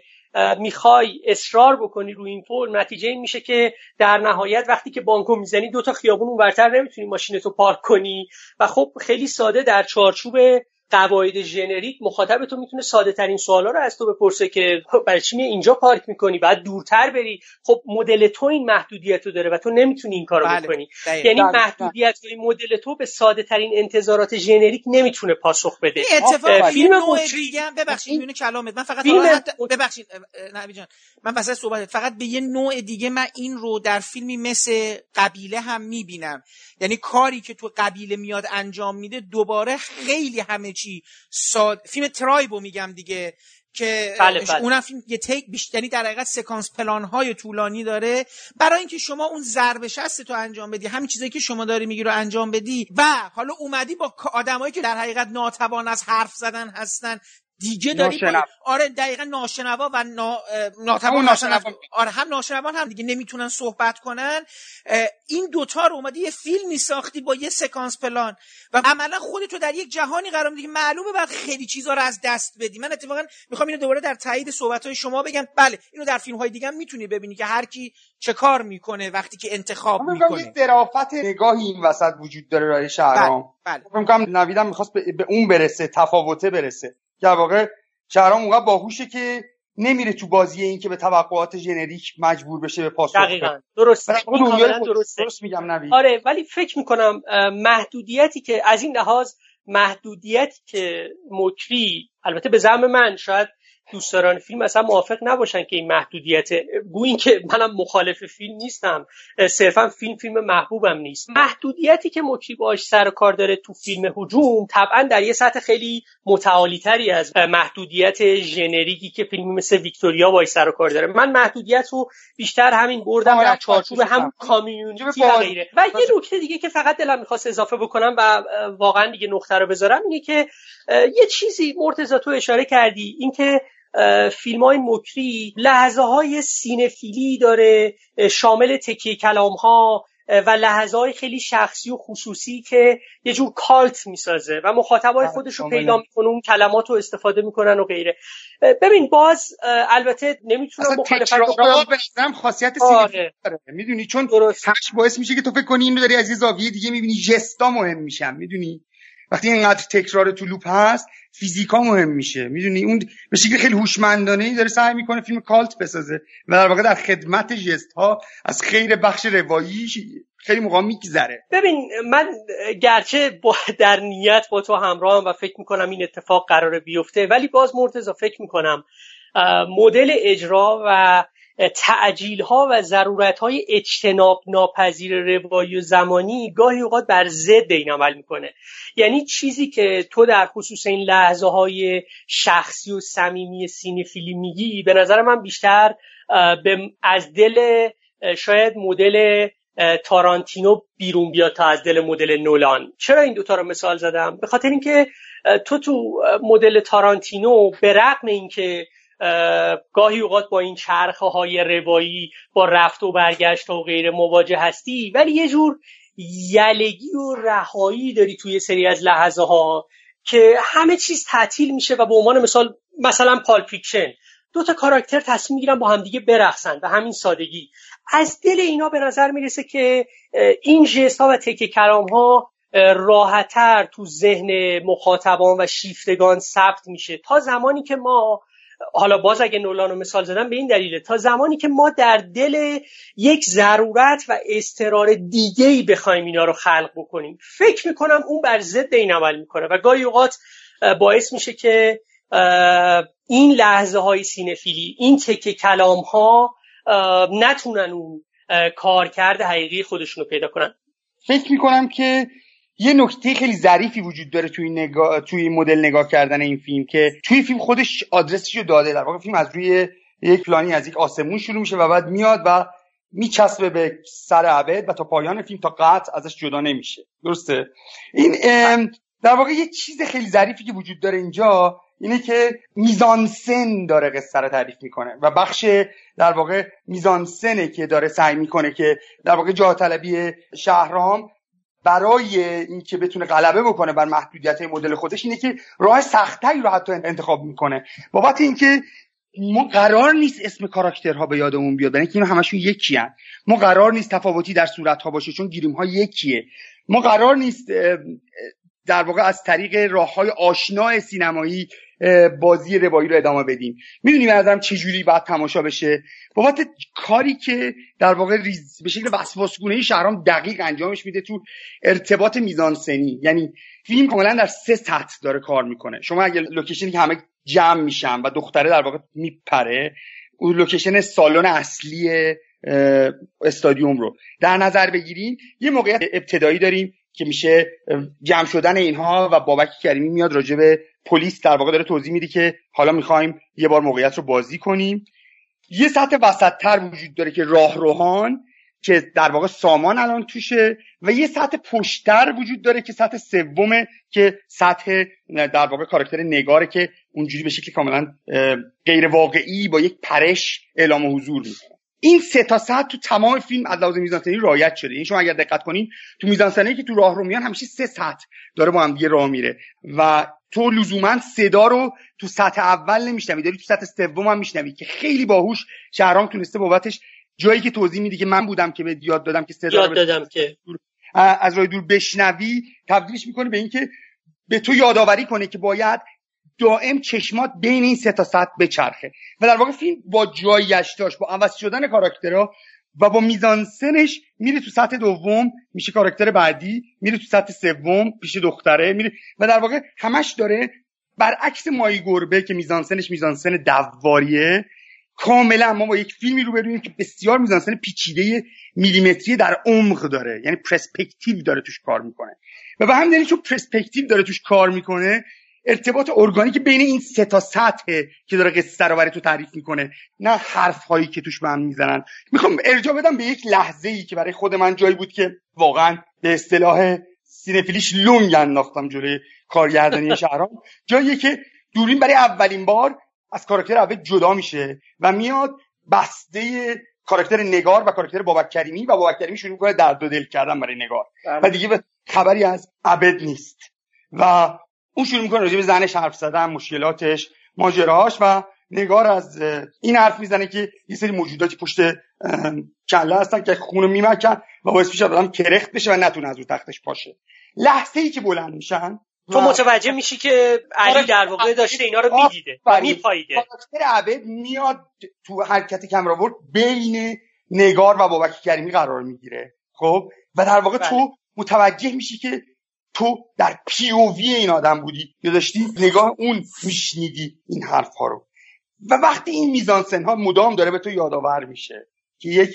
می‌خوای اصرار بکنی روی این فرم نتیجه این میشه که در نهایت وقتی که بانکو می‌زنی دو تا خیابون اونورتر نمی‌تونی ماشینتو پارک کنی. و خب خیلی ساده در چارچوب قواعد ژنریک مخاطب تو می‌تونه ساده ترین سوالا رو از تو بپرسه که خب برای چی اینجا پارک می‌کنی؟ بعد دورتر بری. خب مدل تو این محدودیت رو داره و تو نمی‌تونی این کارو بله. بکنی. یعنی محدودیت این مدل تو به ساده ترین انتظارات ژنریک نمی‌تونه پاسخ بده. اتفاقا فیلم دیگه ببخشید میونه کلامت. من فقط فیلم ببخشید نبی جان. من واسه صحبت فقط به یه نوع دیگه من این رو در فیلمی مثل قبیله هم می‌بینم. یعنی کاری که تو قبیله میاد انجام میده دوباره خیلی همه چی ساد... فیلم ترایبو میگم دیگه که بله بله. اونم فیلم یه تیک بیشتر یعنی در حقیقت سکانس پلان های طولانی داره برای اینکه شما اون ضرب شست تو انجام بدی همین چیزایی که شما داری میگی رو انجام بدی و حالا اومدی با آدمایی که در حقیقت ناتوان از حرف زدن هستن دیگه داری آره دقیقا ناشنوا و نا... ناتوان ناشنوا. آره هم ناشنوان هم دیگه نمی‌تونن صحبت کنن. این دوتا رو اومدی یه فیلمی ساختی با یه سکانس پلان و عملا خودتو در یک جهانی قرار میدی معلومه بعد خیلی چیزا رو از دست بدی. من اتفاقا می‌خوام اینو دوباره در تایید صحبت های شما بگم. بله اینو در فیلم های دیگه هم می‌تونی ببینی که هر کی چه کار می‌کنه وقتی که انتخاب می‌کنه یه درافت نگاهی این وسط وجود داره راه شهرام. بله. بله. نویدم می‌خواست به اون برسه تفاوته برسه. در واقع شهرام اونقدر باهوشه که نمیره تو بازی این که به توقعات ژنریک مجبور بشه به پاسخ دقیقاً. درسته. درست, درست میگم نوید. آره ولی فکر می‌کنم محدودیتی که از این لحاظ محدودیتی که مکری البته به زعم من شاید دوستداران فیلم اصلا موافق نباشن که این محدودیت گویین که منم مخالف فیلم نیستم صرفا فیلم فیلم محبوبم نیست. محدودیتی که مکی باش سر کار داره تو فیلم هجوم طبعا در یه سطح خیلی متعالی تری از محدودیت ژنریکی که فیلم مثل ویکتوریا باش سر کار داره. من محدودیت رو بیشتر همین بردم در چارچوب هم کامیونیتی و غیره. و یه نکته دیگه که فقط دلم می‌خواست اضافه بکنم و واقعا دیگه نقطه رو بذارم اینه که یه چیزی مرتضی تو اشاره کردی اینکه فیلم های مکری لحظه های سینفیلی داره شامل تکیه کلام ها و لحظه های خیلی شخصی و خصوصی که یه جور کالت می‌سازه و مخاطبای بله، خودش رو پیدا می‌کنه اون کلمات رو استفاده می‌کنن و غیره. ببین باز البته نمی‌تونم مخالفت بکنم. خاصیت آره. داره. می‌دونی؟ چون درست. باعث میشه که تو فکر کنی اینو داری از یه زاویه دیگه می‌بینی. جستا مهم میشن می‌دونی؟ وقتی اینقدر تکرار تو لوپ هست فیزیکا مهم میشه. می‌دونی؟ اون به شکل خیلی هوشمندانه ای داره سعی می‌کنه فیلم کالت بسازه و در واقع در خدمت جست ها از خیر بخش روایی خیلی موقع میگذره. ببین من گرچه با در نیت با تو همراهم و فکر می‌کنم این اتفاق قرار بیفته ولی باز مرتضا فکر می‌کنم مدل اجرا و تعجیل ها و ضرورت های اجتناب ناپذیر روایی و زمانی گاهی اوقات بر ضد این عمل می‌کنه. یعنی چیزی که تو در خصوص این لحظه های شخصی و صمیمی سینفیلی میگی به نظر من بیشتر از دل شاید مدل تارانتینو بیرون بیاد تا از دل مدل نولان. چرا این دوتا رو مثال زدم؟ به خاطر اینکه تو تو مدل تارانتینو به رغم اینکه گاهی اوقات با این چرخه های روایی با رفت و برگشت و غیره مواجه هستی ولی یه جور یلگی و رهایی داری توی سری از لحظه ها که همه چیز تعطیل میشه و به عنوان مثال مثلا Pulp Fiction. دو تا کاراکتر تصمیم می‌گیرن با همدیگه برقصن به همین سادگی. از دل اینا به نظر می‌رسه که این ژست ها و تک کلام ها راحتتر تو ذهن مخاطبان و شیفتگان ثبت میشه. تا زمانی که ما حالا باز اگه نولان رو مثال زدم به این دلیله تا زمانی که ما در دل یک ضرورت و استرار دیگه ای بخوایم اینا رو خلق بکنیم فکر می‌کنم اون بر ضد این عمل می‌کنه و گاهی اوقات باعث میشه که این لحظه های سینفیلی این تکه کلام ها نتونن اون کارکرد حقیقی خودشون رو پیدا کنن. فکر می‌کنم که یه نکته خیلی ظریفی وجود داره توی نگاه توی مدل نگاه کردن این فیلم که توی فیلم خودش آدرسش رو داده در واقع فیلم از روی یک پلانی از یک آسمون شروع میشه و بعد میاد و میچسبه به سر عبد و تا پایان فیلم تا قطع ازش جدا نمیشه. درسته؟ این در واقع یه چیز خیلی ظریفی که وجود داره اینجا اینه که میزانسن داره قصه رو تعریف می‌کنه و بخش در واقع میزانسنه که داره سعی می‌کنه که در واقع جا طلبی شهرام برای اینکه بتونه غلبه بکنه بر محدودیت مدل خودش اینه که راه سختتری رو حتی انتخاب می‌کنه بابت اینکه ما قرار نیست اسم کاراکترها به یادمون بیاد اینکه اینا همشون یکی هن. ما قرار نیست تفاوتی در صورتها باشه چون گیریم ها یکیه ما قرار نیست در واقع از طریق راه های آشنا سینمایی بازی روایی رو ادامه بدیم. می‌دونی به نظرم چجوری باید تماشا بشه. بابت کاری که در واقع ریز به شکل وسواسگونه شهرام دقیق انجامش میده تو ارتباط میزان سنی یعنی فیلم کاملا در سه سطح داره کار می‌کنه. شما اگه لوکیشنی که همه جمع میشن و دختره در واقع میپره اون لوکیشن سالن اصلی استادیوم رو. در نظر بگیریم یه موقعیت ابتدایی داریم. که میشه جمع شدن اینها و بابک کریمی میاد راجع به پلیس در واقع داره توضیح میده که حالا می‌خوایم یه بار موقعیت رو بازی کنیم. یه سطح وسطتر وجود داره که راهروهان که در واقع سامان الان توشه و یه سطح پشتر وجود داره که سطح سومه که سطح در واقع کاراکتر نگاره که اونجوری به شکل کاملا غیر واقعی با یک پرش اعلام حضور می‌کنه. این سه تا سطح تو تمام فیلم از لحاظ میزانسنی رعایت شده. این یعنی شما اگر دقت کنین تو میزانسنی که تو راه رو میان همیشه سه سطح داره با هم دیگه راه میره. و تو لزوما صدا رو تو سطح اول نمیشنوی داری تو سطح سوم هم میشنوی که خیلی باهوش شهرام تونسته بابتش جایی که توضیح میدی که من بودم که به یاد دادم که صدا یاد دادم که. از راه دور بشنوی تبدیلش می‌کنه به اینکه به تو یادآوری کنه که باید دائم چشمات بین این سه تا سطح بچرخه. و در واقع فیلم با جایگشتاش با عوض شدن کاراکترها و با میزانسنش میره تو سطح دوم میشه کاراکتر بعدی میره تو سطح سوم پیش دختره میره و در واقع همش داره برعکس مایی گربه که میزانسنش میزانسن دواریه کاملا ما با یک فیلمی رو بریم که بسیار میزانسن پیچیده میلیمتری در عمق داره. یعنی پرسپکتیو داره توش کار می‌کنه. و به همین دلیل چون پرسپکتیو داره توش کار می‌کنه ارتباط ارگانیک بین این سه تا سطحه که داره قصه رو برای تو تعریف می‌کنه نه حرف هایی که توش به هم می‌زنن. می‌خوام ارجاع بدم به یک لحظه ای که برای خود من جایی بود که واقعا به اصطلاح cinephile یش لونگ انداختم جلوی کارگردانی شهرام. جایی که دوربین برای اولین بار از کاراکتر اول جدا میشه و میاد بسته کاراکتر نگار و کاراکتر بابک کریمی و بابک کریمی شروع می‌کنه درد و دل کردن برای نگار. بله. و دیگه خبری از عبد نیست. و اون شروع می‌کنه راجع به زنش حرف زدن مشکلاتش ماجراهاش و نگار از این حرف می‌زنه که یه سری موجوداتی پشت کله هستن که خونو میمکن و باعث میشه آدم کرخت بشه و نتونه از رو تختش پاشه لحظه ای که بلند میشن تو متوجه میشی که علی آره. در واقع داشته اینا رو می‌دیده و میپاییده کاراکتر عبد میاد تو حرکت کمرابورد بین نگار و بابک کریمی قرار می‌گیره خب و در واقع تو بله. متوجه میشی که تو در پیووی این آدم بودی. یا داشتی نگاه اون میشنیدی این حرف ها رو. و وقتی این میزانسن ها مدام داره به تو یادآور میشه که یک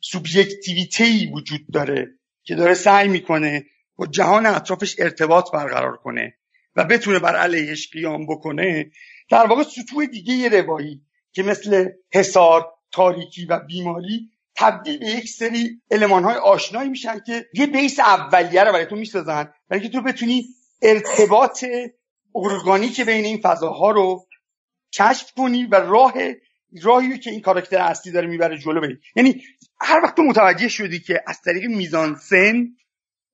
سوبژکتیویته وجود داره که داره سعی می‌کنه با جهان اطرافش ارتباط برقرار کنه و بتونه بر علیهش قیام بکنه در واقع سطوح دیگه روایی که مثل حسار تاریکی و بیماری تبدیل به یک سری علمان های آشنایی میشن که یه بیس اولیه رو برای تو می‌سازن برای که تو بتونی ارتباط ارگانیک بین این فضاها رو کشف کنی و راه راهی که این کاراکتر اصلی داره می‌بره جلو بری. یعنی هر وقت تو متوجه شدی که از طریق میزانسن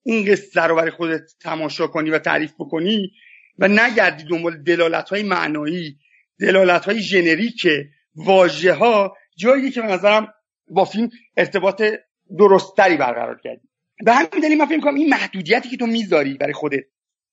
این قصه رو برای خودت تماشا کنی و تعریف بکنی و نگردی دنبال دلالت های معنایی دلالت های ژنریک واژه ها جایی که به نظرم با فیلم ارتباط درستتری برقرار کردی. به همین دلیل من فکر کنم این محدودیتی که تو می‌ذاری برای خودت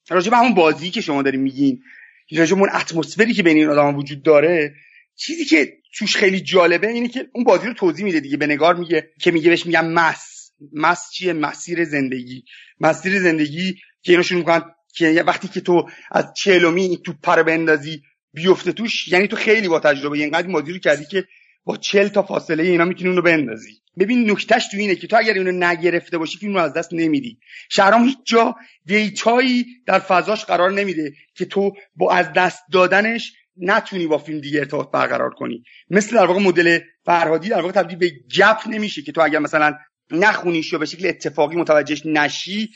راجع به همون بازی که شما داری میگین راجع به اون اتمسفری که بین این آدم وجود داره چیزی که توش خیلی جالبه اینه که اون بازی رو توضیح میده دیگه به نگار میگه که میگه بهش میگم مس. مس چیه؟ مسیر زندگی. مسیر زندگی که اینو شروع می‌کنن که وقتی که تو از چهلمی تو پر بندازی بیفته توش یعنی تو خیلی با تجربه اینقدر بازی رو کردی که با چل تا فاصله اینا می‌تونی اونو بندازی. ببین نکتهش تو اینه که تو اگر اینو نگرفته باشی فیلم رو از دست نمیدی. شهرام هیچ جا دیتایی در فضاش قرار نمیده که تو با از دست دادنش نتونی با فیلم دیگه ارتباط برقرار کنی. مثل در واقع مدل فرهادی در واقع تبدیل به گپ نمیشه که تو اگر مثلا نخونیش یا به شکل اتفاقی متوجهش نشی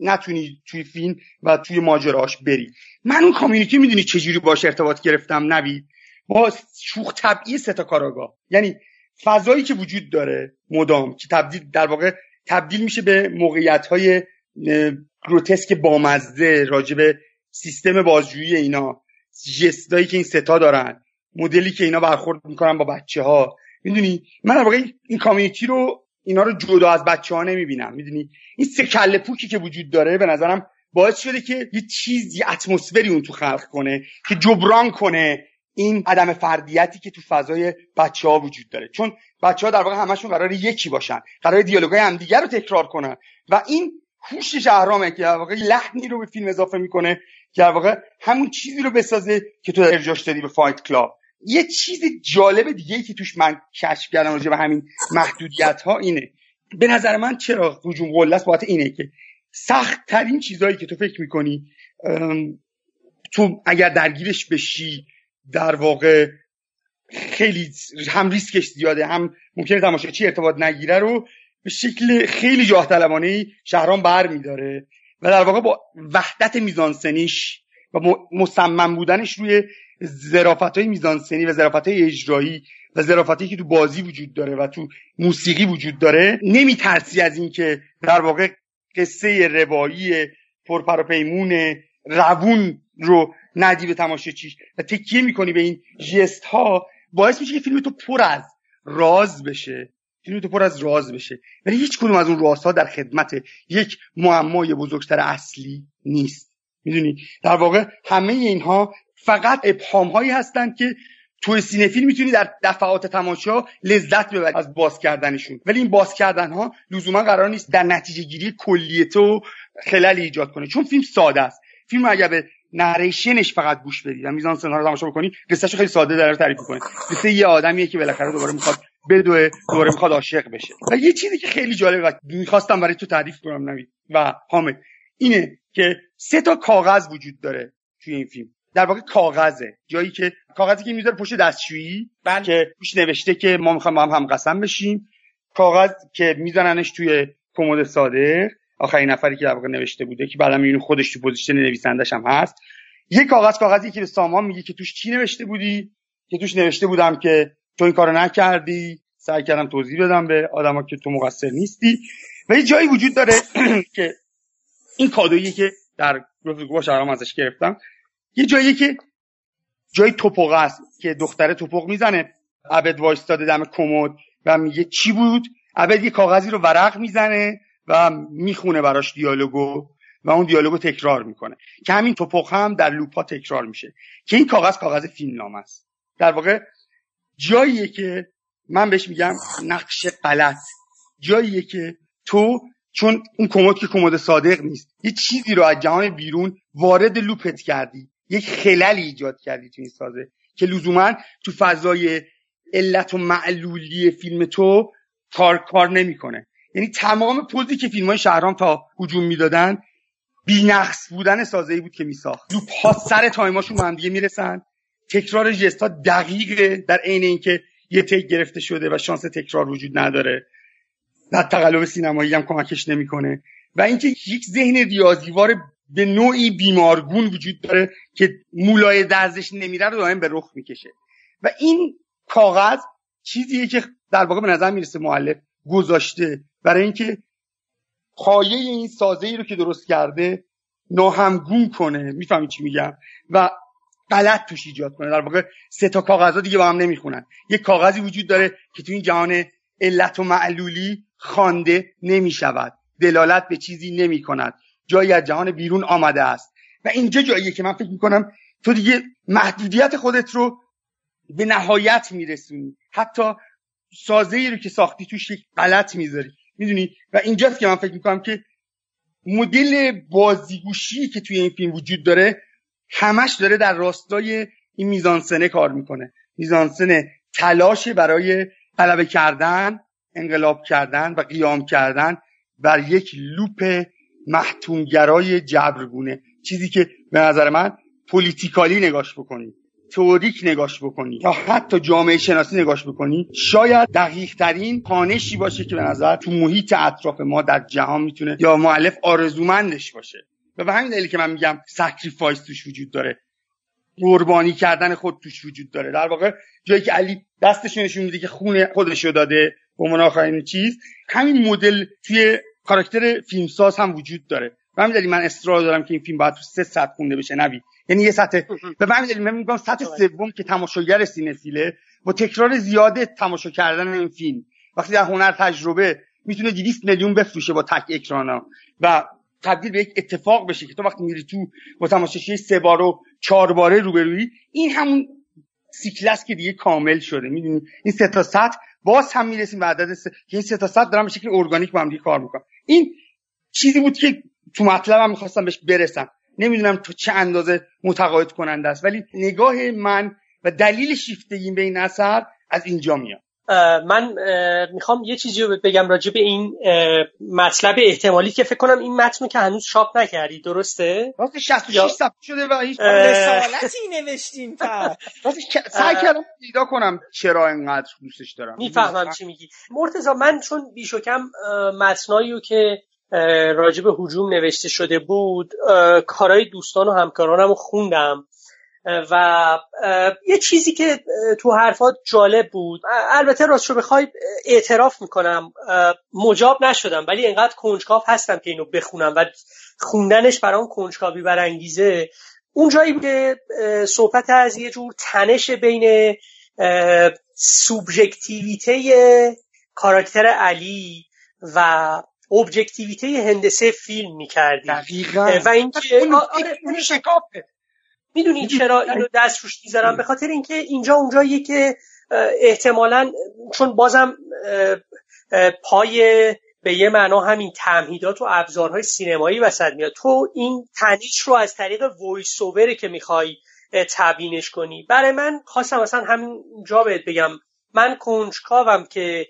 نتونی توی فیلم و توی ماجراش بری. من اون کامیونیتی می‌دونی چجوری باش ارتباط گرفتم نوید؟ با شوخ طبعی ستا کاراگاه. یعنی فضایی که وجود داره مدام که تبدیل در واقع تبدیل میشه به موقعیت های گروتسک بامزه راجب سیستم بازجویی اینا. جستایی که این ستا دارن مدلی که اینا برخورد می‌کنن با بچه ها می‌دونی؟ من در واقع این کامیونیتی رو اینا رو جدا از بچه ها نمی‌بینم. می‌دونی؟ این سه کله پوکی که وجود داره به نظرم باعث شده که یه چیز یه اتمسفری اون تو خلق کنه که جبران کنه. این عدم فردیتی که تو فضای بچه ها وجود داره. چون بچه ها در واقع همشون قرار یکی باشن قرار دیالوگای همدیگه رو تکرار کنن. و این هوش شهرامه که در واقع لحنی رو به فیلم اضافه می‌کنه که در واقع همون چیزی رو بسازه که تو ارجاعش دادی به Fight Club یه چیز جالب دیگه ای که توش من کشف کردم راجع به همین محدودیت ها اینه. به نظر من چرا هجوم قله باید اینه که سخت ترین چیزهایی که تو فکر می‌کنی تو اگر درگیرش بشی در واقع خیلی هم ریسکش زیاده هم ممکنه چی ارتباط نگیره رو به شکل خیلی جاه طلبانه شهرام بر میداره و در واقع با وحدت میزانسنیش و مصمم بودنش روی زرافت های میزانسنی و زرافت های اجرایی و زرافتی که تو بازی وجود داره و تو موسیقی وجود داره نمیترسی از اینکه در واقع قصه روایی پرپراپیمون روون رو ندی به تماشاچیش و تکیه می‌کنی به این جست ها باعث میشه که فیلم تو پر از راز بشه. فیلم تو پر از راز بشه. ولی هیچ کدوم از اون رازها در خدمت یک معمای بزرگتر اصلی نیست. می‌دونی؟ در واقع همه اینها فقط ابهام هایی هستند که توی سینفیل می‌تونی در دفعات تماشا لذت ببری از باز کردنشون. ولی این باز کردن ها لزوما قرار نیست در نتیجه گیری کلیه تو خلل ایجاد کنه. چون فیلم ساده است. فیلم اگر به نریشنش فقط گوش بدی و میزان سنار رو تماشا بکنی قصهش خیلی ساده در تعریف کنه قصه یه آدمیه که بالاخره دوباره می‌خواد بدوه دوباره می‌خواد عاشق بشه. و یه چیزی که خیلی جالبه و می‌خواستم برای تو تعریف کنم نوید و حامد اینه که سه تا کاغذ وجود داره توی این فیلم. در واقع کاغذه. جایی که کاغذی که می‌ذاره پشت دستشویی بله. که توش نوشته که ما می‌خوایم با هم هم قسم بشیم. کاغذ که میزننش توی کمد ساده آخرین نفری که در واقع نوشته بوده که بعدا می‌بینی خودش تو position نویسندش هم هست. یه کاغذ کاغذی که به سامان میگه که توش چی نوشته بودی؟ که توش نوشته بودم که تو این کارو نکردی سعی کردم توضیح بدم به آدما که تو مقصر نیستی. و یه جایی وجود داره که این کادویی که در گروه شهرام ازش گرفتم یه جایی که جای توپق است که دختره توپق می‌زنه. عبد وایستاده دم کمد و میگه چی بود؟ عبد یه کاغذی رو ورق می‌زنه. و می‌خونه براش دیالوگو و اون دیالوگو تکرار می‌کنه. که همین توپق هم در لوپا تکرار میشه. که این کاغذ کاغذ فیلم نام است. در واقع جاییه که من بهش میگم نقش غلط. جاییه که تو چون اون کمد که کمد صادق نیست. یه چیزی رو از جهان بیرون وارد لوپت کردی. یک خللی ایجاد کردی تو این سازه. که لزوما تو فضای علت و معلولی فیلم تو کار کار نمی‌کنه. یعنی تمام پوزی که فیلم های شهرام تا هجوم می‌دادن بینقص بودن سازه بود که میساخت. لوپ ها سر تایماشون هم دیگه می‌رسن. تکرار جستا دقیقه در عین اینکه یه تک گرفته شده و شانس تکرار وجود نداره. و تقلب سینمایی هم کمکش نمی‌کنه. و اینکه یک ذهن ریاضیوار به نوعی بیمارگون وجود داره که مولای درزش نمیره رو دائم به رخ می‌کشه. و این کاغذ چیزیه که در واقع به نظر می‌رسه معلف گذاشته. برای اینکه پایه این سازه ای رو که درست کرده ناهمگون کنه. می‌فهمی چی میگم؟ و غلط توش ایجاد کنه. در واقع سه تا کاغذها دیگه با هم نمی‌خونن. یک کاغذی وجود داره که تو این جهان علت و معلولی خوانده نمی‌شود. دلالت به چیزی نمی کند جایی از جهان بیرون آمده است. و اینجا جاییه که من فکر می‌کنم تو دیگه محدودیت خودت رو به نهایت میرسونی. حتی سازه ای رو که ساختی توش یک غلط می‌ذاری. می‌دونی؟ و اینجاست که من فکر می‌کنم که مدل بازیگوشی که توی این فیلم وجود داره همش داره در راستای این میزانسنه کار می‌کنه. میزانسنه تلاش برای غلبه کردن انقلاب کردن و قیام کردن بر یک loop محتوم‌گرای جبرگونه. چیزی که به نظر من politically نگاش بکنی. تئوریک نگاش بکنی یا حتی جامعه شناسی نگاش بکنی شاید دقیق ترین پانشی باشه که به نظر تو محیط اطراف ما در جهان می‌تونه یا مؤلف آرزومندش باشه. و به همین دلیل که من میگم sacrifice توش وجود داره. قربانی کردن خود توش وجود داره. در واقع جایی که علی دستش نشون میده که خون خودش رو داده به من آخرین چیز همین مدل توی کاراکتر فیلمساز هم وجود داره. و همین دلیل من اصرار دارم که این فیلم باید تو سه سطح خونده بشه. نوی یعنی یه سطح. به دلیل من میگم سطح سوم که تماشاگر سینفیله با تکرار زیاده تماشا کردن این فیلم. وقتی در هنر تجربه می‌تونه 200 میلیون بفروشه با تک اکرانا و تبدیل به یک اتفاق بشه که تو وقتی میری تو با تماشاچی سه بار و چهار باره روبرویی این همون سیکلس که دیگه کامل شده. می‌دونی؟ این سه تا سطح باز هم می‌رسیم به عدد سه. که این سه تا سطح دارن به شکل ارگانیک با هم دیگه کار می‌کنن. این چیزی بود که تو مطلبم می‌خواستم بهش برسم. نمی‌دونم تو چه اندازه متقاعد کننده است ولی نگاه من و دلیل شیفتگی به این اثر از اینجا میاد. من می‌خوام یه چیزی رو بگم راجع به این مطلب احتمالی که فکر کنم این متن که هنوز چاپ نکردی درسته؟ راست 66 صفحه شده و هیچ رسالتی نوشتیم راست سعی کردم پیدا کنم چرا اینقدر دوستش دارم. می‌فهمم چی میگی. مرتضی من چون بیش و کم متنایی رو که راجع به حجوم نوشته شده بود کارهای دوستان و همکارانم رو خوندم. و یه چیزی که تو حرفات جالب بود. البته راست رو بخوای اعتراف می‌کنم. مجاب نشدم ولی انقدر کنجکاو هستم که اینو بخونم و خوندنش برام کنجکاوی برانگیزه. اون جایی که صحبت از یه جور تنش بین سوبژکتیویته کاراکتر علی و ابجکتیویته هندسه فیلم می‌کردی. و اینکه اون شکافه. می‌دونی چرا اینو دست روش می‌ذارم؟ به خاطر اینکه اینجا اونجاییه که احتمالا چون بازم پای به یه معنا همین تمهیدات و ابزارهای سینمایی وسط میاد. تو این تنش رو از طریق voice که می‌خوای تبیینش کنی. برای من خواستم مثلا همین جا بهت بگم. من کنجکاوم که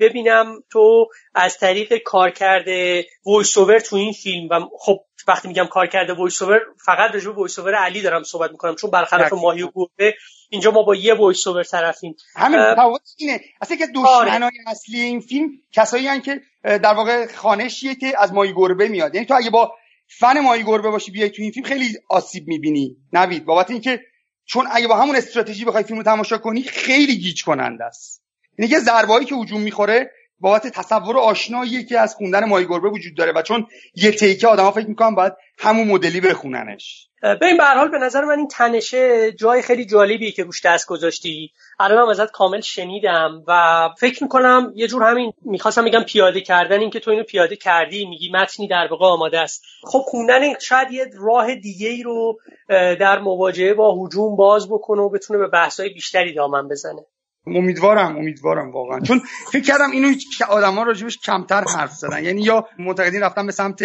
ببینم تو از طریق کارکرد voice تو این فیلم و خب وقتی میگم کارکرد voice فقط راجع به voice علی دارم صحبت می‌کنم چون برخلاف ماهی و گربه اینجا ما با یه voice over طرفیم. همین تفاوت اینه. اصلا که دشمنای آره. اصلی این فیلم کسایی هن که در واقع خانشیه که از ماهی گربه میاد. یعنی تو اگه با فن ماهی گربه باشی بیای تو این فیلم خیلی آسیب می‌بینی. نوید بابت اینکه چون اگه با همون استراتژی بخوای فیلم رو تماشا کنی خیلی گیج کننده است. یعنی که ضربه‌ای که هجوم می‌خوره بابت تصور آشنایی که از خوندن ماهی گربه وجود داره و چون یه تیکه آدما فکر می‌کنن باید همون مدلی بخوننش. ببین به حال به نظر من این تنشه جای خیلی جالبی که روش دست گذاشتی. الان هم ازت کامل شنیدم و فکر می‌کنم یه جور همین می‌خواستم بگم پیاده کردن این که تو اینو پیاده کردی میگی متنی در واقع آماده است. خب خوندن شاید یه راه دیگه ای رو در مواجهه با هجوم باز بکنه و بتونه به بحث‌های بیشتری دامن بزنه. امیدوارم امیدوارم واقعا. چون فکر کردم اینو که آدما راجبش کمتر حرف زدن. یعنی یا معتقدین رفتن به سمت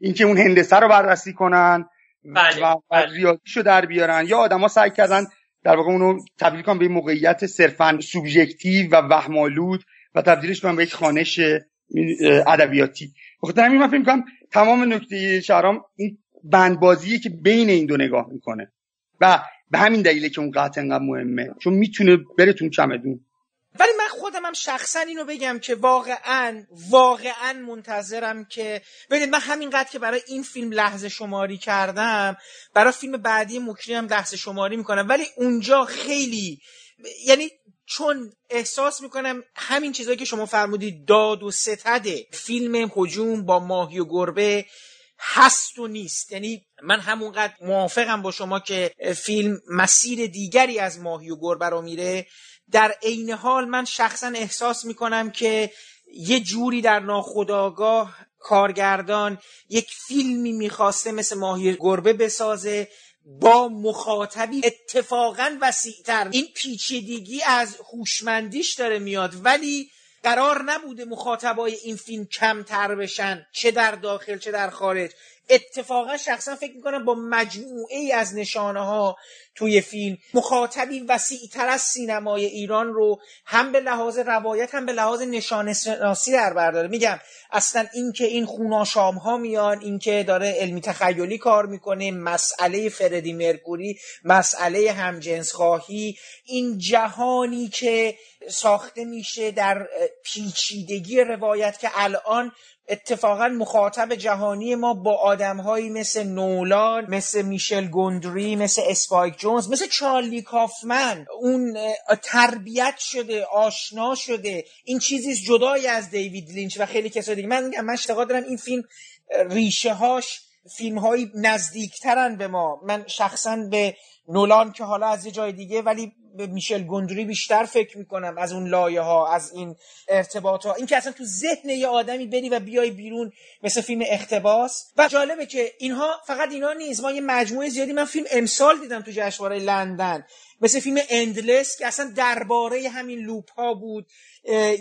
اینکه اون هندسه رو بررسی کنن بله، و بله. ریاضیشو در بیارن. یا آدما سعی کردن در واقع اونو تبدیل کنن به موقعیت صرفا سوبژکتیو و وهمالود و تبدیلش کنن به یک خانش ادبیاتی. بخاطر همین من فکر تمام نکته شهرام این بندبازیه که بین این دو نگاه می‌کنه. و به همین دلیله که اون قطع انقدر مهمه. چون می‌تونه بره تو چمدون. ولی من خودم هم شخصا اینو بگم که واقعا واقعا منتظرم که ببینید من همینقدر که برای این فیلم لحظه شماری کردم برای فیلم بعدی مکری هم لحظه شماری می‌کنم. ولی اونجا خیلی یعنی چون احساس می‌کنم همین چیزهایی که شما فرمودید داد و ستده. فیلم هجوم با ماهی و گربه هست و نیست. یعنی من همونقدر موافقم با شما که فیلم مسیر دیگری از ماهی و گربه رو میره. در عین حال من شخصا احساس می‌کنم که یه جوری در ناخودآگاه کارگردان یک فیلمی می‌خواسته مثل ماهی گربه بسازه با مخاطبی اتفاقا وسیعتر. این پیچیدگی از هوشمندیش داره میاد. ولی قرار نبوده مخاطبای این فیلم کمتر بشن چه در داخل چه در خارج. اتفاقا شخصا فکر می‌کنم با مجموعه ای از نشانه ها توی فیلم مخاطبی وسیع تر از سینمای ایران رو هم به لحاظ روایت هم به لحاظ نشانه شناسی در برداره میگم اصلا اینکه این خوناشام ها میان اینکه داره علمی تخیلی کار می‌کنه مسئله فردی مرکوری مسئله همجنس خواهی این جهانی که ساخته میشه در پیچیدگی روایت که الان اتفاقا مخاطب جهانی ما با آدمهایی مثل نولان مثل میشل گوندری مثل اسپایک جونز مثل چارلی کافمن. اون تربیت شده آشنا شده. این چیزی جدای از دیوید لینچ و خیلی کسای دیگه. من من اعتقاد دارم. این فیلم ریشه هاش فیلم هایی نزدیکترن به ما. من شخصا به نولان که حالا از یه جای دیگه ولی به میشل گندری بیشتر فکر می‌کنم از اون لایه ها از این ارتباط ها این که اصلا تو ذهن یه آدمی بری و بیای بیرون مثل فیلم اختباس و جالبه که اینها فقط اینا نیست. ما یه مجموعه زیادی من فیلم امسال دیدم تو جشنواره لندن. مثل فیلم اندلس که اصلا درباره همین لوپ ها بود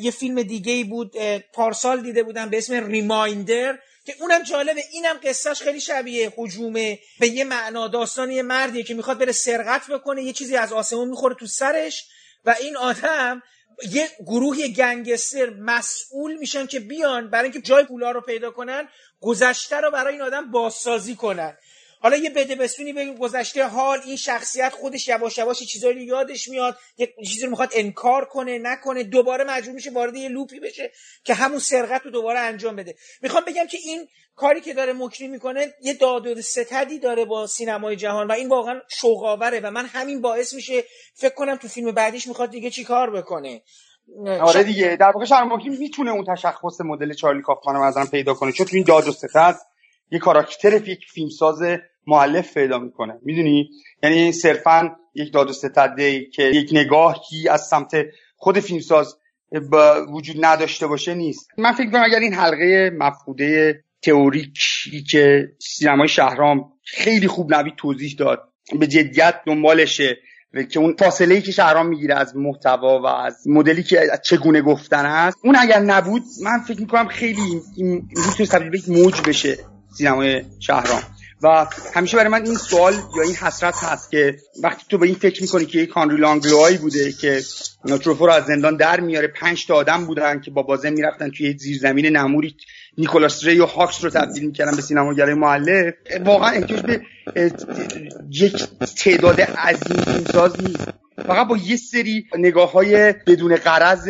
یه فیلم دیگه بود پارسال دیده بودم به اسم ریمایندر که اونم جالبه. اینم قصهش خیلی شبیه حجومه. به یه معنا داستان یه مردیه که می‌خواد بره سرقت بکنه یه چیزی از آسمون می‌خوره تو سرش و این آدم یه گروه گنگستر مسئول میشن که بیان برای اینکه جای پولا رو پیدا کنن گذشته رو برای این آدم بازسازی کنن. حالا یه بده بسونی بگیم گذشته حال این شخصیت خودش یواش یواش چیزایی یادش میاد یه چیزی رو می‌خواد انکار کنه نکنه دوباره مجبور میشه وارد یه لوپی بشه که همون سرقت رو دوباره انجام بده. می‌خوام بگم که این کاری که داره مکری می‌کنه یه داد ستدی داره با سینمای جهان و این واقعا شوقاوره و من همین باعث میشه فکر کنم تو فیلم بعدیش می‌خواد دیگه چی کار بکنه. آره دیگه در واقع شرماکی می‌تونه اون تشخص مدل چارلی کافمانو از پیدا کنه چون تو این داد و ستد یه کاراکتر یک فیلمساز معلف پیدا می‌کنه. می‌دونی؟ یعنی صرفا یک داد و ستده که یک نگاهی از سمت خود فیلمساز با وجود نداشته باشه نیست. من فکر کنم اگر این حلقه مفقوده تئوریکی که سینمای شهرام خیلی خوب نوید توضیح داد به جدیت دنبالشه که اون فاصله ای که شهرام می‌گیره از محتوا و از مدلی که چگونه گفتن هست اون اگر نبود من فکر می‌کنم خیلی این می‌تونست تبدیل به موج بشه. سینمای شهرام. و همیشه برای من این سوال یا این حسرت هست که وقتی تو به این فکر می‌کنی که یک کانری لانگلوهایی بوده که تروفو رو از زندان در میاره پنج تا آدم بودن که با بازم می‌رفتن توی زیرزمین نموری نیکولاس ری و هاکس رو تبدیل می‌کردن به سینماگرای معلف واقعا احتیاج به یک تعداد عظیم فیلمساز نیست. فقط با یه سری نگاه های بدون قرض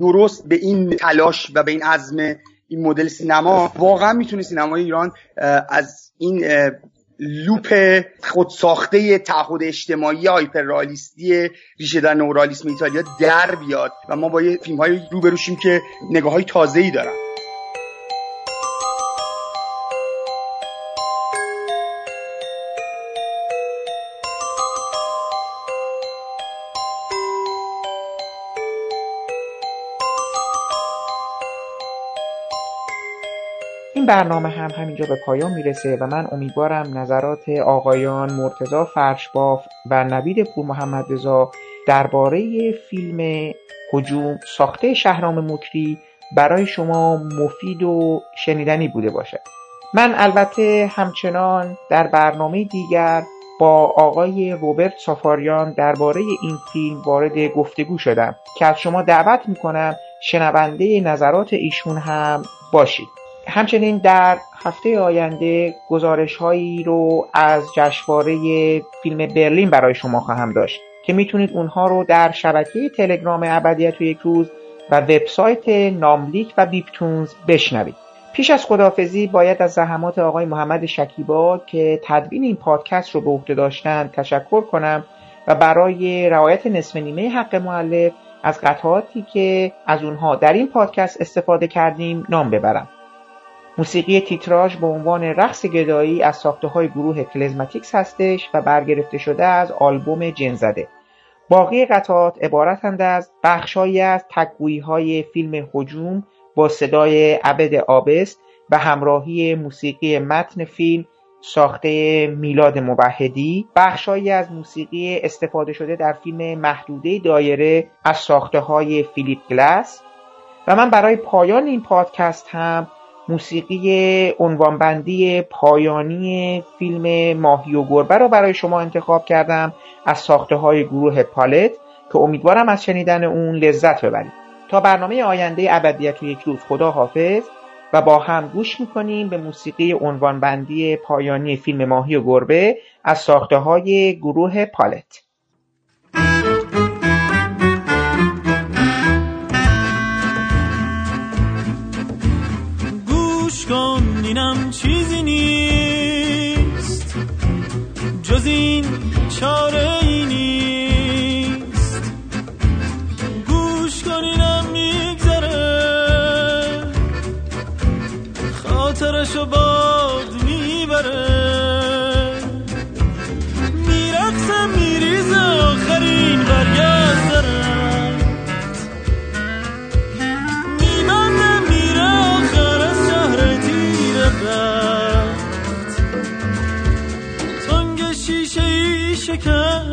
درست به این تلاش و به این عزم این مدل سینما واقعا می‌تونه سینمای ایران از این لوپ خودساخته تعهد اجتماعی هایپر رالیستی ریشه در نورالیسم ایتالیا در بیاد و ما با یه فیلم های روبروشیم که نگاه های تازه ای دارن. برنامه هم همینجا به پایان می‌رسه و من امیدوارم نظرات آقایان مرتزا فرشباف و نوید پور محمد رضا درباره فیلم حجوم ساخته شهرام مکری برای شما مفید و شنیدنی بوده باشد. من البته همچنان در برنامه دیگر با آقای روبرت سافاریان درباره این فیلم وارد گفتگو شدم که از شما دعوت می‌کنم شنونده نظرات ایشون هم باشید. همچنین در هفته آینده گزارش هایی رو از جشنواره فیلم برلین برای شما خواهم داشت که می‌تونید اونها رو در شبکه تلگرام ابدیت و یک روز و وبسایت ناملیک و بیپتونز بشنوید. پیش از خدافزی باید از زحمات آقای محمد شکیبا که تدوین این پادکست رو به عهده داشتن تشکر کنم و برای رعایت نصف نیمه حق معلف از قطعاتی که از اونها در این پادکست استفاده کردیم نام ببرم. موسیقی تیتراژ به عنوان رقص گدایی از های گروه کلزماتیکس هستش و برگرفته شده از آلبوم جنزده باقی قطعات عبارتند از بخشهایی از های فیلم هجوم با صدای عبد آبست و همراهی موسیقی متن فیلم ساخته میلاد موحدی. بخشهایی از موسیقی استفاده شده در فیلم محدوده دایره از ساخته های فیلیپ گلاس. و من برای پایان این پادکست هم موسیقی عنوانبندی پایانی فیلم ماهی و گربه رو برای شما انتخاب کردم از ساخته های گروه پالت که امیدوارم از شنیدن اون لذت ببرید. تا برنامه آینده ابدیت و یک روز خدا حافظ و با هم گوش می‌کنیم به موسیقی عنوانبندی پایانی فیلم ماهی و گربه از ساخته های گروه پالت. اینم چیزی نیست. جز این چاره شکست.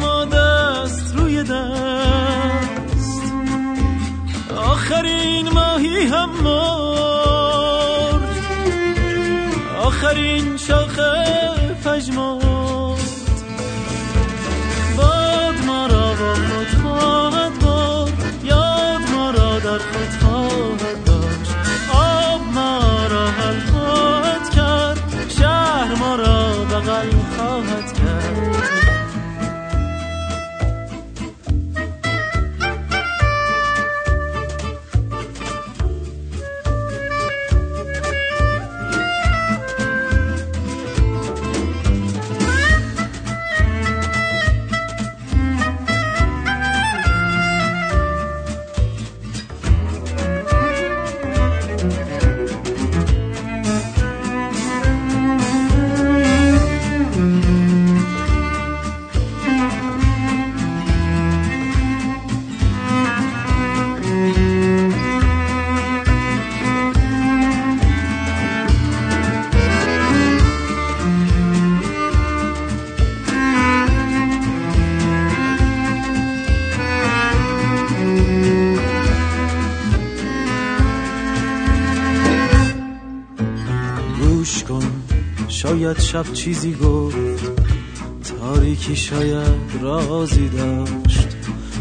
ما دست روی دست. آخرین ماهی هم مرد. آخرین شاخه شب چیزی گفت تاریکی شاید رازی داشت.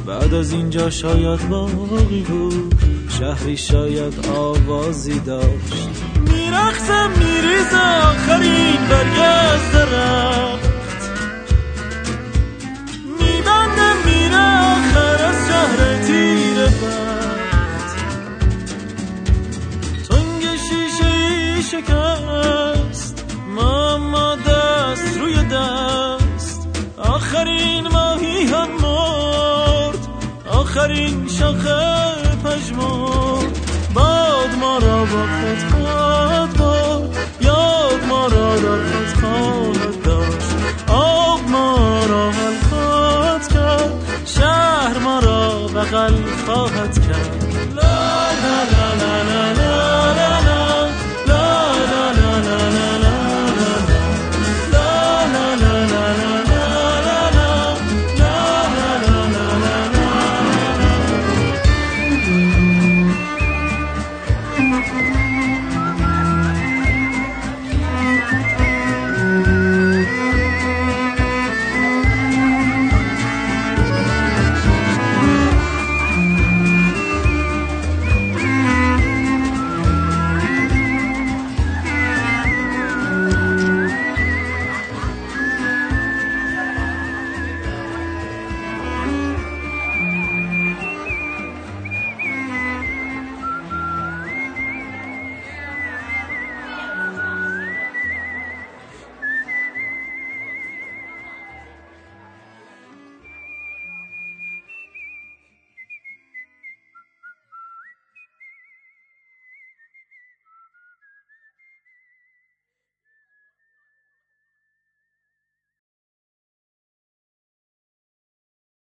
بعد از اینجا شاید باقی بود شهری شاید آوازی داشت. میرخزم میریز آخرین برگ از آخرین شاخه پژمرد باد ما را با خود خواهد برد یاد ما را در خود خواهد داشت. آب ما را حل خواهد کرد. شهر ما را بغل خواهد